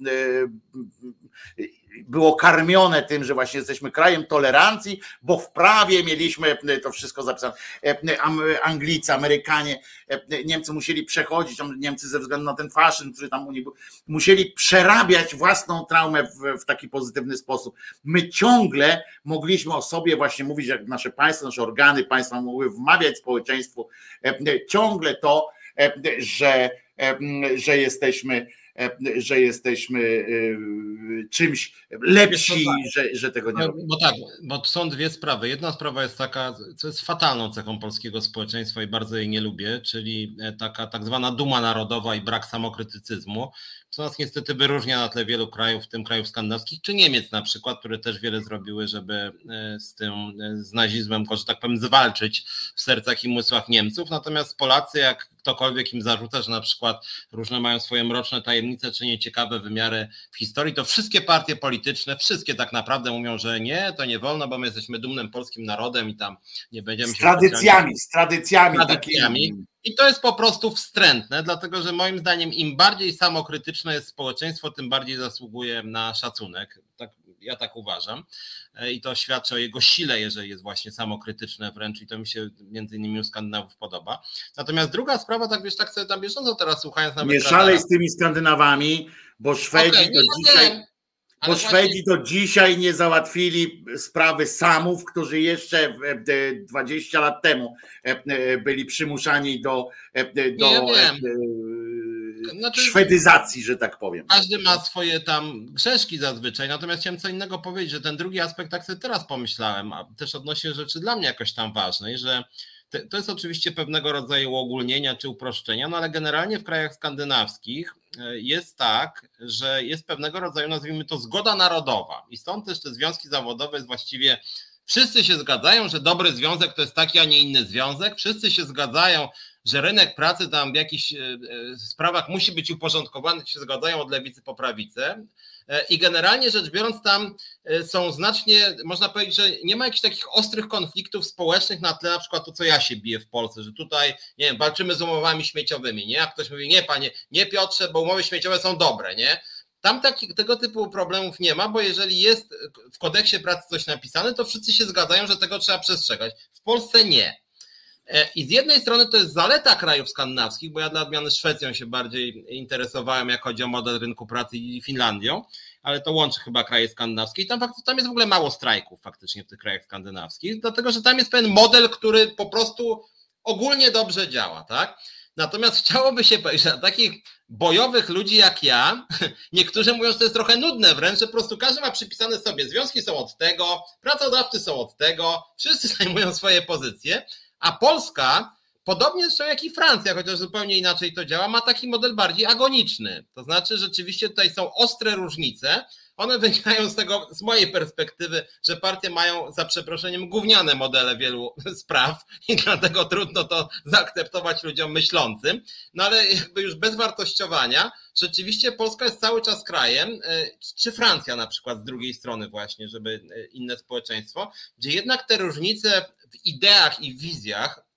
było karmione tym, że właśnie jesteśmy krajem tolerancji, bo w prawie mieliśmy to wszystko zapisane. Anglicy, Amerykanie, Niemcy musieli przechodzić, Niemcy ze względu na ten faszyzm, który tam u nich był, musieli przerabiać własną traumę w, w taki pozytywny sposób. My ciągle mogliśmy o sobie właśnie mówić, jak nasze państwa, nasze organy państwa mogły wmawiać społeczeństwu ciągle to, że, że jesteśmy E, że jesteśmy e, czymś lepsi, tak. że, że tego nie robimy. Bo tak, bo są dwie sprawy. Jedna sprawa jest taka, co jest fatalną cechą polskiego społeczeństwa i bardzo jej nie lubię, czyli e, taka tak zwana duma narodowa i brak samokrytycyzmu, co nas niestety wyróżnia na tle wielu krajów, w tym krajów skandynawskich, czy Niemiec na przykład, które też wiele zrobiły, żeby z tym, z nazizmem, że tak powiem, zwalczyć w sercach i umysłach Niemców. Natomiast Polacy, jak ktokolwiek im zarzuca, że na przykład różne mają swoje mroczne tajemnice czy nieciekawe wymiary w historii, to wszystkie partie polityczne, wszystkie tak naprawdę mówią, że nie, to nie wolno, bo my jesteśmy dumnym polskim narodem i tam nie będziemy z tradycjami, z tradycjami, z tradycjami. I to jest po prostu wstrętne, dlatego że moim zdaniem im bardziej samokrytyczne jest społeczeństwo, tym bardziej zasługuje na szacunek. Tak, ja tak uważam. E, I to świadczy o jego sile, jeżeli jest właśnie samokrytyczne wręcz i to mi się między innymi u Skandynawów podoba. Natomiast druga sprawa, tak wiesz, tak sobie tam bieżąco teraz słuchając nawet... Nie szalej z tymi Skandynawami, bo Szwedzi okay, do dzisiaj... Bo Szwedzi do dzisiaj nie załatwili sprawy samów, którzy jeszcze 20 lat temu e, byli przymuszani do, do ja znaczy, szwedyzacji, że tak powiem. Każdy ma swoje tam grzeszki zazwyczaj, natomiast chciałem co innego powiedzieć, że ten drugi aspekt, tak sobie teraz pomyślałem, a też odnośnie rzeczy dla mnie jakoś tam ważnej, że to jest oczywiście pewnego rodzaju uogólnienia czy uproszczenia, no ale generalnie w krajach skandynawskich e, jest tak, że jest pewnego rodzaju, nazwijmy to, zgoda narodowa. I stąd też te związki zawodowe jest właściwie. Wszyscy się zgadzają, że dobry związek to jest taki, a nie inny związek. Wszyscy się zgadzają, że rynek pracy tam w jakichś e, e, sprawach musi być uporządkowany, się zgadzają od lewicy po prawicę. E, I generalnie rzecz biorąc, tam są znacznie, można powiedzieć, że nie ma jakichś takich ostrych konfliktów społecznych na tle na przykład to, co ja się biję w Polsce, że tutaj, nie wiem, walczymy z umowami śmieciowymi, nie? A ktoś mówi, nie panie, nie Piotrze, bo umowy śmieciowe są dobre, nie? Tam taki, tego typu problemów nie ma, bo jeżeli jest w kodeksie pracy coś napisane, to wszyscy się zgadzają, że tego trzeba przestrzegać. W Polsce nie. E, I z jednej strony to jest zaleta krajów skandynawskich, bo ja dla odmiany Szwecją się bardziej interesowałem, jak chodzi o model rynku pracy i Finlandią, ale to łączy chyba kraje skandynawskie i tam, tam jest w ogóle mało strajków faktycznie w tych krajach skandynawskich, dlatego że tam jest pewien model, który po prostu ogólnie dobrze działa, tak? Natomiast chciałoby się powiedzieć, że takich bojowych ludzi jak ja, niektórzy mówią, że to jest trochę nudne wręcz, że po prostu każdy ma przypisane sobie, związki są od tego, pracodawcy są od tego, wszyscy zajmują swoje pozycje, a Polska, podobnie zresztą jak i Francja, chociaż zupełnie inaczej to działa, ma taki model bardziej agoniczny. To znaczy, rzeczywiście tutaj są ostre różnice. One wynikają z tego, z mojej perspektywy, że partie mają za przeproszeniem gówniane modele wielu spraw i dlatego trudno to zaakceptować ludziom myślącym. No ale jakby już bez wartościowania, rzeczywiście Polska jest cały czas krajem, e, czy Francja na przykład z drugiej strony właśnie, żeby e, inne społeczeństwo, gdzie jednak te różnice w ideach i wizjach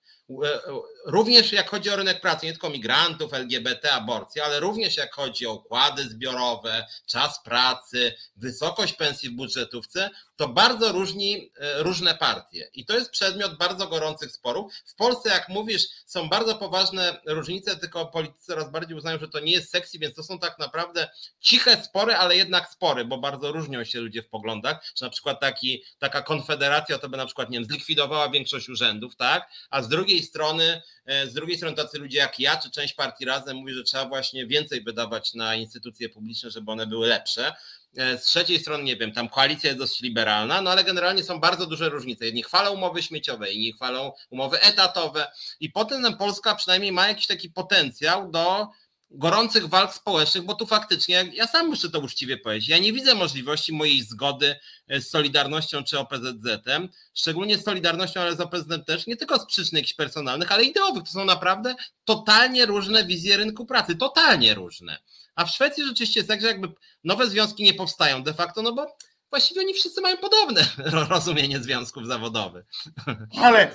E, również jak chodzi o rynek pracy, nie tylko migrantów, LGBT, aborcji, ale również jak chodzi o układy zbiorowe, czas pracy, wysokość pensji w budżetówce, to bardzo różni e, różne partie. I to jest przedmiot bardzo gorących sporów. W Polsce, jak mówisz, są bardzo poważne różnice, tylko politycy coraz bardziej uznają, że to nie jest seksy, więc to są tak naprawdę ciche spory, ale jednak spory, bo bardzo różnią się ludzie w poglądach, że na przykład taki, taka konfederacja to by na przykład, nie wiem, zlikwidowała większość urzędów, tak? A z drugiej strony, z drugiej strony tacy ludzie jak ja, czy część partii razem mówi, że trzeba właśnie więcej wydawać na instytucje publiczne, żeby one były lepsze. E, z trzeciej strony, nie wiem, tam koalicja jest dosyć liberalna, no ale generalnie są bardzo duże różnice. Jedni chwalą umowy śmieciowe, inni chwalą umowy etatowe i potem Polska przynajmniej ma jakiś taki potencjał do gorących walk społecznych, bo tu faktycznie, ja sam muszę to uczciwie powiedzieć, ja nie widzę możliwości mojej zgody z Solidarnością czy OPZZ-em, szczególnie z Solidarnością, ale z OPZZ też, nie tylko z przyczyn jakichś personalnych, ale ideowych. To są naprawdę totalnie różne wizje rynku pracy, totalnie różne. A w Szwecji rzeczywiście jest tak, że jakby nowe związki nie powstają de facto, no bo właściwie oni wszyscy mają podobne rozumienie związków zawodowych. Ale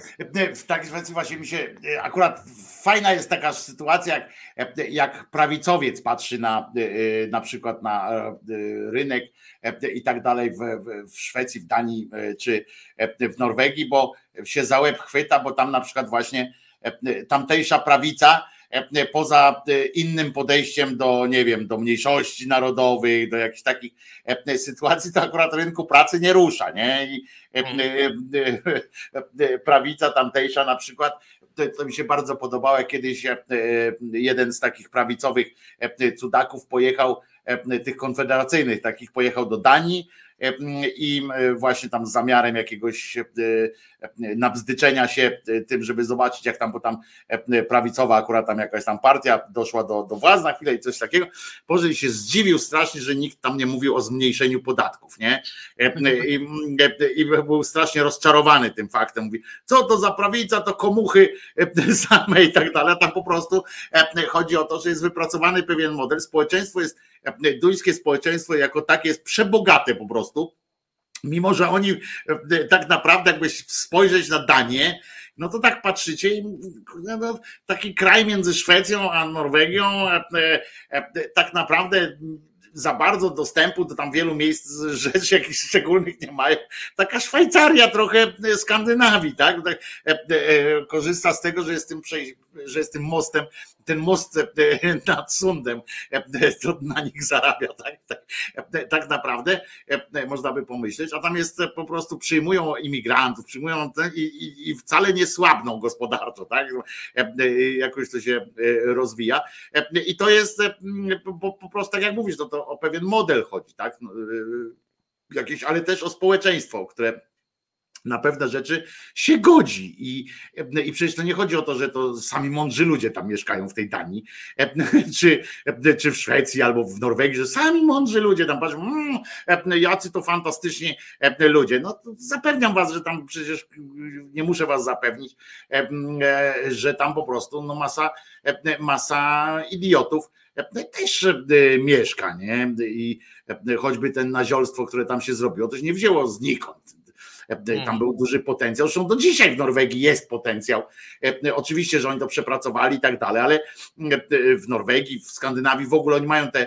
w takiej sytuacji właśnie mi się akurat fajna jest taka sytuacja, jak, jak prawicowiec patrzy na na przykład na rynek i tak dalej w, w Szwecji, w Danii czy w Norwegii, bo się za łeb chwyta, bo tam na przykład właśnie tamtejsza prawica E, poza e, innym podejściem do, nie wiem, do mniejszości narodowych, do jakichś takich e, sytuacji, to akurat rynku pracy nie rusza, nie? I prawica tamtejsza na przykład, to, to mi się bardzo podobało, kiedyś jeden z takich prawicowych cudaków pojechał, tych konfederacyjnych takich, pojechał do Danii, i właśnie tam z zamiarem jakiegoś nabzdyczenia się tym, żeby zobaczyć jak tam, bo tam prawicowa akurat tam jakaś tam partia doszła do, do władzy na chwilę i coś takiego, Boże się zdziwił strasznie, że nikt tam nie mówił o zmniejszeniu podatków, nie? I, i był strasznie rozczarowany tym faktem, mówi, co to za prawica, to komuchy same i tak dalej, tam po prostu chodzi o to, że jest wypracowany pewien model, społeczeństwo jest, duńskie społeczeństwo jako takie jest przebogate po prostu, mimo że oni tak naprawdę, jakbyś spojrzeć na Danię, no to tak patrzycie i no, taki kraj między Szwecją a Norwegią, tak naprawdę za bardzo dostępu do tam wielu miejsc rzeczy jakichś szczególnych nie mają. Taka Szwajcaria trochę Skandynawii, tak? tak korzysta z tego, że jest tym, że jest tym mostem ten most e, nad Sundem e, to na nich zarabia, tak, tak, e, tak naprawdę można by pomyśleć, a tam jest po prostu przyjmują imigrantów, przyjmują i, i, i wcale nie słabną gospodarczo, tak, jakoś to się rozwija. I to jest po, po prostu tak jak mówisz, to, to o pewien model chodzi, tak, no, jakieś, ale też o społeczeństwo, które na pewne rzeczy się godzi. I, I przecież to nie chodzi o to, że to sami mądrzy ludzie tam mieszkają w tej Danii, czy, czy w Szwecji albo w Norwegii, że sami mądrzy ludzie tam patrzą, mmm, jacy to fantastycznie ludzie. No zapewniam was, że tam przecież nie muszę was zapewnić, że tam po prostu no masa, masa idiotów też mieszka, nie? I choćby ten naziolstwo, które tam się zrobiło, to się nie wzięło znikąd E, tam mhm. był duży potencjał. Zresztą do dzisiaj w Norwegii jest potencjał. E, oczywiście, że oni to przepracowali i tak dalej, ale e, w Norwegii, w Skandynawii w ogóle oni mają te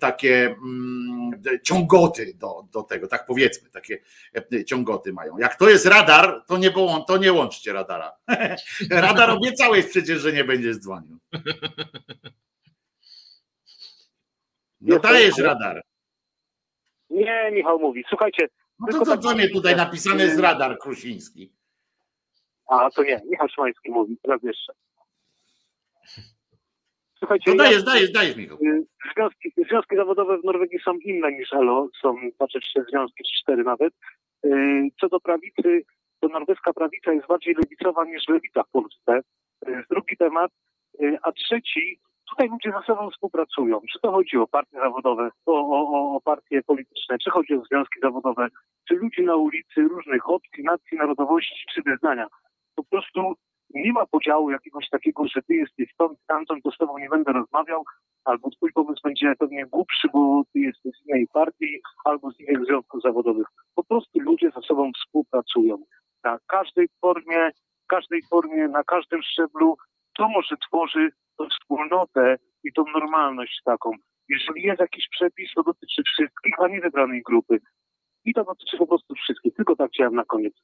takie mm, ciągoty do, do tego, tak powiedzmy, takie ciągoty mają. Jak to jest radar, to nie, to nie łączcie radara. radar obiecałeś przecież, że nie będziesz dzwonił. No dajesz radar. Nie, Michał mówi. Słuchajcie, no to co, co mnie tutaj napisane jest radar Krusiński? A, to nie, Michał Szymański mówi, teraz jeszcze. Słuchajcie, no dajesz, ja, dajesz, dajesz, Michał. Y, związki, związki zawodowe w Norwegii są inne niż ELO, są patrzę trzy związki, czy cztery nawet. Y, co do prawicy, to norweska prawica jest bardziej lewicowa niż lewica w Polsce. Y, drugi temat. A trzeci, tutaj ludzie ze sobą współpracują. Czy to chodzi o partie zawodowe, o, o, o partie polityczne, czy chodzi o związki zawodowe, czy ludzi na ulicy różnych opcji, nacji, narodowości czy wyznania. Po prostu nie ma podziału jakiegoś takiego, że ty jesteś stąd, tamtąd, to z tobą nie będę rozmawiał, albo twój pomysł będzie pewnie głupszy, bo ty jesteś z innej partii, albo z innych związków zawodowych. Po prostu ludzie ze sobą współpracują. Na każdej formie, każdej formie, na każdym szczeblu to może tworzy tą wspólnotę i tą normalność taką. Jeżeli jest jakiś przepis, to dotyczy wszystkich, a nie wybranej grupy. I to dotyczy po prostu wszystkich. Tylko tak chciałem na koniec.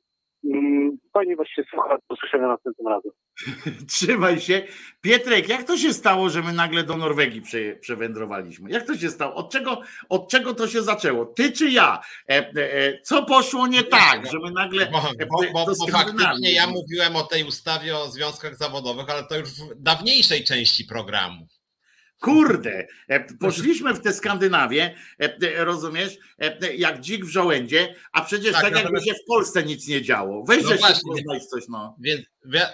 Fajnie was się słucha, do usłyszenia następnym razem. Trzymaj się. Pietrek, jak to się stało, że my nagle do Norwegii prze, przewędrowaliśmy? Jak to się stało? Od czego, od czego to się zaczęło? Ty czy ja? E, e, e co poszło nie tak, że my nagle... Bo, bo, bo, bo faktycznie ja mówiłem o tej ustawie o związkach zawodowych, ale to już w dawniejszej części programu. Kurde, e, poszliśmy w tę Skandynawię, e, e, rozumiesz, jak dzik w żołędzie, a przecież tak, tak jakby się w Polsce nic nie działo. Weź, no poznać coś, no. Więc,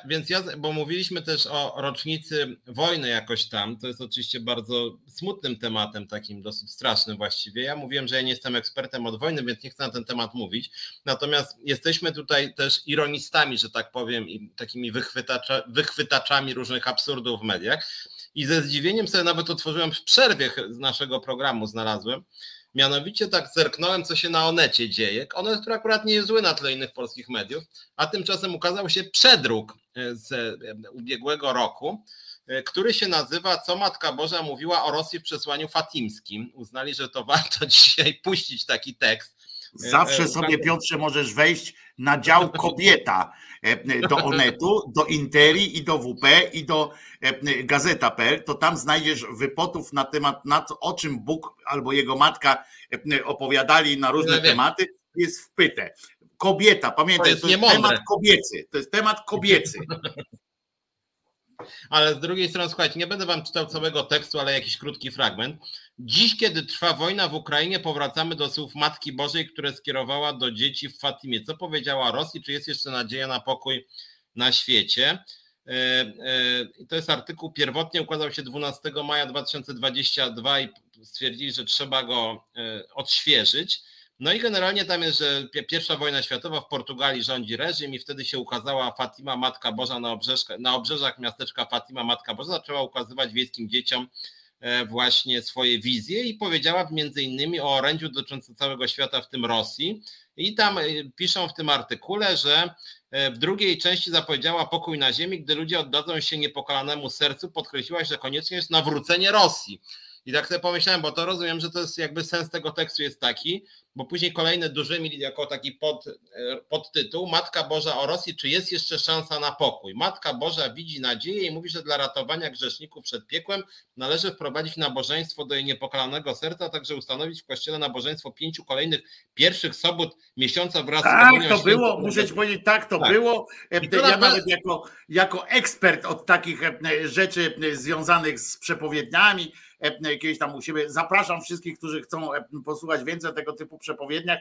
więc ja, bo mówiliśmy też o rocznicy wojny jakoś tam, to jest oczywiście bardzo smutnym tematem, takim dosyć strasznym właściwie. Ja mówiłem, że ja nie jestem ekspertem od wojny, więc nie chcę na ten temat mówić. Natomiast jesteśmy tutaj też ironistami, że tak powiem, i takimi wychwytacza, wychwytaczami różnych absurdów w mediach. I ze zdziwieniem sobie nawet otworzyłem w przerwie z naszego programu, znalazłem. Mianowicie tak zerknąłem, co się na Onecie dzieje. Onet, który akurat nie jest zły na tle innych polskich mediów, a tymczasem ukazał się przedruk e, z e, ubiegłego roku, e, który się nazywa Co Matka Boża mówiła o Rosji w przesłaniu fatimskim. Uznali, że to warto dzisiaj puścić taki tekst. Zawsze sobie, Piotrze, możesz wejść na dział kobieta do Onetu, do Interi i do WP i do Gazeta.pl, to tam znajdziesz wypotów na temat, na to, o czym Bóg albo jego matka opowiadali na różne tematy, jest wpyte. Kobieta, pamiętaj, to jest, to jest temat kobiecy. To jest temat kobiecy. Ale z drugiej strony, słuchajcie, nie będę wam czytał całego tekstu, ale jakiś krótki fragment. Dziś, kiedy trwa wojna w Ukrainie, powracamy do słów Matki Bożej, które skierowała do dzieci w Fatimie. Co powiedziała Rosji? Czy jest jeszcze nadzieja na pokój na świecie? E, e, to jest artykuł pierwotnie układał się 12 maja 2022 i stwierdzili, że trzeba go e, odświeżyć. No i generalnie tam jest, że pierwsza wojna światowa w Portugalii rządzi reżim i wtedy się ukazała Fatima Matka Boża na, na obrzeżach miasteczka Fatima Matka Boża, zaczęła ukazywać wiejskim dzieciom właśnie swoje wizje i powiedziała między innymi o orędziu dotyczącym całego świata, w tym Rosji. I tam e, piszą w tym artykule, że e, w drugiej części zapowiedziała pokój na ziemi, gdy ludzie oddadzą się niepokalanemu sercu, podkreśliła, że konieczne jest nawrócenie Rosji. I tak sobie pomyślałem, bo to rozumiem, że to jest jakby sens tego tekstu jest taki, bo później kolejne dużymi jako taki pod, e, podtytuł Matka Boża o Rosji, czy jest jeszcze szansa na pokój? Matka Boża widzi nadzieję i mówi, że dla ratowania grzeszników przed piekłem należy wprowadzić nabożeństwo do jej niepokalanego serca, a także ustanowić w kościele nabożeństwo pięciu kolejnych pierwszych sobot miesiąca wraz tak, z Tak, to było, muszę ci powiedzieć, tak to tak. było. E, ja nawet jako, jako ekspert od takich e, rzeczy związanych z przepowiedniami, kiedyś tam u siebie. Zapraszam wszystkich, którzy chcą posłuchać więcej tego typu przepowiedniach.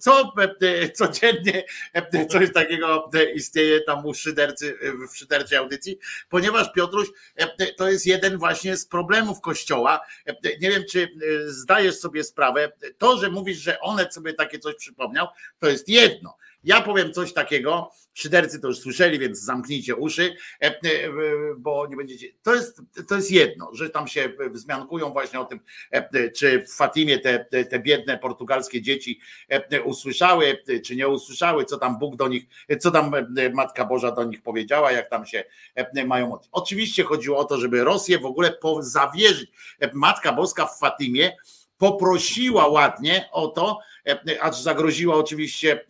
Co codziennie coś takiego istnieje tam u szydercy, w szyderczej audycji, ponieważ Piotruś to jest jeden właśnie z problemów Kościoła. Nie wiem, czy zdajesz sobie sprawę, to, że mówisz, że one sobie takie coś przypomniał, to jest jedno ja powiem coś takiego, szydercy to już słyszeli, więc zamknijcie uszy, e, e, bo nie będziecie. To jest, to jest jedno, że tam się wzmiankują właśnie o tym, e, czy w Fatimie te, te biedne portugalskie dzieci usłyszały, czy nie usłyszały, co tam Bóg do nich, co tam Matka Boża do nich powiedziała, jak tam się mają. Oczywiście chodziło o to, żeby Rosję w ogóle zawierzyć. Matka Boska w Fatimie poprosiła ładnie o to, acz zagroziła oczywiście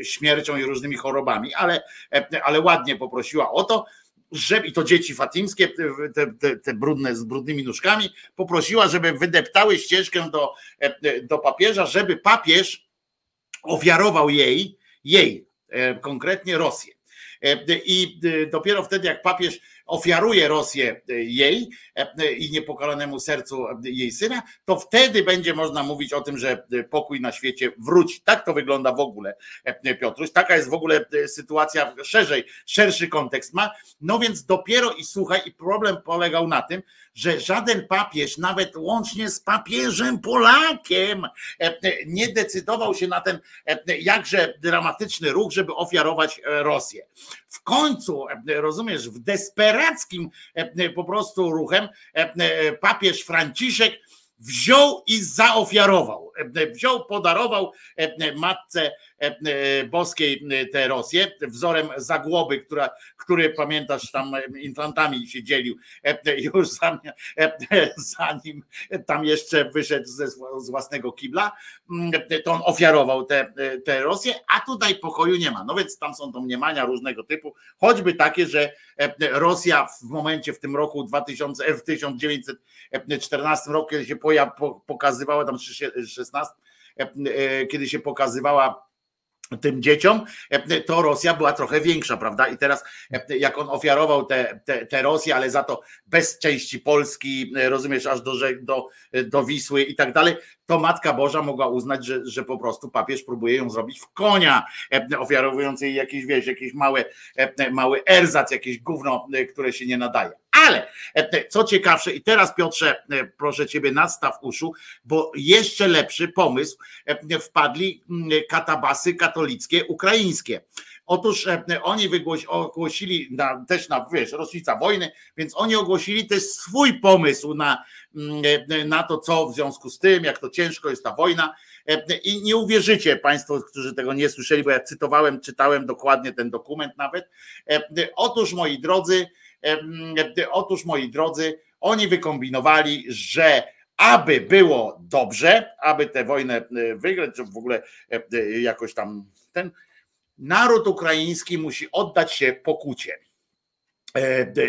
e, śmiercią i różnymi chorobami, ale, e, ale ładnie poprosiła o to, żeby, i to dzieci fatimskie, te, te, te, brudne z brudnymi nóżkami, poprosiła, żeby wydeptały ścieżkę do, do papieża, żeby papież ofiarował jej, jej, konkretnie Rosję. I dopiero wtedy, jak papież ofiaruje Rosję e, jej e, i niepokalanemu sercu jej syna, to wtedy będzie można mówić o tym, że pokój na świecie wróci. Tak to wygląda w ogóle, e, Piotruś. Taka jest w ogóle sytuacja szerzej, szerszy kontekst ma. No więc dopiero i słuchaj, i problem polegał na tym, że żaden papież, nawet łącznie z papieżem Polakiem, nie decydował się na ten jakże dramatyczny ruch, żeby ofiarować Rosję. W końcu, rozumiesz, w desperackim po prostu ruchem papież Franciszek wziął i zaofiarował. Wziął, podarował matce boskiej tę Rosję, wzorem zagłoby, która, który pamiętasz tam infantami się dzielił już zanim tam jeszcze wyszedł ze, z własnego kibla, to on ofiarował tę te, te Rosję, a tutaj pokoju nie ma. No więc tam są domniemania różnego typu, choćby takie, że Rosja w momencie w tym roku 2000, w 1914 roku, kiedy się pokazywała tam 16, kiedy się pokazywała tym dzieciom, to Rosja była trochę większa, prawda? I teraz jak on ofiarował te, te, te Rosję, ale za to bez części Polski, rozumiesz, aż do, do, do Wisły i tak dalej, to Matka Boża mogła uznać, że, że po prostu papież próbuje ją zrobić w konia, ofiarowując jej jakieś, wiesz, jakieś małe, mały erzac, jakieś gówno, które się nie nadaje. Ale co ciekawsze, i teraz Piotrze, proszę ciebie, nadstaw uszu, bo jeszcze lepszy pomysł wpadli katabasy katolickie ukraińskie. Otóż oni ogłosili na, też na wiesz, rocznica wojny, więc oni ogłosili też swój pomysł na, na to, co w związku z tym, jak to ciężko jest ta wojna. I nie uwierzycie Państwo, którzy tego nie słyszeli, bo ja cytowałem, czytałem dokładnie ten dokument nawet. Otóż moi drodzy, Otóż, moi drodzy, oni wykombinowali, że aby było dobrze, aby tę wojnę wygrać, czy w ogóle jakoś tam ten naród ukraiński musi oddać się pokucie.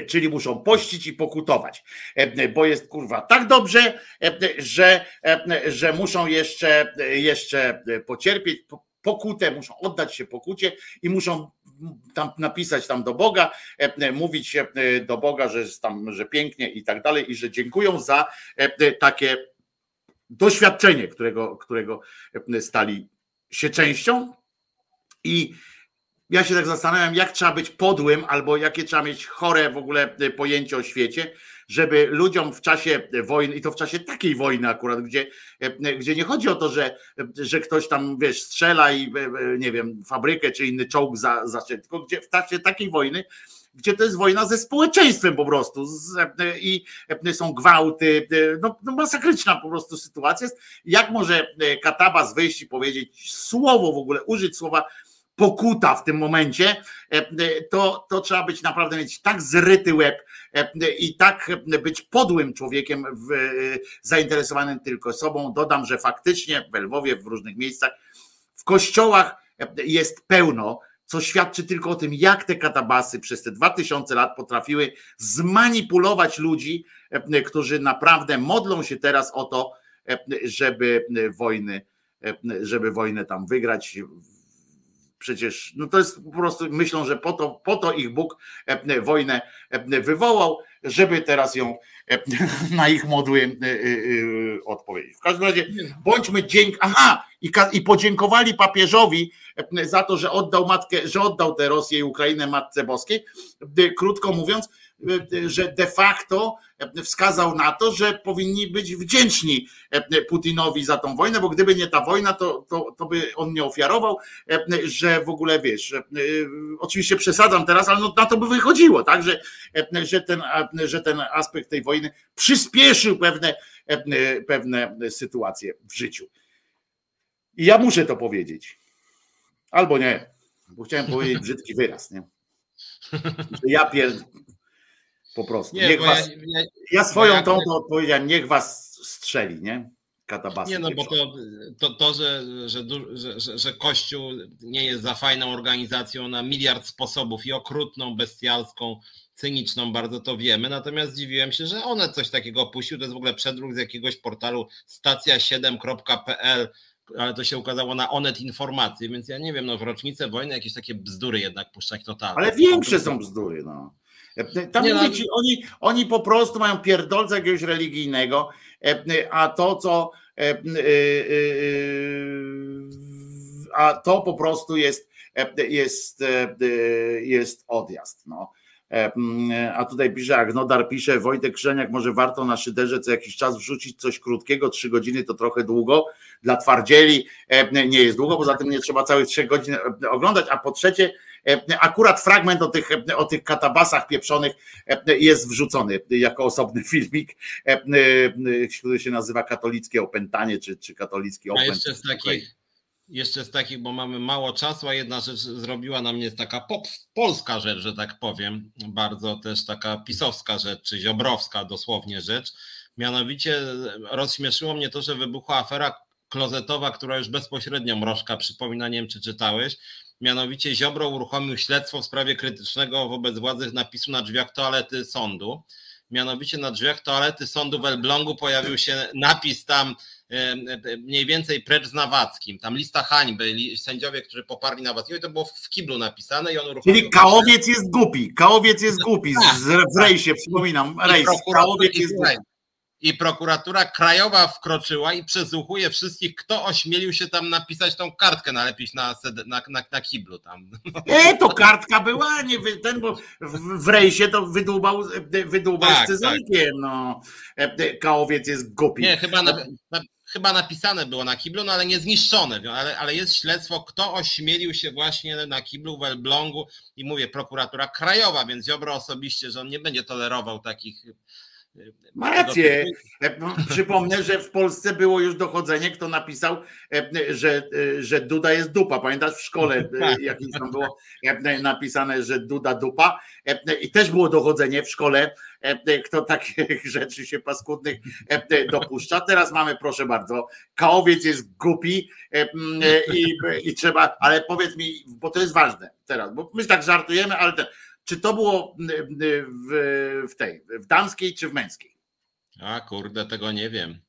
Czyli muszą pościć i pokutować, bo jest kurwa tak dobrze, że, że muszą jeszcze, jeszcze pocierpieć, pokutę, muszą oddać się pokucie i muszą tam napisać tam do Boga, e, mówić e, do Boga, że jest tam, że pięknie i tak dalej i że dziękują za e, takie doświadczenie, którego, którego stali się częścią. I ja się tak zastanawiam, jak trzeba być podłym, albo jakie trzeba mieć chore w ogóle pojęcie o świecie, żeby ludziom w czasie wojny, i to w czasie takiej wojny akurat, gdzie, gdzie nie chodzi o to, że, że ktoś tam, wiesz, strzela i nie wiem, fabrykę czy inny czołg za, tylko gdzie w czasie takiej wojny, gdzie to jest wojna ze społeczeństwem po prostu i są gwałty, no, no masakryczna po prostu sytuacja jest. Jak może Katabas wyjść i powiedzieć słowo w ogóle, użyć słowa pokuta w tym momencie, to, to trzeba być naprawdę mieć tak zryty łeb i tak być podłym człowiekiem, w, zainteresowanym tylko sobą. Dodam, że faktycznie w Lwowie, w różnych miejscach, w kościołach jest pełno, co świadczy tylko o tym, jak te katabasy przez te dwa tysiące lat potrafiły zmanipulować ludzi, którzy naprawdę modlą się teraz o to, żeby wojny, żeby wojnę tam wygrać przecież no to jest po prostu, myślą, że po to, po to ich Bóg e, wojnę e, wywołał, żeby teraz ją e, na ich modły odpowiedzieć. W każdym razie bądźmy dzięk. Aha, i, i podziękowali papieżowi za to, że oddał matkę, że oddał tę Rosję i Ukrainę Matce Boskiej. Krótko mówiąc, że de facto wskazał na to, że powinni być wdzięczni Putinowi za tą wojnę, bo gdyby nie ta wojna, to, to, to by on nie ofiarował, że w ogóle wiesz, oczywiście przesadzam teraz, ale no na to by wychodziło, tak, że, że, ten, że ten aspekt tej wojny przyspieszył pewne, pewne sytuacje w życiu. I ja muszę to powiedzieć. Albo nie, bo chciałem powiedzieć brzydki wyraz, nie? Że ja pier... Po prostu. Nie, niech was, ja, ja, ja swoją ja, tą to odpowiedziałem, niech was strzeli, nie? Katabasy. Nie, no bo to, to, to że, że, że, że Kościół nie jest za fajną organizacją na miliard sposobów i okrutną, bestialską, cyniczną, bardzo to wiemy. Natomiast zdziwiłem się, że one coś takiego opuścił. To jest w ogóle przedruk z jakiegoś portalu stacja7.pl ale to się ukazało na Onet Informacje, więc ja nie wiem, no w rocznicę wojny jakieś takie bzdury jednak puszczać totalnie. Ale większe są bzdury, no. Tam nie, no... ci, oni, oni po prostu mają pierdolca jakiegoś religijnego, a to, co e, e, e, a to po prostu jest, jest, jest odjazd. No. A tutaj pisze, Agnodar pisze, Wojtek Krzeniak, może warto na szyderze co jakiś czas wrzucić coś krótkiego, trzy godziny to trochę długo, dla twardzieli nie jest długo, poza tym nie trzeba całych trzech godzin oglądać, a po trzecie akurat fragment o tych, o tych katabasach pieprzonych jest wrzucony jako osobny filmik, który się nazywa katolickie opętanie, czy, czy katolicki opęt. A jeszcze z takich jeszcze z takich, bo mamy mało czasu, a jedna rzecz zrobiła na mnie taka pop, polska rzecz, że tak powiem, bardzo też taka pisowska rzecz, czy ziobrowska dosłownie rzecz. Mianowicie rozśmieszyło mnie to, że wybuchła afera klozetowa, która już bezpośrednio mrożka przypomina, nie wiem czy czytałeś. Mianowicie Ziobro uruchomił śledztwo w sprawie krytycznego wobec władzy napisu na drzwiach toalety sądu. Mianowicie na drzwiach toalety sądu w Elblągu pojawił się napis tam mniej więcej precz z Nawackim. Tam lista hańby, sędziowie, którzy poparli Nawackiego i to było w kiblu napisane i on uruchomił. Czyli Kałowiec jest głupi. Kałowiec jest głupi. Z, w rejsie, przypominam. Rejs. Kałowiec jest głupi. I prokuratura krajowa wkroczyła i przesłuchuje wszystkich, kto ośmielił się tam napisać tą kartkę, nalepić na, na, na, na kiblu tam. E, to kartka była, nie ten, bo w, w rejsie to wydłubał, wydłubał tak, z tak. no. E, kałowiec jest głupi. Nie, chyba, na, na, chyba napisane było na kiblu, no ale nie zniszczone, ale, ale jest śledztwo, kto ośmielił się właśnie na kiblu w Elblągu i mówię, prokuratura krajowa, więc Ziobro osobiście, że on nie będzie tolerował takich ma rację. E, przypomnę, że w Polsce było już dochodzenie, kto napisał, e, że, e, że Duda jest dupa. Pamiętasz w szkole tak. jakimś tam było napisane, że Duda dupa i też było dochodzenie w szkole, kto takich rzeczy się paskudnych dopuszcza. Teraz mamy, proszę bardzo, Kałowiec jest głupi i, i trzeba, ale powiedz mi, bo to jest ważne teraz, bo my tak żartujemy, ale ten, czy to było w, w tej, w damskiej czy w męskiej? A kurde, tego nie wiem.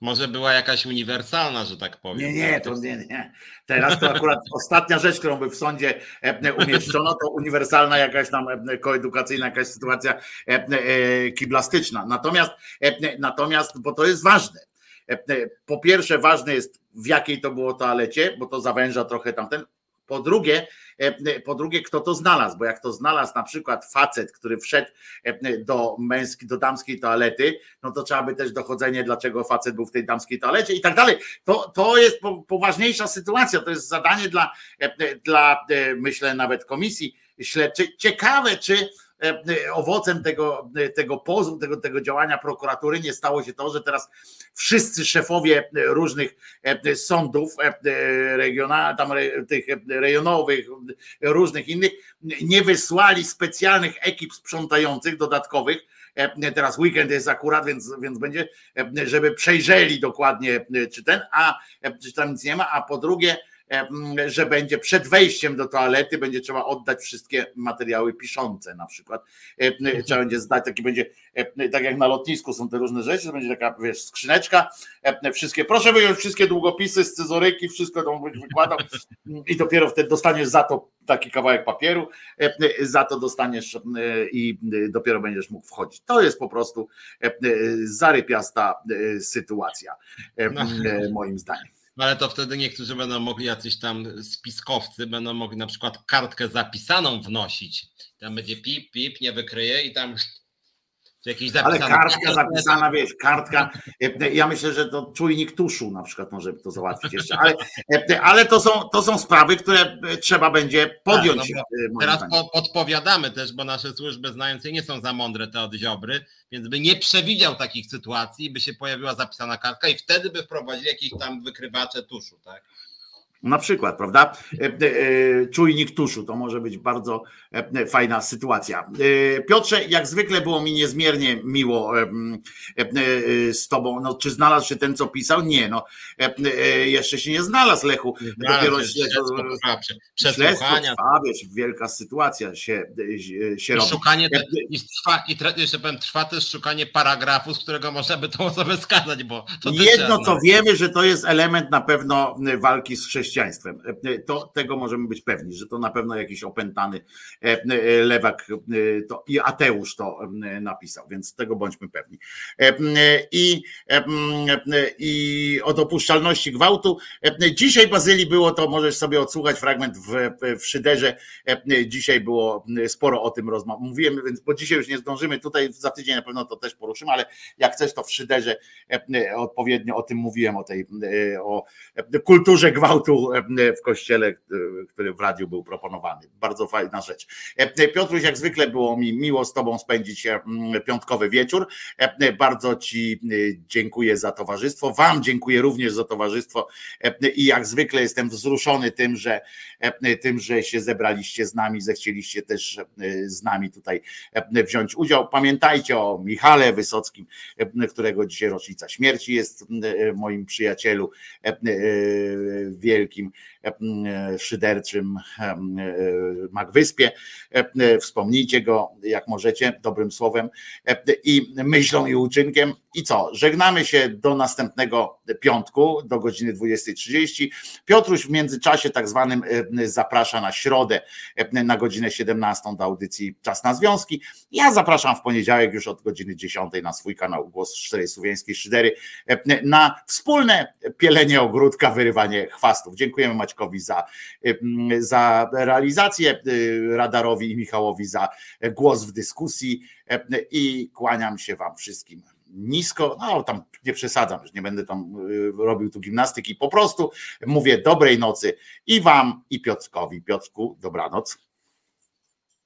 Może była jakaś uniwersalna, że tak powiem. Nie, nie, to nie, nie. Teraz to akurat ostatnia rzecz, którą by w sądzie e, umieszczono, to uniwersalna jakaś tam e, koedukacyjna, jakaś sytuacja e, kiblastyczna. Natomiast, natomiast, bo to jest ważne. Po pierwsze, ważne jest, w jakiej to było toalecie, bo to zawęża trochę tamten. Po drugie, e, po drugie, kto to znalazł, bo jak to znalazł na przykład facet, który wszedł e, do męskiej, do damskiej toalety, no to trzeba by też dochodzenie, dlaczego facet był w tej damskiej toalecie i tak dalej. To, to jest poważniejsza sytuacja, to jest zadanie dla, e, dla myślę nawet komisji śledczej. Ciekawe, czy owocem tego, e, tego pozu, tego, tego działania prokuratury nie stało się to, że teraz wszyscy szefowie różnych sądów regionalnych, tam tych rejonowych, różnych innych, nie wysłali specjalnych ekip sprzątających dodatkowych. Teraz weekend jest akurat, więc, więc będzie, żeby przejrzeli dokładnie, czy ten, a czy tam nic nie ma, a po drugie, że będzie przed wejściem do toalety będzie trzeba oddać wszystkie materiały piszące na przykład. Trzeba będzie zdać, taki będzie, tak jak na lotnisku są te różne rzeczy, będzie taka, wiesz, skrzyneczka, wszystkie, proszę wyjąć wszystkie długopisy, scyzoryki, wszystko to będzie wykładał i dopiero wtedy dostaniesz za to taki kawałek papieru, za to dostaniesz i dopiero będziesz mógł wchodzić. To jest po prostu zarypiasta sytuacja, no. moim zdaniem. Ale to wtedy niektórzy będą mogli, jacyś tam spiskowcy, będą mogli na przykład kartkę zapisaną wnosić. Tam będzie pip, pip, nie wykryje i tam ale kartka zapisana, wiesz, kartka. Ja myślę, że to czujnik tuszu na przykład może to załatwić jeszcze, ale, ale to, są, to są sprawy, które trzeba będzie podjąć. Tak, no teraz po, podpowiadamy też, bo nasze służby znające nie są za mądre te od Ziobry, więc by nie przewidział takich sytuacji, by się pojawiła zapisana kartka i wtedy by wprowadzili jakieś tam wykrywacze tuszu, tak? Na przykład, prawda? E, e, czujnik tuszu to może być bardzo e, fajna sytuacja. Piotrze, jak zwykle było mi niezmiernie miło z Tobą. No, czy znalazł się ten, co pisał? Nie, no jeszcze się nie znalazł, Lechu. Dopiero przesłuchania. Trwa, wiesz, wielka sytuacja się, się robi. Szukanie, te, i trwa, i jeszcze powiem, trwa też szukanie paragrafu, z którego można by tą osobę skazać, bo Jedno, co wiemy, że to jest element na pewno walki z chrześcijanami chrześcijaństwem. E, to, tego możemy być pewni, że to na pewno jakiś opętany e, e, lewak to, i ateusz to napisał, więc tego bądźmy pewni. I, i o dopuszczalności gwałtu. Dzisiaj Bazylii było to, możesz sobie odsłuchać fragment w, w Szyderze. Dzisiaj było sporo o tym rozmów. Mówiłem, więc bo dzisiaj już nie zdążymy, tutaj za tydzień na pewno to też poruszymy, ale jak chcesz, to w Szyderze odpowiednio o tym mówiłem, o tej o kulturze gwałtu w kościele, który w radiu był proponowany. Bardzo fajna rzecz. Piotruś, jak zwykle było mi miło z Tobą spędzić piątkowy wieczór. Bardzo Ci dziękuję za towarzystwo. Wam dziękuję również za towarzystwo i jak zwykle jestem wzruszony tym, że tym, że się zebraliście z nami, zechcieliście też z nami tutaj wziąć udział. Pamiętajcie o Michale Wysockim, którego dzisiaj rocznica śmierci jest moim przyjacielu wielkim szyderczym Magwyspie. Wspomnijcie go, jak możecie, dobrym słowem i myślą i uczynkiem. I co? Żegnamy się do następnego piątku, do godziny 20.30. Piotruś w międzyczasie tak zwanym zaprasza na środę na godzinę 17 do audycji Czas na Związki. Ja zapraszam w poniedziałek już od godziny 10 na swój kanał Głos Szczerej Słowiańskiej Szydery na wspólne pielenie ogródka, wyrywanie chwastów. Dziękujemy Maćkowi za, za realizację, Radarowi i Michałowi za głos w dyskusji i kłaniam się Wam wszystkim nisko, no tam nie przesadzam, że nie będę tam robił tu gimnastyki, po prostu mówię dobrej nocy i Wam i Piotrkowi. Piotrku, dobranoc.